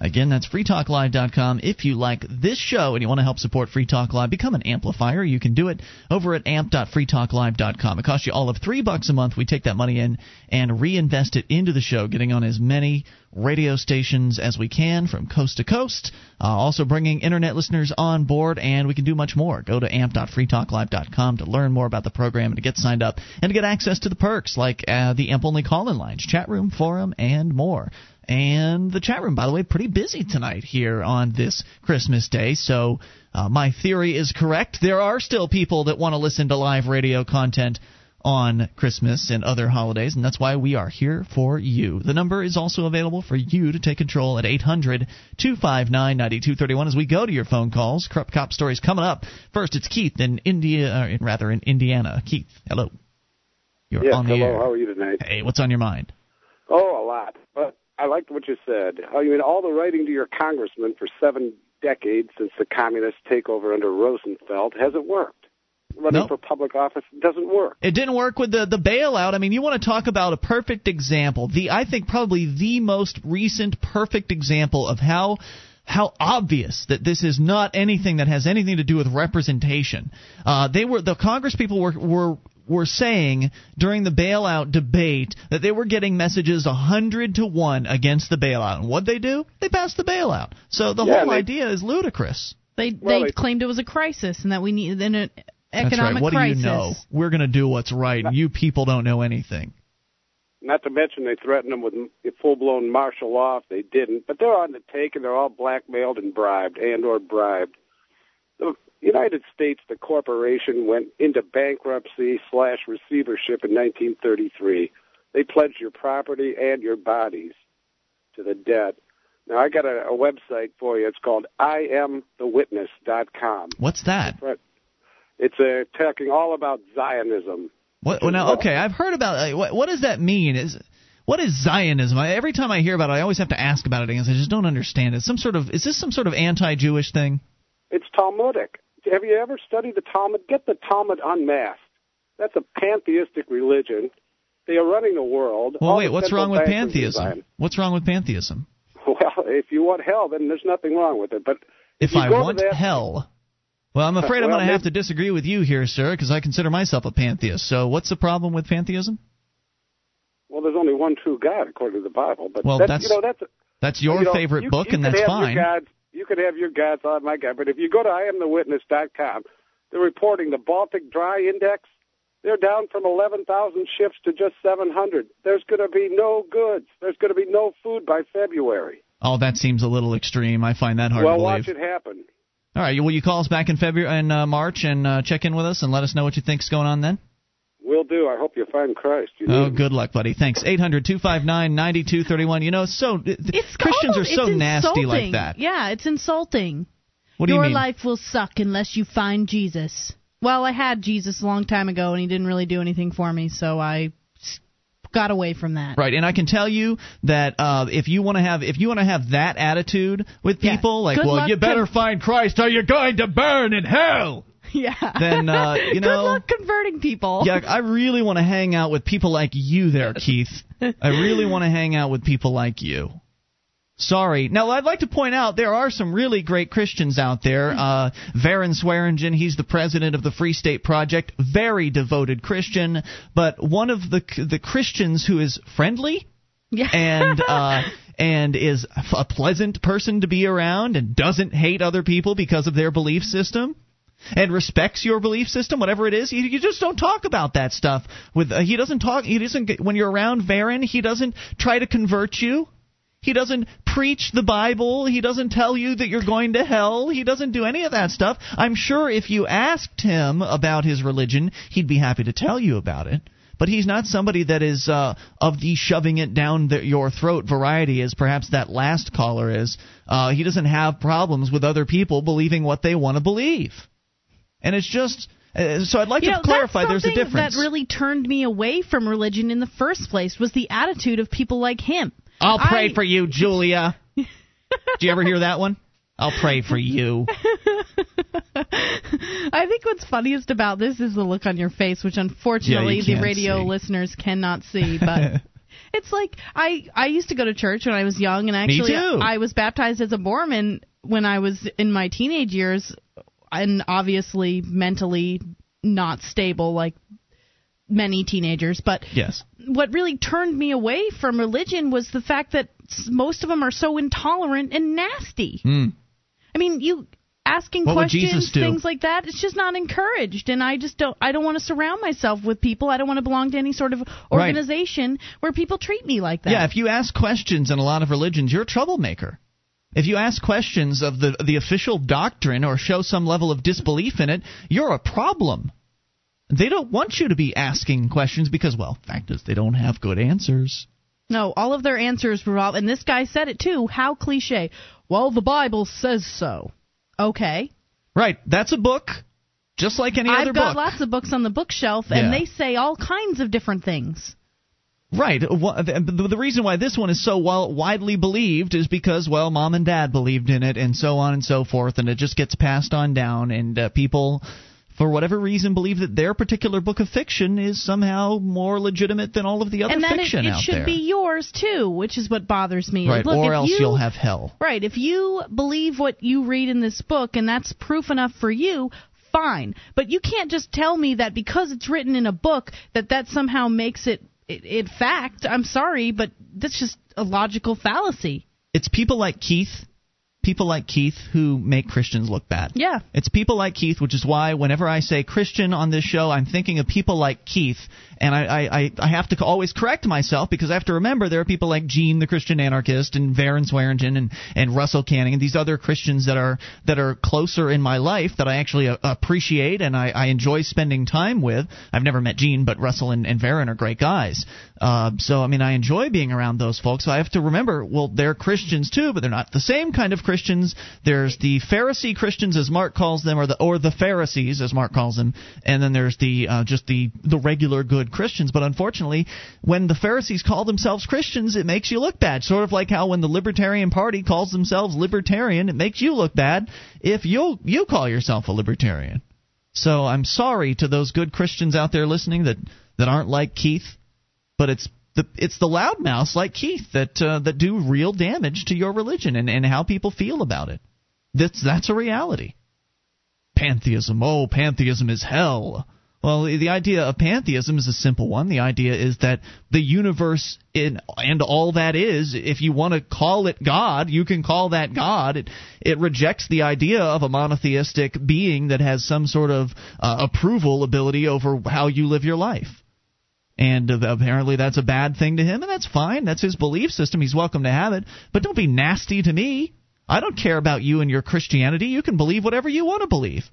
Again, that's freetalklive.com. If you like this show and you want to help support Free Talk Live, become an amplifier. You can do it over at amp.freetalklive.com. It costs you all of three bucks a month. We take that money in and reinvest it into the show, getting on as many radio stations as we can from coast to coast. Uh, also bringing internet listeners on board, and we can do much more. Go to amp.freetalklive.com to learn more about the program and to get signed up and to get access to the perks like uh, the AMP only call-in lines, chat room, forum, and more. And the chat room, by the way, pretty busy tonight here on this Christmas day. So uh, my theory is correct. There are still people that want to listen to live radio content on Christmas and other holidays, and that's why we are here for you. The number is also available for you to take control at 800 259 9231 as we go to your phone calls. Corrupt Cop Stories coming up. First, it's Keith in India, uh, rather in Indiana. Keith, hello. You're yes, on the hello. Air. How are you tonight? Hey, what's on your mind? Oh, a lot. But I liked what you said. I mean, all the writing to your congressman for seven decades since the communist takeover under Rosenfeld hasn't worked. Running nope. for public office doesn't work. It didn't work with the the bailout. I mean, you want to talk about a perfect example. The I think probably the most recent perfect example of how how obvious that this is not anything that has anything to do with representation. Uh, they were the Congress people were were were saying during the bailout debate that they were getting messages 100 to 1 against the bailout. And what they do? They passed the bailout. So the yeah, whole they, idea is ludicrous. They well, they, claimed it was a crisis and that we need an economic That's right. What crisis. do you know? We're going to do what's right, and you people don't know anything. Not to mention they threatened them with full-blown martial law if they didn't. But they're on the take, and they're all blackmailed and bribed, and or bribed. The United States, the corporation, went into bankruptcy slash receivership in 1933. They pledged your property and your bodies to the debt. Now I got a, a website for you. It's called IamTheWitness.com. What's that? It's uh, talking all about Zionism. What? Well, now, okay, I've heard about. Uh, what, what does that mean? Is what is Zionism? I, every time I hear about it, I always have to ask about it because I just don't understand it. Some sort of is this some sort of anti-Jewish thing? It's Talmudic. Have you ever studied the Talmud? Get the Talmud unmasked. That's a pantheistic religion. They are running the world. Well, wait, what's wrong with pantheism? What's wrong with pantheism? Well, if you want hell, then there's nothing wrong with it. But if, if I want that, hell, well, I'm afraid I'm going to have to disagree with you here, sir, because I consider myself a pantheist. So, what's the problem with pantheism? Well, there's only one true God according to the Bible. But well, that's, that's you know that's that's your you know, favorite you, book, you and that's fine. Your gods, you could have your gods on my God, but if you go to IamTheWitness.com, they're reporting the Baltic Dry Index. They're down from 11,000 ships to just 700. There's going to be no goods. There's going to be no food by February. Oh, that seems a little extreme. I find that hard well, to believe. Well, watch it happen. All right. Will you call us back in February and uh, March and uh, check in with us and let us know what you think's going on then? Will do. I hope you find Christ. You oh, good luck, buddy. Thanks. Eight hundred two five nine ninety two thirty one. You know, so it's Christians almost, are so nasty insulting. like that. Yeah, it's insulting. What do Your you mean? life will suck unless you find Jesus. Well, I had Jesus a long time ago, and he didn't really do anything for me, so I got away from that. Right, and I can tell you that uh, if you want to have if you want to have that attitude with people, yeah. like, Good well, you better con- find Christ, or you're going to burn in hell. Yeah. Then uh, you know. Good luck converting people. Yeah, I really want to hang out with people like you, there, Keith. I really want to hang out with people like you. Sorry. Now, I'd like to point out there are some really great Christians out there. Uh, Varrin Swearingen, he's the president of the Free State Project, very devoted Christian, but one of the the Christians who is friendly yeah. and uh, and is a pleasant person to be around and doesn't hate other people because of their belief system and respects your belief system, whatever it is. You, just don't talk about that stuff with. Uh, he doesn't talk. He doesn't. When you're around Varrin, he doesn't try to convert you. He doesn't preach the Bible. He doesn't tell you that you're going to hell. He doesn't do any of that stuff. I'm sure if you asked him about his religion, he'd be happy to tell you about it. But he's not somebody that is uh, of the shoving it down the, your throat variety, as perhaps that last caller is. Uh, he doesn't have problems with other people believing what they want to believe. And it's just Uh, so I'd like you to know, clarify there's a difference. That really turned me away from religion in the first place was the attitude of people like him. I'll pray I- for you, Julia. Did you ever hear that one? I'll pray for you. I think what's funniest about this is the look on your face, which unfortunately Yeah, the radio see. listeners cannot see. But it's like I I used to go to church when I was young, and actually. I was baptized as a Mormon when I was in my teenage years, and obviously mentally not stable like many teenagers. But Yes. what really turned me away from religion was the fact that most of them are so intolerant and nasty. Hmm. I mean, you asking What questions, things like that. It's just not encouraged, and I just don't. I don't want to surround myself with people. I don't want to belong to any sort of organization where people treat me like that. Yeah, if you ask questions in a lot of religions, you're a troublemaker. If you ask questions of the the official doctrine or show some level of disbelief in it, you're a problem. They don't want you to be asking questions because, well, fact is they don't have good answers. No, all of their answers revolve, and this guy said it too. How cliche. Well, the Bible says so. Okay. Right, that's a book, just like any other book. I've got lots of books on the bookshelf, Yeah. and they say all kinds of different things. Right. The the reason why this one is so well widely believed is because, well, mom and dad believed in it, and so on and so forth, and it just gets passed on down, and uh, people, for whatever reason, believe that their particular book of fiction is somehow more legitimate than all of the other and then it, fiction it out should be yours too, which is what bothers me. right, Look, or if else you, you'll have hell. Right, if you believe what you read in this book and that's proof enough for you, fine. But you can't just tell me that because it's written in a book that that somehow makes it it fact. I'm sorry, but that's just a logical fallacy. It's people like Keith, people like Keith who make Christians look bad. Yeah. It's people like Keith, which is why whenever I say Christian on this show, I'm thinking of people like Keith, and I, I, I- have to always correct myself because I have to remember there are people like Gene, the Christian anarchist, and Varrin Swearingen, and, and Russell Kanning, and these other Christians that are that are closer in my life that I actually uh, appreciate and I, I enjoy spending time with. I've never met Gene, but Russell and, and Varrin are great guys. Uh, so I mean, I enjoy being around those folks. So I have to remember, well, they're Christians too, but they're not the same kind of Christians. There's the Pharisee Christians, as Mark calls them, or the or the Pharisees, as Mark calls them, and then there's the uh, just the the regular good Christians. But unfortunately, when the Pharisees call themselves Christians, it makes you look bad. Sort of like how when the Libertarian Party calls themselves Libertarian, it makes you look bad if you you call yourself a Libertarian. So I'm sorry to those good Christians out there listening that that aren't like Keith, but it's the it's the loudmouths like Keith that uh, that do real damage to your religion and, and how people feel about it. That's that's a reality. Pantheism, oh, pantheism is hell. Well, the idea of pantheism is a simple one. The idea is that the universe in, and all that is, if you want to call it God, you can call that God. It, it rejects the idea of a monotheistic being that has some sort of uh, approval ability over how you live your life. And uh, apparently that's a bad thing to him, and that's fine. That's his belief system. He's welcome to have it. But don't be nasty to me. I don't care about you and your Christianity. You can believe whatever you want to believe.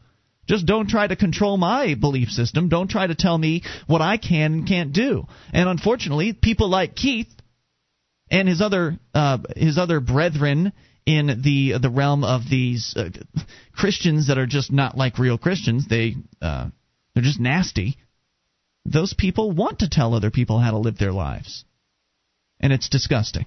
Just don't try to control my belief system. Don't try to tell me what I can and can't do. And unfortunately, people like Keith and his other uh, his other brethren in the the realm of these uh, Christians that are just not like real Christians. They uh, they're just nasty. Those people want to tell other people how to live their lives, and it's disgusting.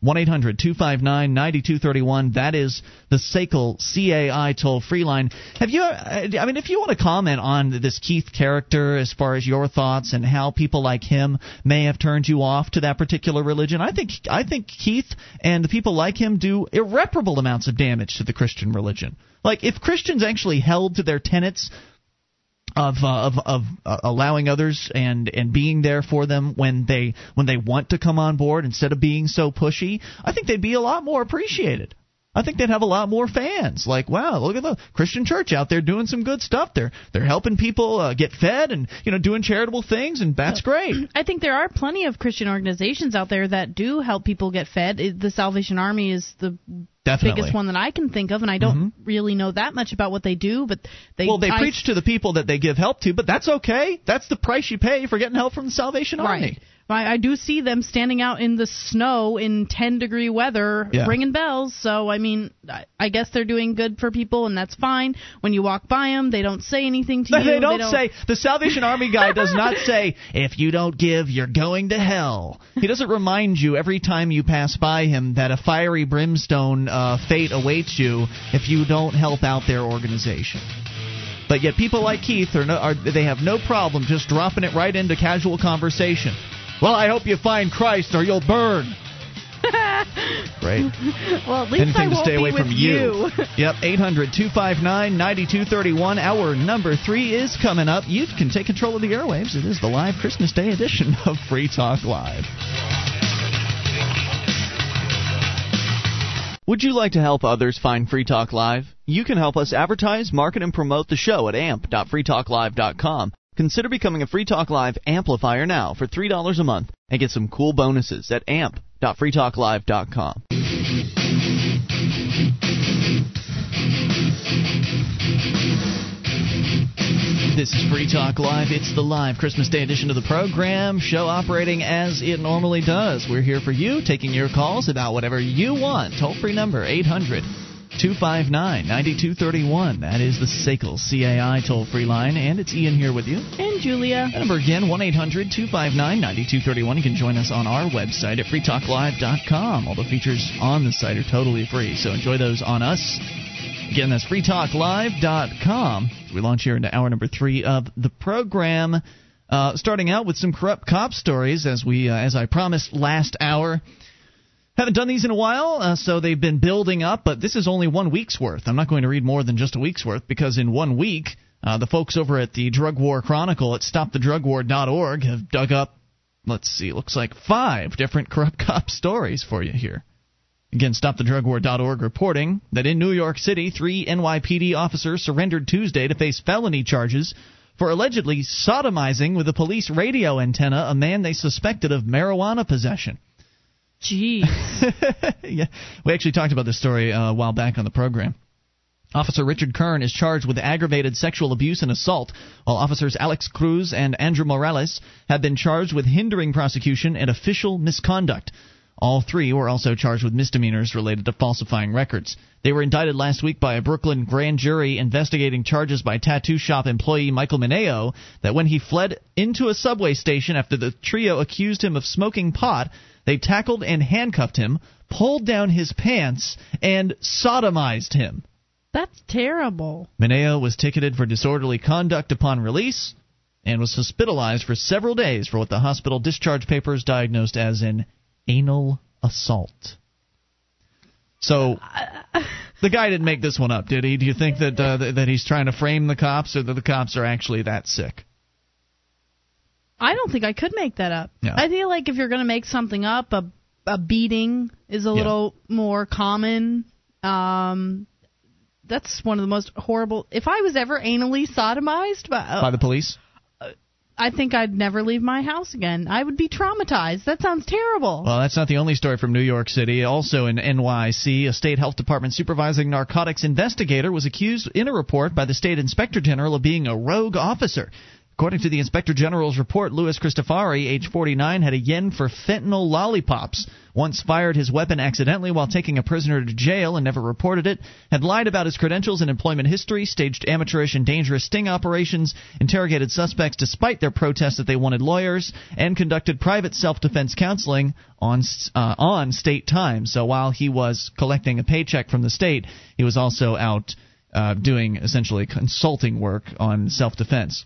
1 800 259 9231. That is the SACL CAI toll free line. Have you, uh, I mean, if you want to comment on this Keith character as far as your thoughts and how people like him may have turned you off to that particular religion, I think, I think Keith and the people like him do irreparable amounts of damage to the Christian religion. Like, if Christians actually held to their tenets, of uh, of of uh, allowing others and and being there for them when they when they want to come on board instead of being so pushy, I think they'd be a lot more appreciated. I think they'd have a lot more fans. Like, wow, look at the Christian church out there doing some good stuff. They're they're helping people uh, get fed and you know doing charitable things, and that's great. I think there are plenty of Christian organizations out there that do help people get fed. The Salvation Army is the Definitely. biggest one that I can think of, and I don't really know that much about what they do, but they well, they I- preach to the people that they give help to, but that's okay. That's the price you pay for getting help from the Salvation Army. Right. I, I do see them standing out in the snow in 10 degree weather Yeah. ringing bells. So, I mean, I, I guess they're doing good for people, and that's fine. When you walk by them, they don't say anything to you. They don't, say the Salvation Army guy does not say if you don't give you're going to hell. He doesn't remind you every time you pass by him that a fiery brimstone uh, fate awaits you if you don't help out their organization. But yet people like Keith are, no, are they have no problem just dropping it right into casual conversation. Well, I hope you find Christ or you'll burn. Right. Well, at least Anything I to won't stay be away with from you. yep, 800 259 9231. Hour number three is coming up. You can take control of the airwaves. It is the live Christmas Day edition of Free Talk Live. Would you like to help others find Free Talk Live? You can help us advertise, market, and promote the show at amp.freetalklive.com. Consider becoming a Free Talk Live amplifier now for $3 a month and get some cool bonuses at amp.freetalklive.com. This is Free Talk Live. It's the live Christmas Day edition of the program. Show operating as it normally does. We're here for you, taking your calls about whatever you want. Toll free number 800 259 9231. That is the SACL CAI toll free line. And it's Ian here with you. And Julia. That number again, 1 800 259 9231. You can join us on our website at freetalklive.com. All the features on the site are totally free, so enjoy those on us. Again, that's freetalklive.com. We launch here into hour number three of the program. Uh, starting out with some corrupt cop stories, as we, uh, as I promised last hour. Haven't done these in a while, uh, so they've been building up, but this is only one week's worth. I'm not going to read more than just a week's worth because in one week, uh, the folks over at the Drug War Chronicle at StopTheDrugWar.org have dug up, let's see, looks like five different corrupt cop stories for you here. Again, StopTheDrugWar.org reporting that in New York City, three NYPD officers surrendered Tuesday to face felony charges for allegedly sodomizing with a police radio antenna a man they suspected of marijuana possession. Jeez. yeah, we actually talked about this story uh, a while back on the program. Officer Richard Kern is charged with aggravated sexual abuse and assault, while officers Alex Cruz and Andrew Morales have been charged with hindering prosecution and official misconduct. All three were also charged with misdemeanors related to falsifying records. They were indicted last week by a Brooklyn grand jury investigating charges by tattoo shop employee Michael Mineo that when he fled into a subway station after the trio accused him of smoking pot, they tackled and handcuffed him, pulled down his pants, and sodomized him. That's terrible. Mineo was ticketed for disorderly conduct upon release and was hospitalized for several days for what the hospital discharge papers diagnosed as an anal assault. So the guy didn't make this one up, did he? Do you think that uh, that he's trying to frame the cops, or that the cops are actually that sick? I don't think I could make that up. I feel like if you're going to make something up, a a beating is a Yeah. little more common. Um, that's one of the most horrible. If I was ever anally sodomized, by, By the police? I think I'd never leave my house again. I would be traumatized. That sounds terrible. Well, that's not the only story from New York City. Also in NYC, a state health department supervising narcotics investigator was accused in a report by the state inspector general of being a rogue officer. According to the inspector general's report, Louis Cristofari, age 49, had a yen for fentanyl lollipops. Once fired his weapon accidentally while taking a prisoner to jail and never reported it. Had lied about his credentials and employment history. Staged amateurish and dangerous sting operations. Interrogated suspects despite their protests that they wanted lawyers. And conducted private self-defense counseling on uh, on state time. So while he was collecting a paycheck from the state, he was also out uh, doing essentially consulting work on self-defense.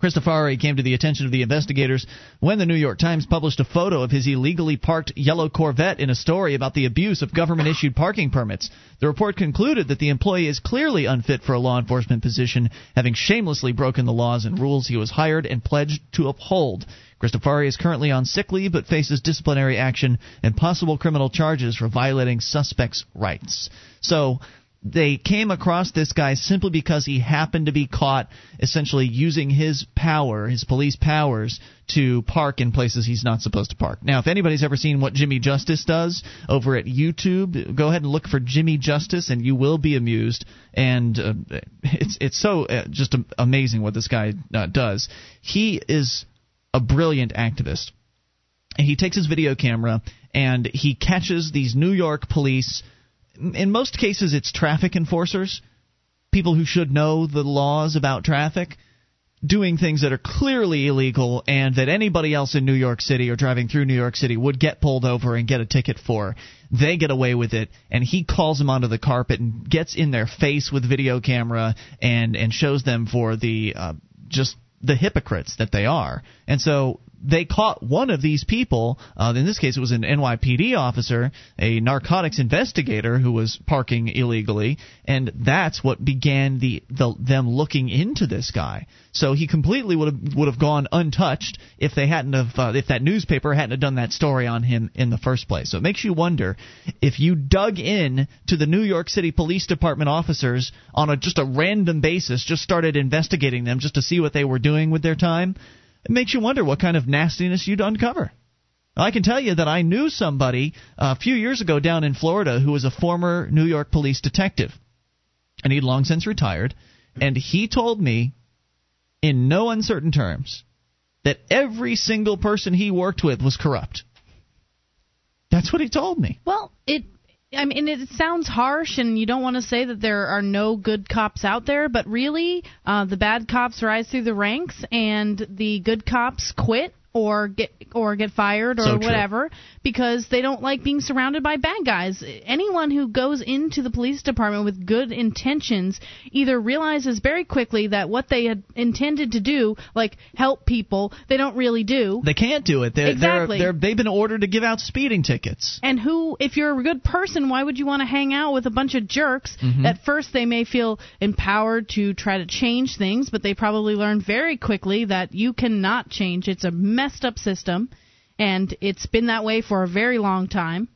Cristofari came to the attention of the investigators when the New York Times published a photo of his illegally parked yellow Corvette in a story about the abuse of government issued parking permits. The report concluded that the employee is clearly unfit for a law enforcement position, having shamelessly broken the laws and rules he was hired and pledged to uphold. Cristofari is currently on sick leave but faces disciplinary action and possible criminal charges for violating suspects' rights. So, they came across this guy simply because he happened to be caught essentially using his power, his police powers, to park in places he's not supposed to park. Now, if anybody's ever seen what Jimmy Justice does over at YouTube, go ahead and look for Jimmy Justice, and you will be amused. And uh, it's it's so uh, just amazing what this guy uh, does. He is a brilliant activist. he takes his video camera and he catches these New York police. In most cases, it's traffic enforcers, people who should know the laws about traffic, doing things that are clearly illegal and that anybody else in New York City or driving through New York City would get pulled over and get a ticket for. They get away with it, and he calls them onto the carpet and gets in their face with video camera and and shows them for the uh, just the hypocrites that they are. And so they caught one of these people. Uh, in this case, it was an NYPD officer, a narcotics investigator who was parking illegally, and that's what began the, the them looking into this guy. So he completely would have would have gone untouched if they hadn't have uh, if that newspaper hadn't have done that story on him in the first place. So it makes you wonder if you dug in to the New York City Police Department officers on a just a random basis, just started investigating them just to see what they were doing with their time it makes you wonder what kind of nastiness you'd uncover. I can tell you that I knew somebody uh, a few years ago down in Florida who was a former New York police detective, and he'd long since retired. And he told me, in no uncertain terms, that every single person he worked with was corrupt. That's what he told me. Well, it I mean, it sounds harsh, and you don't want to say that there are no good cops out there, but really, uh, the bad cops rise through the ranks, and the good cops quit or get or get fired or So whatever because they don't like being surrounded by bad guys. Anyone who goes into the police department with good intentions either realizes very quickly that what they had intended to do, like help people, they don't really do. They can't do it. They're, Exactly. they're, they're, they've been ordered to give out speeding tickets. And who, if you're a good person, why would you want to hang out with a bunch of jerks? Mhm. At first, they may feel empowered to try to change things, but they probably learn very quickly that you cannot change. It's a messed up system, and it's been that way for a very long time.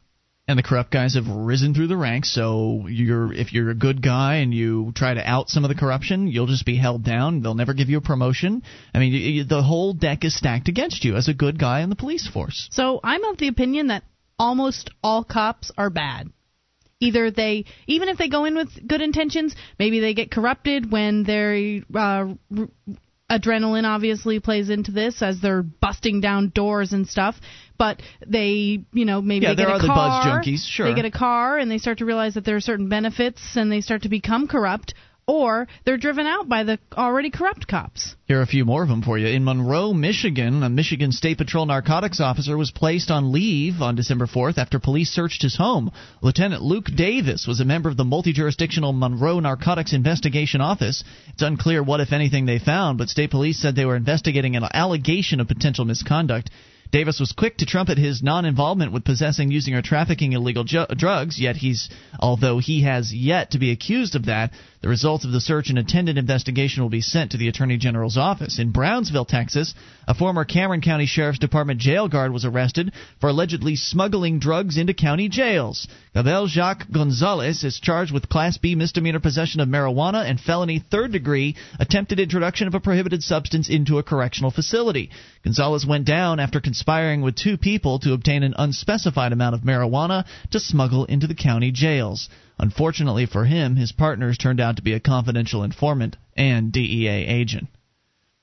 and the corrupt guys have risen through the ranks. So you're if you're a good guy and you try to out some of the corruption, you'll just be held down. They'll never give you a promotion. I mean, y y the whole deck is stacked against you as a good guy in the police force. So I'm of the opinion that almost all cops are bad. Either they, even if they go in with good intentions, maybe they get corrupted when their uh, adrenaline obviously plays into this as they're busting down doors and stuff. But they, you know, maybe Yeah, they get there a are the buzz car. junkies, sure. They get a car and they start to realize that there are certain benefits and they start to become corrupt, or they're driven out by the already corrupt cops. Here are a few more of them for you. In Monroe, Michigan, a Michigan State Patrol narcotics officer was placed on leave on December 4th after police searched his home. Lieutenant Luke Davis was a member of the multi jurisdictional Monroe Narcotics Investigation Office. It's unclear what, if anything, they found, but state police said they were investigating an allegation of potential misconduct. Davis was quick to trumpet his non-involvement with possessing, using, or trafficking illegal ju- drugs. Yet he's, although he has yet to be accused of that, the results of the search and attendant investigation will be sent to the Attorney General's office. In Brownsville, Texas, a former Cameron County Sheriff's Department jail guard was arrested for allegedly smuggling drugs into county jails. Gabriel Jacques Gonzalez is charged with Class B misdemeanor possession of marijuana and felony third degree attempted introduction of a prohibited substance into a correctional facility. Gonzalez went down after conspiring with two people to obtain an unspecified amount of marijuana to smuggle into the county jails. Unfortunately for him, his partners turned out to be a confidential informant and DEA agent.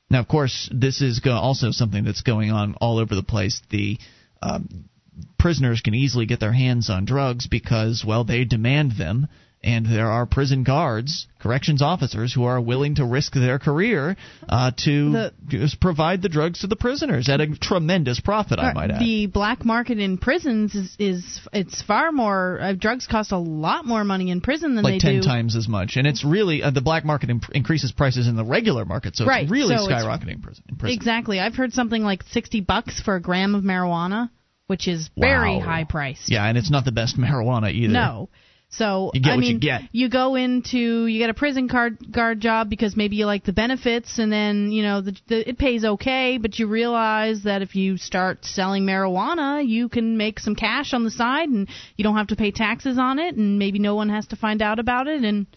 Now, of course, this is also something that's going on all over the place. The um, prisoners can easily get their hands on drugs because, well, they demand them, and there are prison guards, corrections officers, who are willing to risk their career uh, to The- just provide the drugs to the prisoners at a tremendous profit, I might add. The black market in prisons is, is it's far more. Uh, drugs cost a lot more money in prison than they do. like they ten do. times as much, and it's really uh, the black market imp- increases prices in the regular market, so Right, it's really so skyrocketing in prison. In prison. Exactly. I've heard something like sixty bucks for a gram of marijuana, which is very Wow. high priced. Yeah, and it's not the best marijuana either. No. So You get I what you mean, get. you go into you get a prison guard guard job because maybe you like the benefits, and then you know the, the, it pays okay, but you realize that if you start selling marijuana, you can make some cash on the side, and you don't have to pay taxes on it, and maybe no one has to find out about it, and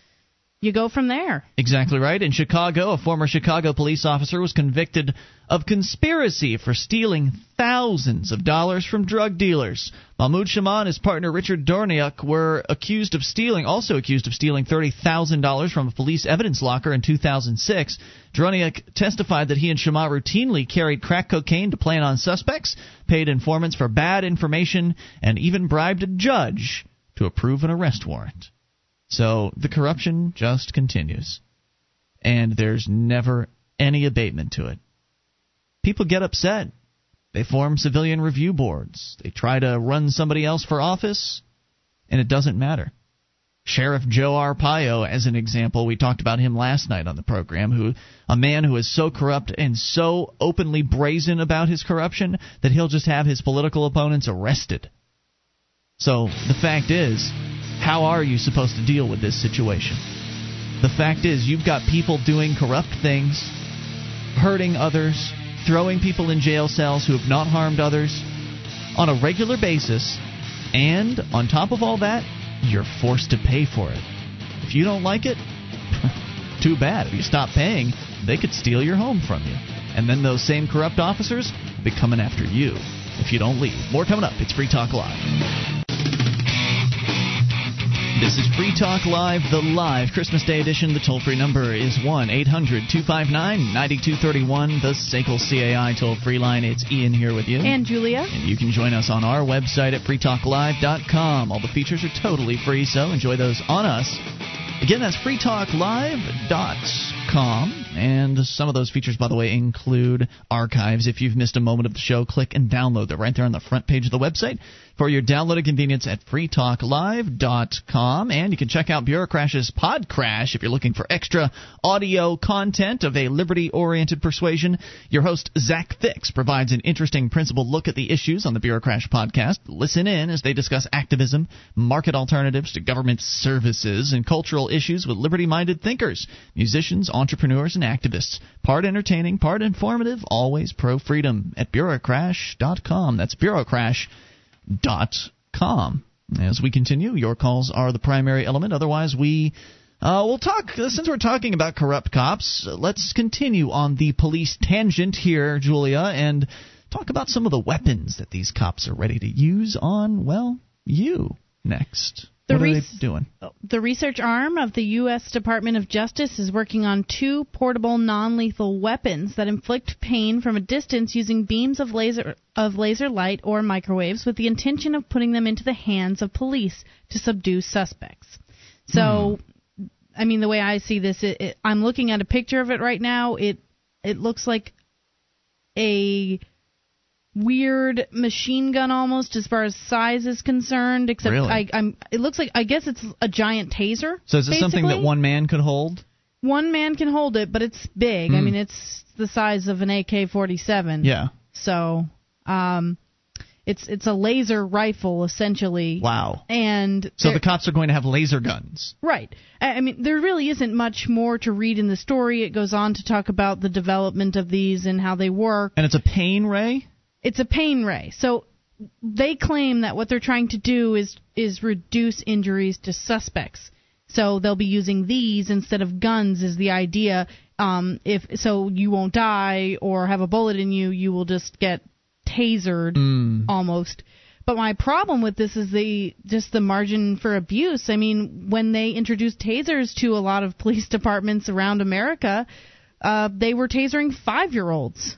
you go from there. Exactly right. In Chicago, a former Chicago police officer was convicted of conspiracy for stealing thousands of dollars from drug dealers. Mahmoud Shama and his partner Richard Dorniuk were accused of stealing, also accused of stealing $30,000 from a police evidence locker in 2006. Dorniuk testified that he and Shama routinely carried crack cocaine to plan on suspects, paid informants for bad information, and even bribed a judge to approve an arrest warrant. So the corruption just continues. And there's never any abatement to it. People get upset. They form civilian review boards. They try to run somebody else for office, and it doesn't matter. Sheriff Joe Arpaio, as an example, we talked about him last night on the program, who a man who is so corrupt and so openly brazen about his corruption that he'll just have his political opponents arrested. So the fact is, how are you supposed to deal with this situation? The fact is, you've got people doing corrupt things, hurting others, throwing people in jail cells who have not harmed others on a regular basis, and on top of all that, you're forced to pay for it. If you don't like it, too bad. If you stop paying, they could steal your home from you. And then those same corrupt officers will be coming after you if you don't leave. More coming up. It's Free Talk Live. This is Free Talk Live, the live Christmas Day edition. The toll free number is 1 800 259 9231, the SACL CAI toll free line. It's Ian here with you. And Julia. And you can join us on our website at freetalklive.com. All the features are totally free, so enjoy those on us. Again, that's freetalklive.com. And some of those features, by the way, include archives. If you've missed a moment of the show, click and download them right there on the front page of the website for your downloaded convenience at freetalklive.com. And you can check out Bureaucrash's Pod Crash if you're looking for extra audio content of a liberty oriented persuasion. Your host, Zach Fix, provides an interesting principled look at the issues on the Bureaucrash podcast. Listen in as they discuss activism, market alternatives to government services, and cultural issues with liberty minded thinkers, musicians, entrepreneurs, and activists. Part entertaining, part informative, always pro freedom at Bureaucrash.com. That's Bureaucrash.com. As we continue, your calls are the primary element. Otherwise, we uh, we'll talk, since we're talking about corrupt cops, let's continue on the police tangent here, Julia, and talk about some of the weapons that these cops are ready to use on, well, you next. The what are res- they doing? Uh, the research arm of the U.S. Department of Justice is working on two portable non-lethal weapons that inflict pain from a distance using beams of laser of laser light or microwaves, with the intention of putting them into the hands of police to subdue suspects. So, hmm. I mean, the way I see this, it, it, I'm looking at a picture of it right now. It it looks like a weird machine gun almost as far as size is concerned except Really? I, I'm it looks like I guess it's a giant taser. So is it something that one man could hold? one man can hold it, but it's big. I Hmm. mean, it's the size of an AK-47. Yeah. So, um, it's it's a laser rifle essentially. Wow. And So the cops are going to have laser guns. right. I mean, there really isn't much more to read in the story. It goes on to talk about the development of these and how they work. And it's a pain ray? It's a pain ray. So they claim that what they're trying to do is is reduce injuries to suspects. So they'll be using these instead of guns is the idea. Um, if so, you won't die or have a bullet in you. You will just get tasered Mm. almost. But my problem with this is the just the margin for abuse. I mean, when they introduced tasers to a lot of police departments around America, uh, they were tasering five year olds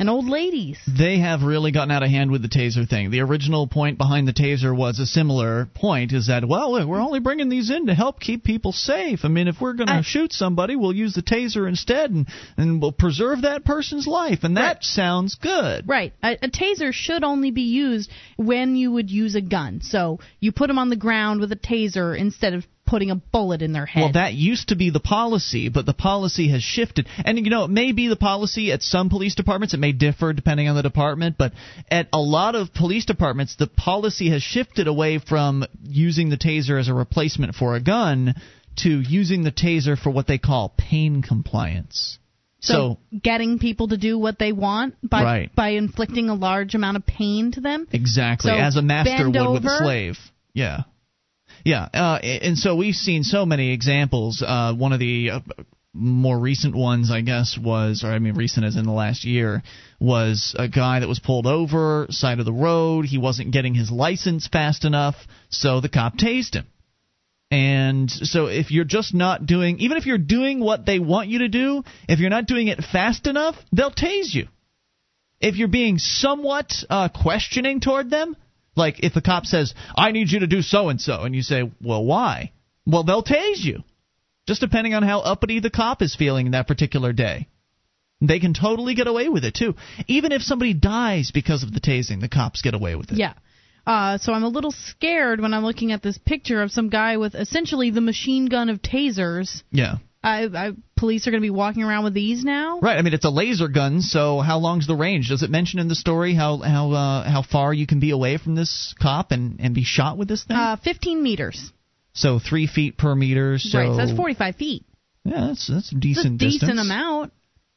and old ladies. They have really gotten out of hand with the taser thing. The original point behind the taser was a similar point is that, well, we're only bringing these in to help keep people safe. I mean, if we're going to shoot somebody, we'll use the taser instead and, and we'll preserve that person's life. And that sounds good. Right. A, a taser should only be used when you would use a gun. So you put them on the ground with a taser instead of putting a bullet in their head. Well, that used to be the policy, but the policy has shifted. And, you know, it may be the policy at some police departments. It may differ depending on the department, but at a lot of police departments, the policy has shifted away from using the taser as a replacement for a gun to using the taser for what they call pain compliance. so, getting people to do what they want by Right. by inflicting a large amount of pain to them. Exactly, So as a master would with a slave. Yeah. Yeah, uh, and so we've seen so many examples. Uh, one of the uh, more recent ones, I guess, was, or I mean, recent as in the last year, was a guy that was pulled over, side of the road. He wasn't getting his license fast enough, so the cop tased him. And so if you're just not doing, even if you're doing what they want you to do, if you're not doing it fast enough, they'll tase you. If you're being somewhat uh, questioning toward them, like if the cop says, I need you to do so and so, and you say, well, why? Well, they'll tase you just depending on how uppity the cop is feeling that particular day. They can totally get away with it too. Even if somebody dies because of the tasing, the cops get away with it. Yeah. Uh, so I'm a little scared when I'm looking at this picture of some guy with essentially the machine gun of tasers. Yeah. I, I, police are going to be walking around with these now. Right. I mean, it's a laser gun. So how long's the range? Does it mention in the story how how uh, how far you can be away from this cop and and be shot with this thing? Uh, 15 meters. So three feet per meter. So right, so that's 45 feet. Yeah, that's that's a decent that's a decent distance. amount.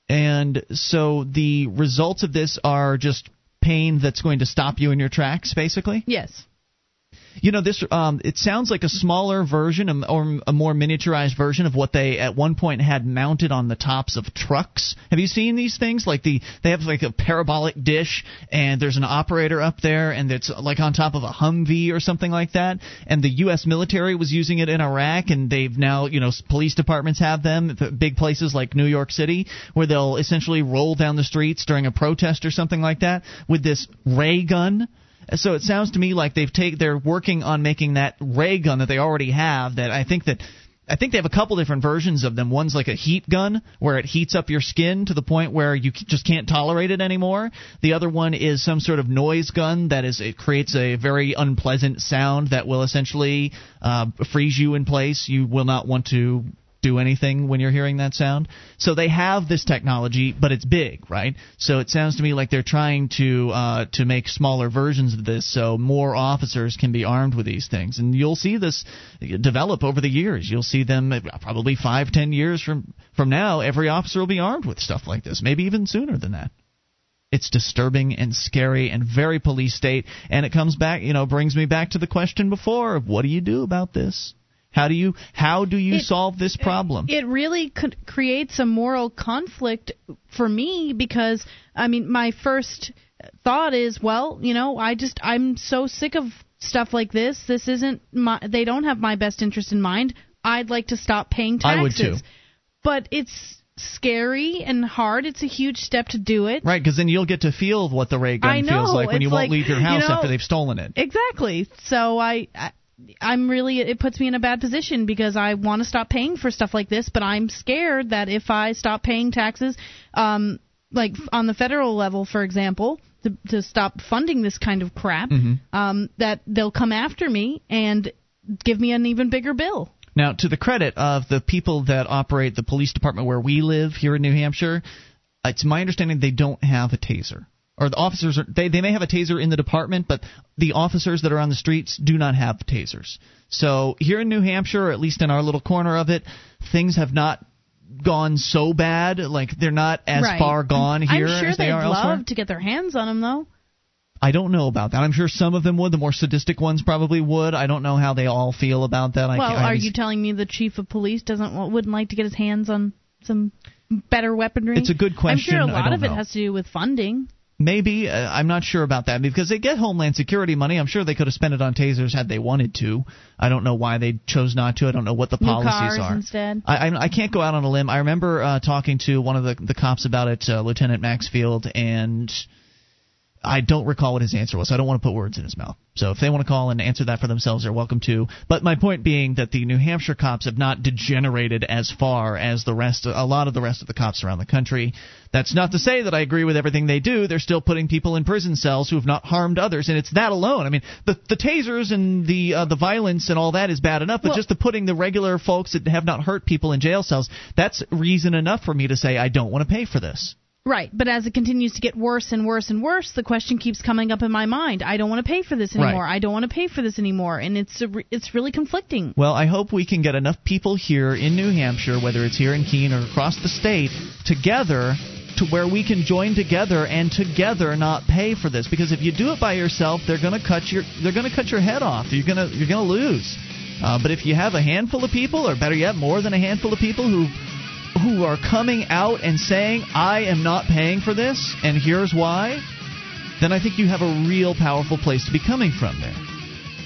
And so the results of this are just pain that's going to stop you in your tracks, basically. Yes. You know, this um, it sounds like a smaller version um, or a more miniaturized version of what they at one point had mounted on the tops of trucks. Have you seen these things? Like the they have like a parabolic dish, and there's an operator up there, and it's like on top of a Humvee or something like that. And the U.S. military was using it in Iraq, and they've now you know police departments have them, big places like New York City, where they'll essentially roll down the streets during a protest or something like that with this ray gun so it sounds to me like they've take they're working on making that ray gun that they already have. That I think that I think they have a couple different versions of them. One's like a heat gun where it heats up your skin to the point where you just can't tolerate it anymore. The other one is some sort of noise gun that is it creates a very unpleasant sound that will essentially uh, freeze you in place. You will not want to do anything when you're hearing that sound. So they have this technology, but it's big, right? So it sounds to me like they're trying to uh, to make smaller versions of this, so more officers can be armed with these things. And you'll see this develop over the years. You'll see them uh, probably five, ten years from from now. Every officer will be armed with stuff like this, maybe even sooner than that. It's disturbing and scary and very police state. And it comes back, you know, brings me back to the question before of what do you do about this? How do you how do you It- solve this problem? It really creates a moral conflict for me because I mean my first thought is well you know I just I'm so sick of stuff like this this isn't my they don't have my best interest in mind I'd like to stop paying taxes. I would too. but it's scary and hard it's a huge step to do it Right, because then you'll get to feel what the ray gun know, feels like when you won't like, leave your you house know- after they've stolen it. Exactly. So I, I I'm really it puts me in a bad position because I want to stop paying for stuff like this, but I'm scared that if I stop paying taxes, um, like on the federal level, for example, to, to stop funding this kind of crap, Mhm. um, that they'll come after me and give me an even bigger bill. Now, to the credit of the people that operate the police department where we live here in New Hampshire, it's my understanding they don't have a taser. Or the officers are they, they may have a taser in the department, but the officers that are on the streets do not have tasers. So here in New Hampshire, or at least in our little corner of it, things have not gone so bad. Like they're not as Right. far gone here I'm sure as they they'd are love elsewhere. to get their hands on them though. I don't know about that. I'm sure some of them would. The more sadistic ones probably would. I don't know how they all feel about that. Well, can't- I are you telling me the chief of police doesn't wouldn't like to get his hands on some better weaponry? It's a good question. I'm sure a lot of it has to do with funding. Maybe uh, I'm not sure about that because they get Homeland Security money. I'm sure they could have spent it on tasers had they wanted to. I don't know why they chose not to. I don't know what the New policies cars are. instead. I, I I can't go out on a limb. I remember uh, talking to one of the the cops about it, uh, Lieutenant Maxfield, and I don't recall what his answer was. I don't want to put words in his mouth. So if they want to call and answer that for themselves, they're welcome to. But my point being that the New Hampshire cops have not degenerated as far as the rest, a lot of the rest of the cops around the country. That's not to say that I agree with everything they do. They're still putting people in prison cells who have not harmed others, and it's that alone. I mean, the the tasers and the uh, the violence and all that is bad enough, but Well- just the putting the regular folks that have not hurt people in jail cells, that's reason enough for me to say I don't want to pay for this. Right, but as it continues to get worse and worse and worse, the question keeps coming up in my mind. I don't want to pay for this Right. anymore. I don't want to pay for this anymore, and it's re- it's really conflicting. Well, I hope we can get enough people here in New Hampshire, whether it's here in Keene or across the state, together to where we can join together and together not pay for this. Because if you do it by yourself, they're going to cut your they're going to cut your head off. You're going to you're going to lose. Uh, but if you have a handful of people, or better yet, more than a handful of people who who are coming out and saying, "I am not paying for this, and here's why," then I think you have a real powerful place to be coming from there.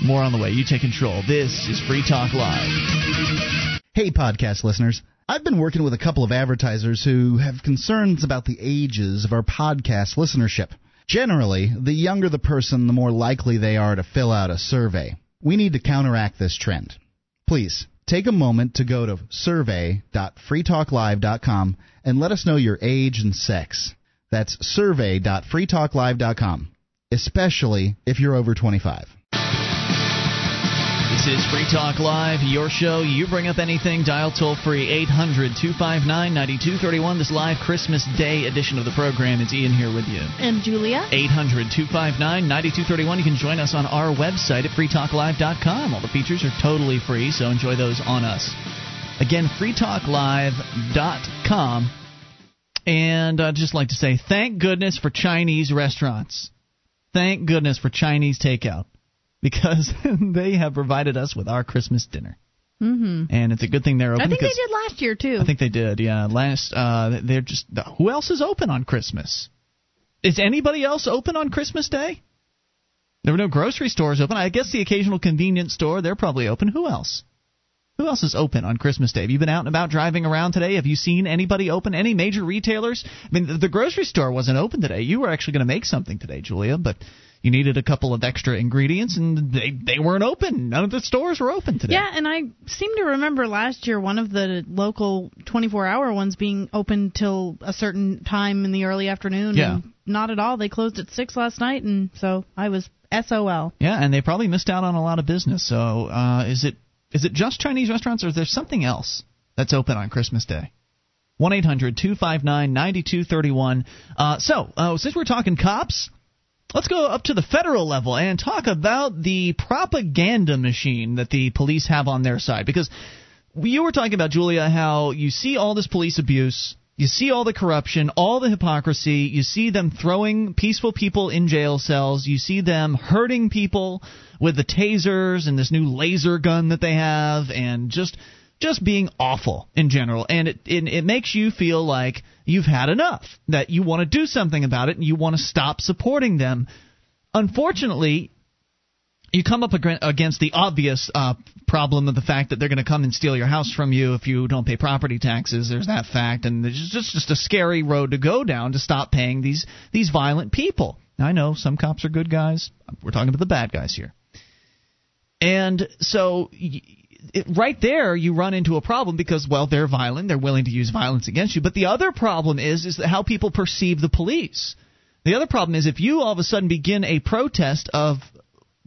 More on the way. You take control. This is Free Talk Live. Hey, podcast listeners. I've been working with a couple of advertisers who have concerns about the ages of our podcast listenership. Generally, the younger the person, the more likely they are to fill out a survey. We need to counteract this trend. Please, take a moment to go to survey.freetalklive.com and let us know your age and sex. That's survey.freetalklive.com, especially if you're over 25. This is Free Talk Live, your show. You bring up anything, dial toll free 800 259 9231. This live Christmas Day edition of the program. It's Ian here with you. And Julia. 800 259 9231. You can join us on our website at freetalklive.com. All the features are totally free, so enjoy those on us. Again, freetalklive.com. And I'd just like to say thank goodness for Chinese restaurants. Thank goodness for Chinese takeout because they have provided us with our Christmas dinner. Mm-hmm. And it's a good thing they're open. I think they did last year too. I think they did. Yeah, last uh, they're just who else is open on Christmas? Is anybody else open on Christmas Day? There were no grocery stores open. I guess the occasional convenience store they're probably open. Who else? Who else is open on Christmas Day? Have you been out and about driving around today? Have you seen anybody open? Any major retailers? I mean, the, the grocery store wasn't open today. You were actually going to make something today, Julia, but you needed a couple of extra ingredients, and they they weren't open. None of the stores were open today. Yeah, and I seem to remember last year one of the local 24-hour ones being open till a certain time in the early afternoon. Yeah. And not at all. They closed at six last night, and so I was SOL. Yeah, and they probably missed out on a lot of business. So, uh, is it is it just Chinese restaurants, or is there something else that's open on Christmas Day? One eight hundred two five nine ninety two thirty one. Uh, so, uh, since we're talking cops, let's go up to the federal level and talk about the propaganda machine that the police have on their side. Because you were talking about Julia, how you see all this police abuse. You see all the corruption, all the hypocrisy. You see them throwing peaceful people in jail cells. You see them hurting people with the tasers and this new laser gun that they have, and just just being awful in general. And it it, it makes you feel like you've had enough, that you want to do something about it, and you want to stop supporting them. Unfortunately, you come up ag- against the obvious uh, problem of the fact that they're going to come and steal your house from you if you don't pay property taxes. There's that fact, and it's just just a scary road to go down to stop paying these these violent people. Now, I know some cops are good guys. We're talking about the bad guys here. And so, it, right there, you run into a problem because, well, they're violent. They're willing to use violence against you. But the other problem is is how people perceive the police. The other problem is if you all of a sudden begin a protest of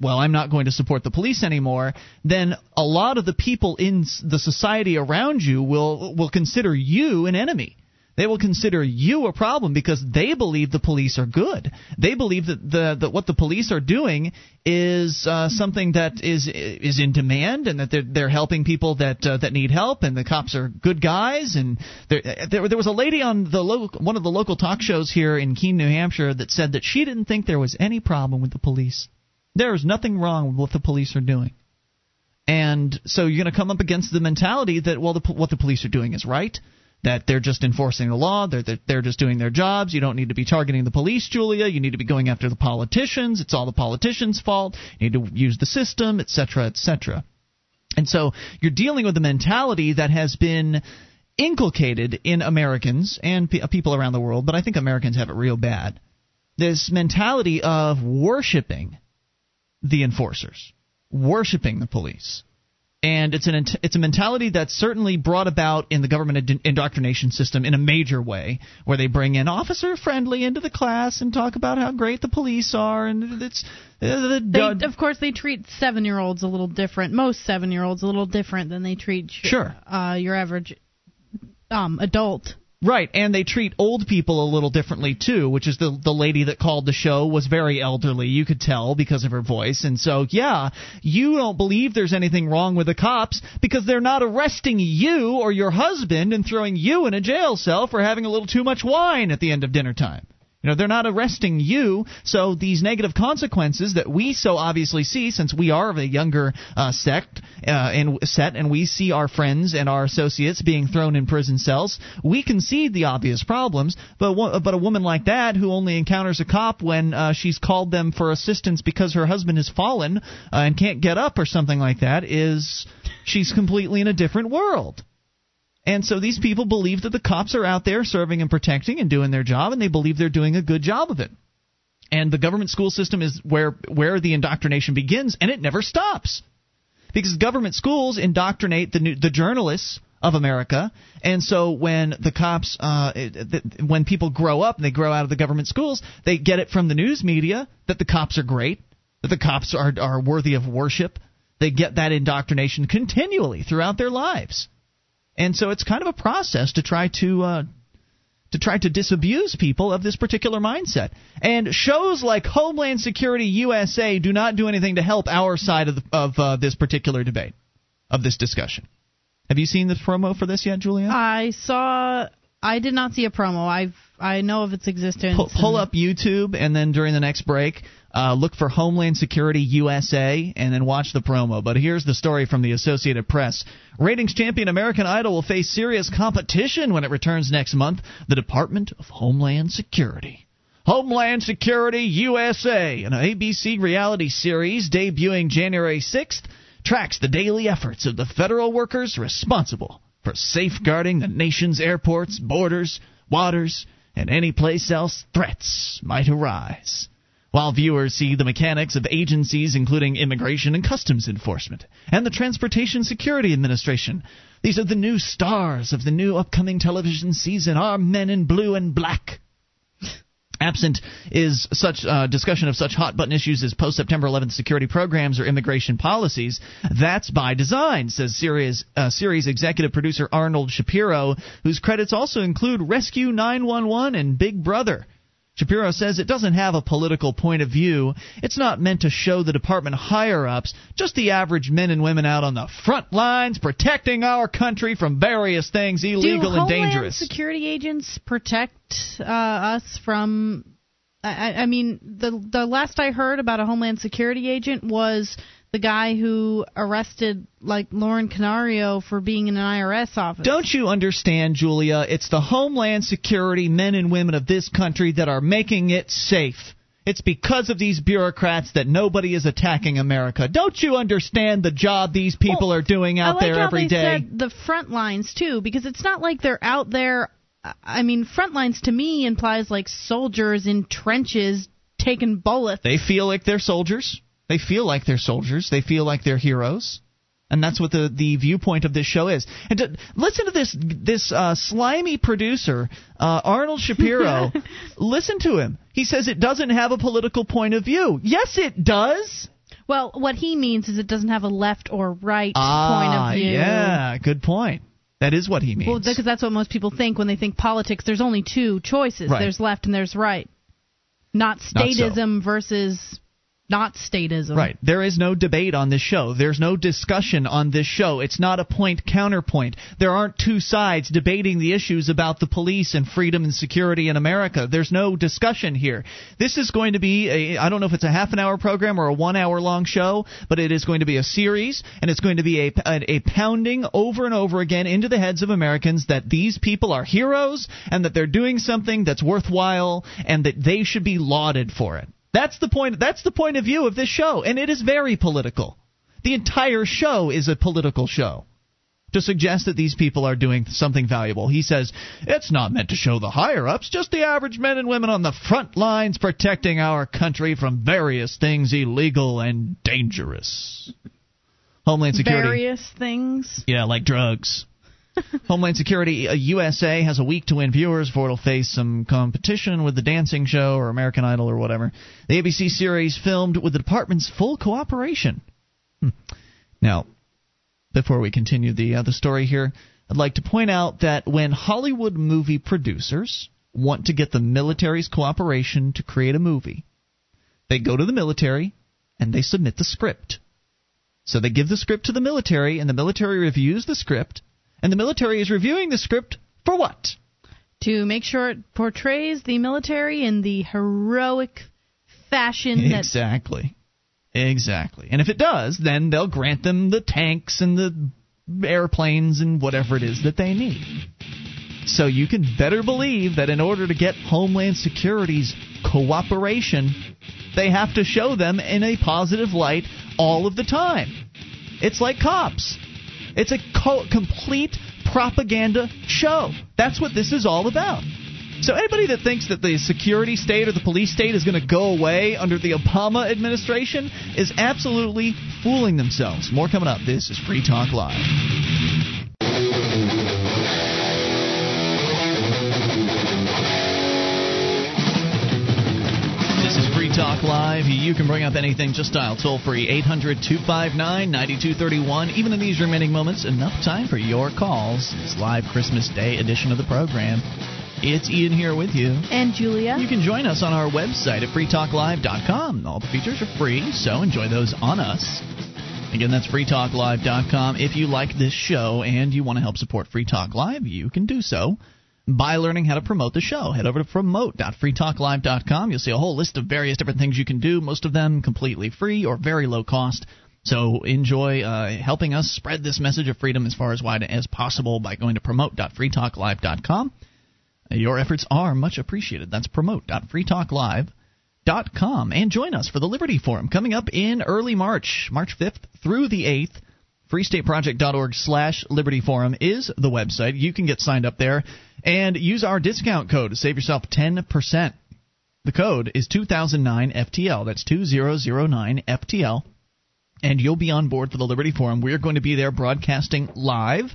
well, I'm not going to support the police anymore, then a lot of the people in the society around you will will consider you an enemy. They will consider you a problem because they believe the police are good. They believe that the that what the police are doing is uh, something that is is in demand and that they're they're helping people that uh, that need help and the cops are good guys and there there, was a lady on the lo- one of the local talk shows here in Keene, New Hampshire that said that she didn't think there was any problem with the police. There is nothing wrong with what the police are doing. And so you're going to come up against the mentality that well, the, what the police are doing is right, that they're just enforcing the law, they're, they're they're just doing their jobs. You don't need to be targeting the police, Julia. You need to be going after the politicians. It's all the politicians' fault. You need to use the system, etc., etc. And so you're dealing with a mentality that has been inculcated in Americans and pe- people around the world, but I think Americans have it real bad. This mentality of worshiping the enforcers, worshiping the police. And it's an it's a mentality that's certainly brought about in the government indoctrination system in a major way, where they bring in officer friendly into the class and talk about how great the police are, and it's uh, the, They, of course, they treat seven-year-olds a little different. Most seven-year-olds a little different than they treat Sure. uh, your average um, adult. Right, and they treat old people a little differently too, which is the the lady that called the show was very elderly. You could tell because of her voice. And so, yeah, you don't believe there's anything wrong with the cops because they're not arresting you or your husband and throwing you in a jail cell for having a little too much wine at the end of dinner time. You know, they're not arresting you, so these negative consequences that we so obviously see, since we are of a younger uh, sect uh, and set, and we see our friends and our associates being thrown in prison cells, we can see the obvious problems. But but a woman like that who only encounters a cop when uh, she's called them for assistance because her husband has fallen uh, and can't get up or something like that is she's completely in a different world. And so these people believe that the cops are out there serving and protecting and doing their job, and they believe they're doing a good job of it. And the government school system is where where the indoctrination begins, and it never stops, because government schools indoctrinate the the journalists of America, and so when the cops, uh, when people grow up and they grow out of the government schools, they get it from the news media that the cops are great, that the cops are are worthy of worship. They get that indoctrination continually throughout their lives and so it's kind of a process to try to uh, to try to disabuse people of this particular mindset. And shows like Homeland Security USA do not do anything to help our side of the, of uh, this particular debate, of this discussion. Have you seen the promo for this yet, Julia? I saw. I did not see a promo. I've I know of its existence. Pull, pull up YouTube, and then during the next break, uh, look for Homeland Security USA and then watch the promo. But here's the story from the Associated Press. Ratings champion American Idol will face serious competition when it returns next month. The Department of Homeland Security. Homeland Security USA, an ABC reality series debuting January 6th, tracks the daily efforts of the federal workers responsible for safeguarding the nation's airports, borders, waters, and any place else threats might arise while viewers see the mechanics of agencies including Immigration and Customs Enforcement and the Transportation Security Administration. These are the new stars of the new upcoming television season, our men in blue and black. Absent is such uh, discussion of such hot button issues as post September 11th security programs or immigration policies. That's by design, says series, uh, series executive producer Arnold Shapiro, whose credits also include Rescue 911 and Big Brother. Shapiro says it doesn't have a political point of view. It's not meant to show the department higher ups, just the average men and women out on the front lines protecting our country from various things illegal Do and dangerous. security agents protect uh, us from I, I mean, the the last I heard about a Homeland Security agent was the guy who arrested like Lauren Canario for being in an IRS office. Don't you understand, Julia? It's the Homeland Security men and women of this country that are making it safe. It's because of these bureaucrats that nobody is attacking America. Don't you understand the job these people well, are doing out like there every day? The front lines too, because it's not like they're out there. I mean, front lines to me implies like soldiers in trenches taking bullets. They feel like they're soldiers. They feel like they're soldiers. They feel like they're heroes. And that's what the, the viewpoint of this show is. And to, listen to this this uh, slimy producer, uh, Arnold Shapiro. listen to him. He says it doesn't have a political point of view. Yes, it does. Well, what he means is it doesn't have a left or right ah, point of view. Yeah, good point. That is what he means. Well, because that's what most people think when they think politics. There's only two choices. Right. There's left and there's right. Not statism Not so. versus not statism. Right. There is no debate on this show. There's no discussion on this show. It's not a point counterpoint. There aren't two sides debating the issues about the police and freedom and security in America. There's no discussion here. This is going to be a I don't know if it's a half an hour program or a 1 hour long show, but it is going to be a series and it's going to be a, a, a pounding over and over again into the heads of Americans that these people are heroes and that they're doing something that's worthwhile and that they should be lauded for it. That's the point. That's the point of view of this show, and it is very political. The entire show is a political show. To suggest that these people are doing something valuable, he says it's not meant to show the higher ups, just the average men and women on the front lines protecting our country from various things illegal and dangerous. Homeland Security. Various things. Yeah, like drugs. Homeland Security uh, USA has a week to win viewers before it'll face some competition with The Dancing Show or American Idol or whatever. The ABC series filmed with the department's full cooperation. Hmm. Now, before we continue the uh, the story here, I'd like to point out that when Hollywood movie producers want to get the military's cooperation to create a movie, they go to the military and they submit the script. So they give the script to the military, and the military reviews the script and the military is reviewing the script for what? To make sure it portrays the military in the heroic fashion that Exactly. Exactly. And if it does, then they'll grant them the tanks and the airplanes and whatever it is that they need. So you can better believe that in order to get Homeland Security's cooperation, they have to show them in a positive light all of the time. It's like cops. It's a co- complete propaganda show. That's what this is all about. So anybody that thinks that the security state or the police state is going to go away under the Obama administration is absolutely fooling themselves. More coming up. This is Free Talk Live. Free Talk Live. You can bring up anything. Just dial toll free 800 259 9231. Even in these remaining moments, enough time for your calls. It's live Christmas Day edition of the program. It's Ian here with you. and Julia. You can join us on our website at freetalklive.com. All the features are free, so enjoy those on us. Again, that's freetalklive.com. If you like this show and you want to help support Free Talk Live, you can do so by learning how to promote the show. Head over to promote.freetalklive.com. You'll see a whole list of various different things you can do, most of them completely free or very low cost. So enjoy uh, helping us spread this message of freedom as far as wide as possible by going to promote.freetalklive.com. Your efforts are much appreciated. That's promote.freetalklive.com. And join us for the Liberty Forum coming up in early March, March 5th through the 8th. FreeStateProject.org slash Liberty Forum is the website. You can get signed up there and use our discount code to save yourself 10%. The code is 2009FTL. That's 2009FTL. And you'll be on board for the Liberty Forum. We're going to be there broadcasting live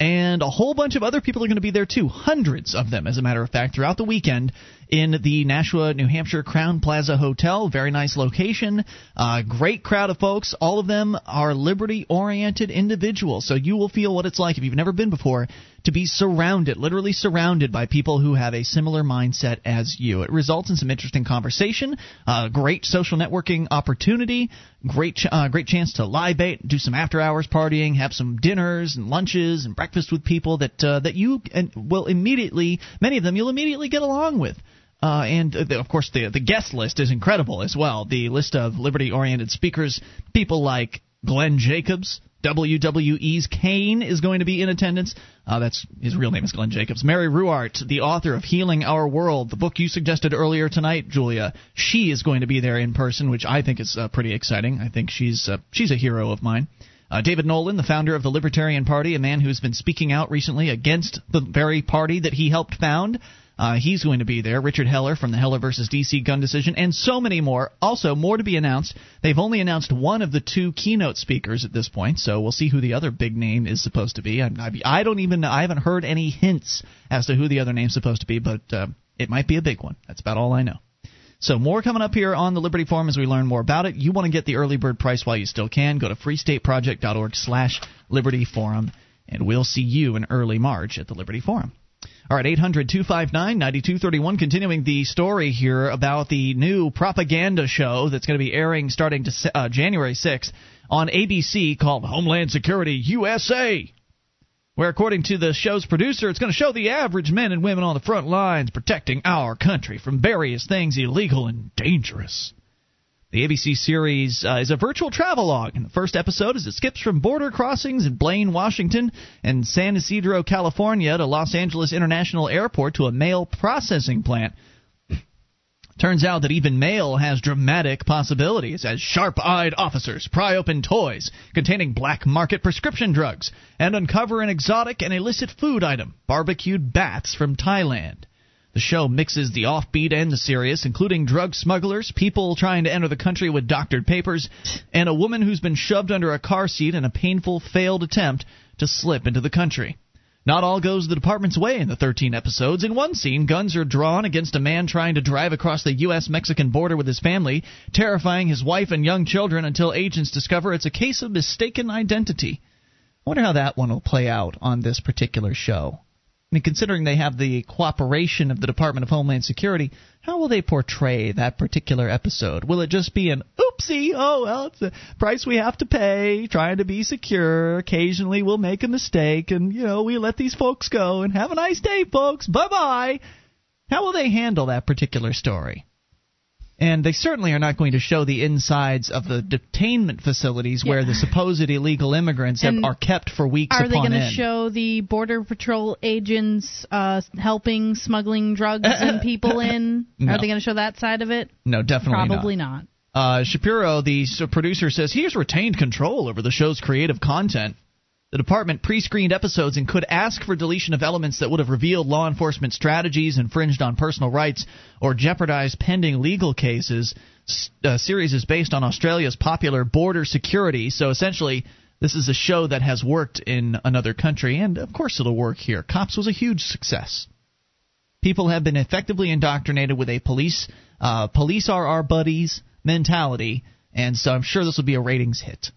and a whole bunch of other people are going to be there too. Hundreds of them, as a matter of fact, throughout the weekend in the Nashua, New Hampshire Crowne Plaza Hotel. Very nice location. Uh, great crowd of folks. All of them are liberty oriented individuals. So you will feel what it's like if you've never been before to be surrounded, literally surrounded by people who have a similar mindset as you. It results in some interesting conversation, uh, great social networking opportunity, great ch- uh, great chance to libate, do some after hours partying, have some dinners and lunches and breakfast with people that uh, that you and will immediately, many of them you'll immediately get along with. Uh, and uh, the, of course, the the guest list is incredible as well. The list of liberty-oriented speakers, people like Glenn Jacobs, WWE's Kane is going to be in attendance. Uh, that's his real name is Glenn Jacobs. Mary Ruwart, the author of Healing Our World, the book you suggested earlier tonight, Julia. She is going to be there in person, which I think is uh, pretty exciting. I think she's uh, she's a hero of mine. Uh, David Nolan, the founder of the Libertarian Party, a man who's been speaking out recently against the very party that he helped found. Uh, he's going to be there. Richard Heller from the Heller versus DC gun decision, and so many more. Also, more to be announced. They've only announced one of the two keynote speakers at this point, so we'll see who the other big name is supposed to be. I, I don't even. I haven't heard any hints as to who the other name's supposed to be, but uh, it might be a big one. That's about all I know. So more coming up here on the Liberty Forum as we learn more about it. You want to get the early bird price while you still can. Go to freestateproject.org slash Liberty Forum, and we'll see you in early March at the Liberty Forum. All right, 800 259 9231. Continuing the story here about the new propaganda show that's going to be airing starting to, uh, January 6th on ABC called Homeland Security USA. Where, according to the show's producer, it's going to show the average men and women on the front lines protecting our country from various things illegal and dangerous. The ABC series uh, is a virtual travelogue, and the first episode is it skips from border crossings in Blaine, Washington, and San Ysidro, California, to Los Angeles International Airport to a mail processing plant. Turns out that even mail has dramatic possibilities as sharp eyed officers pry open toys containing black market prescription drugs and uncover an exotic and illicit food item barbecued bats from Thailand. The show mixes the offbeat and the serious, including drug smugglers, people trying to enter the country with doctored papers, and a woman who's been shoved under a car seat in a painful failed attempt to slip into the country. Not all goes the department's way in the 13 episodes. In one scene, guns are drawn against a man trying to drive across the U.S. Mexican border with his family, terrifying his wife and young children until agents discover it's a case of mistaken identity. I wonder how that one will play out on this particular show. I mean, considering they have the cooperation of the Department of Homeland Security, how will they portray that particular episode? Will it just be an, oopsie. Oh, well, it's the price we have to pay, trying to be secure. Occasionally we'll make a mistake, and, you know, we let these folks go, and have a nice day, folks. Bye bye. How will they handle that particular story? And they certainly are not going to show the insides of the detainment facilities Yeah. where the supposed illegal immigrants have, are kept for weeks Are they going to show the border patrol agents uh, helping smuggling drugs and people in? No. Are they going to show that side of it? no, definitely Probably not. Uh, Shapiro, the producer, says he has retained control over the show's creative content. The department pre screened episodes and could ask for deletion of elements that would have revealed law enforcement strategies, infringed on personal rights, or jeopardized pending legal cases. The uh, series is based on Australia's popular border security, so essentially, this is a show that has worked in another country, and of course it'll work here. Cops was a huge success. People have been effectively indoctrinated with a police uh, police are our buddies mentality, and so I'm sure this will be a ratings hit.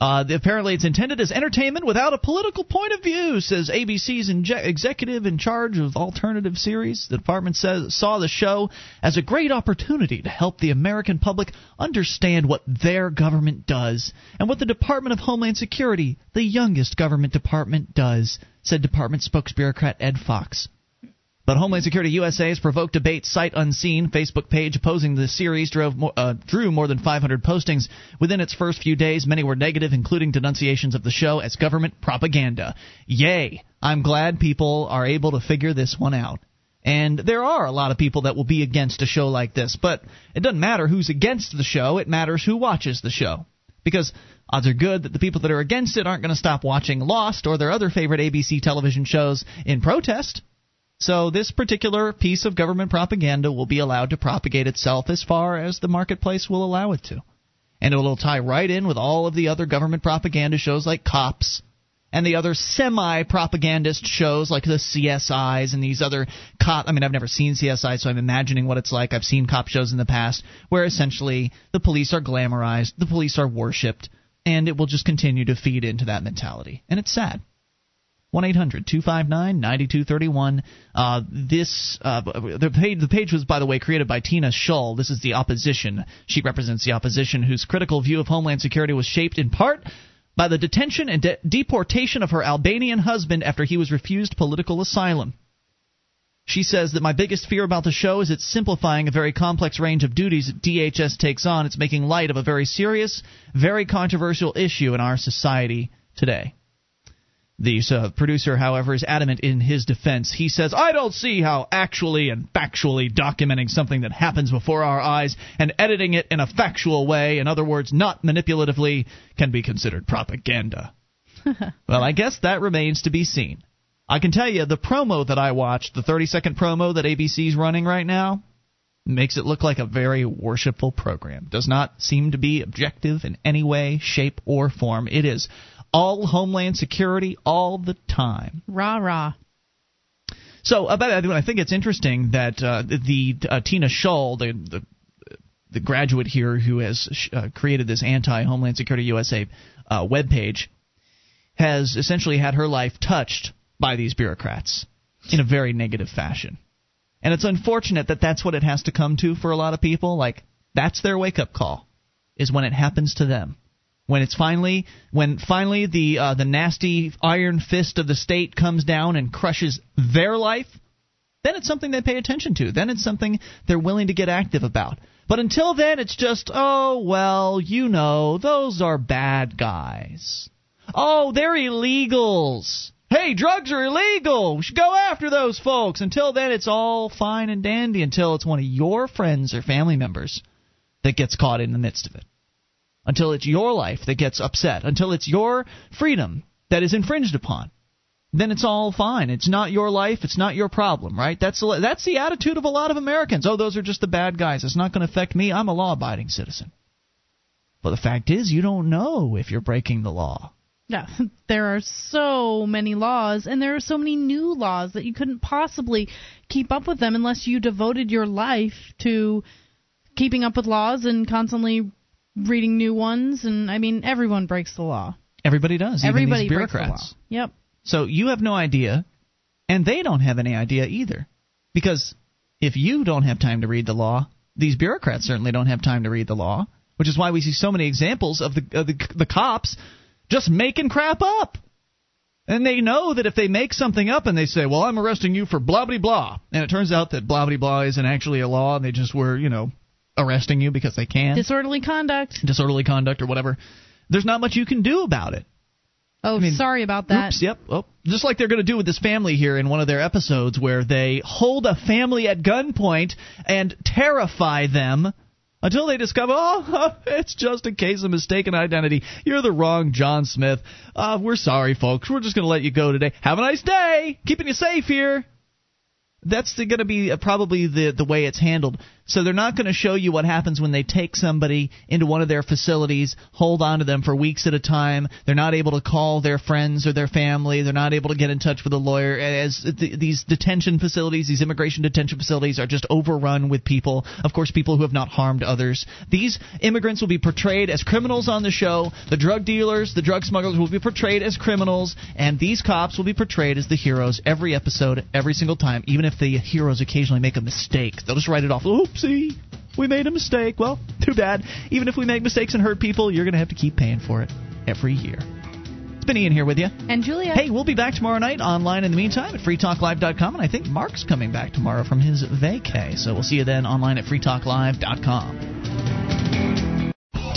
Uh, apparently, it's intended as entertainment without a political point of view, says ABC's inje- executive in charge of alternative series. The department says saw the show as a great opportunity to help the American public understand what their government does and what the Department of Homeland Security, the youngest government department, does, said department spokesbureaucrat Ed Fox. But Homeland Security USA has provoked debate sight unseen. Facebook page opposing the series drove more, uh, drew more than 500 postings within its first few days. Many were negative, including denunciations of the show as government propaganda. Yay! I'm glad people are able to figure this one out. And there are a lot of people that will be against a show like this, but it doesn't matter who's against the show, it matters who watches the show. Because odds are good that the people that are against it aren't going to stop watching Lost or their other favorite ABC television shows in protest. So this particular piece of government propaganda will be allowed to propagate itself as far as the marketplace will allow it to. And it will tie right in with all of the other government propaganda shows like Cops and the other semi-propagandist shows like the CSIs and these other cop I mean I've never seen CSI so I'm imagining what it's like. I've seen cop shows in the past where essentially the police are glamorized, the police are worshipped, and it will just continue to feed into that mentality. And it's sad. 1 800 259 9231. Uh, This uh, the page the page was by the way created by Tina Schull. This is the opposition. She represents the opposition whose critical view of homeland security was shaped in part by the detention and de- deportation of her Albanian husband after he was refused political asylum. She says that my biggest fear about the show is it's simplifying a very complex range of duties that DHS takes on. It's making light of a very serious, very controversial issue in our society today. The uh, producer, however, is adamant in his defense. He says, I don't see how actually and factually documenting something that happens before our eyes and editing it in a factual way, in other words, not manipulatively, can be considered propaganda. well, I guess that remains to be seen. I can tell you the promo that I watched, the 30 second promo that ABC's running right now, makes it look like a very worshipful program. Does not seem to be objective in any way, shape, or form. It is all Homeland Security all the time. Rah rah. So, about I think it's interesting that uh, the uh, Tina Schull, the, the the graduate here who has uh, created this anti Homeland Security USA uh, webpage, has essentially had her life touched by these bureaucrats in a very negative fashion. And it's unfortunate that that's what it has to come to for a lot of people. Like, that's their wake up call, is when it happens to them. When it's finally, when finally the uh, the nasty iron fist of the state comes down and crushes their life, then it's something they pay attention to. Then it's something they're willing to get active about. But until then, it's just, oh, well, you know, those are bad guys. Oh, they're illegals. Hey, drugs are illegal. We should go after those folks. Until then, it's all fine and dandy until it's one of your friends or family members that gets caught in the midst of it. Until it's your life that gets upset. Until it's your freedom that is infringed upon. Then it's all fine. It's not your life. It's not your problem, right? That's the, that's the attitude of a lot of Americans. Oh, those are just the bad guys. It's not going to affect me. I'm a law-abiding citizen. But the fact is, you don't know if you're breaking the law. Yeah, there are so many laws, and there are so many new laws that you couldn't possibly keep up with them unless you devoted your life to keeping up with laws and constantly reading new ones. And I mean, everyone breaks the law. Everybody does. even Everybody breaks the law. bureaucrats. Yep. So you have no idea, and they don't have any idea either. Because if you don't have time to read the law, these bureaucrats certainly don't have time to read the law. which is why we see so many examples of the of the, the cops just making crap up. And they know that if they make something up and they say, "Well, I'm arresting you for blah blah blah," and it turns out that blah blah blah isn't actually a law, and they just were, you know, arresting you because they can Disorderly conduct. disorderly conduct or whatever. There's not much you can do about it. Oh, sorry about that. Oops, yep. Oh, just like they're going to do with this family here in one of their episodes where they hold a family at gunpoint and terrify them until they discover, oh, it's just a case of mistaken identity. You're the wrong John Smith. Uh, we're sorry, folks. We're just going to let you go today. Have a nice day. Keeping you safe here. That's going to be uh, probably the the way it's handled. So they're not going to show you what happens when they take somebody into one of their facilities, hold on to them for weeks at a time. They're not able to call their friends or their family. They're not able to get in touch with a lawyer. As th- these detention facilities, these immigration detention facilities, are just overrun with people. Of course, people who have not harmed others. These immigrants will be portrayed as criminals on the show. The drug dealers, the drug smugglers will be portrayed as criminals, and these cops will be portrayed as the heroes every episode, every single time. Even if the heroes occasionally make a mistake, they'll just write it off. Oopsie, we made a mistake. Well, too bad. Even if we make mistakes and hurt people, you're going to have to keep paying for it every year. It's been Ian here with you. And Julia. Hey, we'll be back tomorrow night online in the meantime at freetalklive.com, and I think Mark's coming back tomorrow from his vacay. So we'll see you then online at freetalklive.com.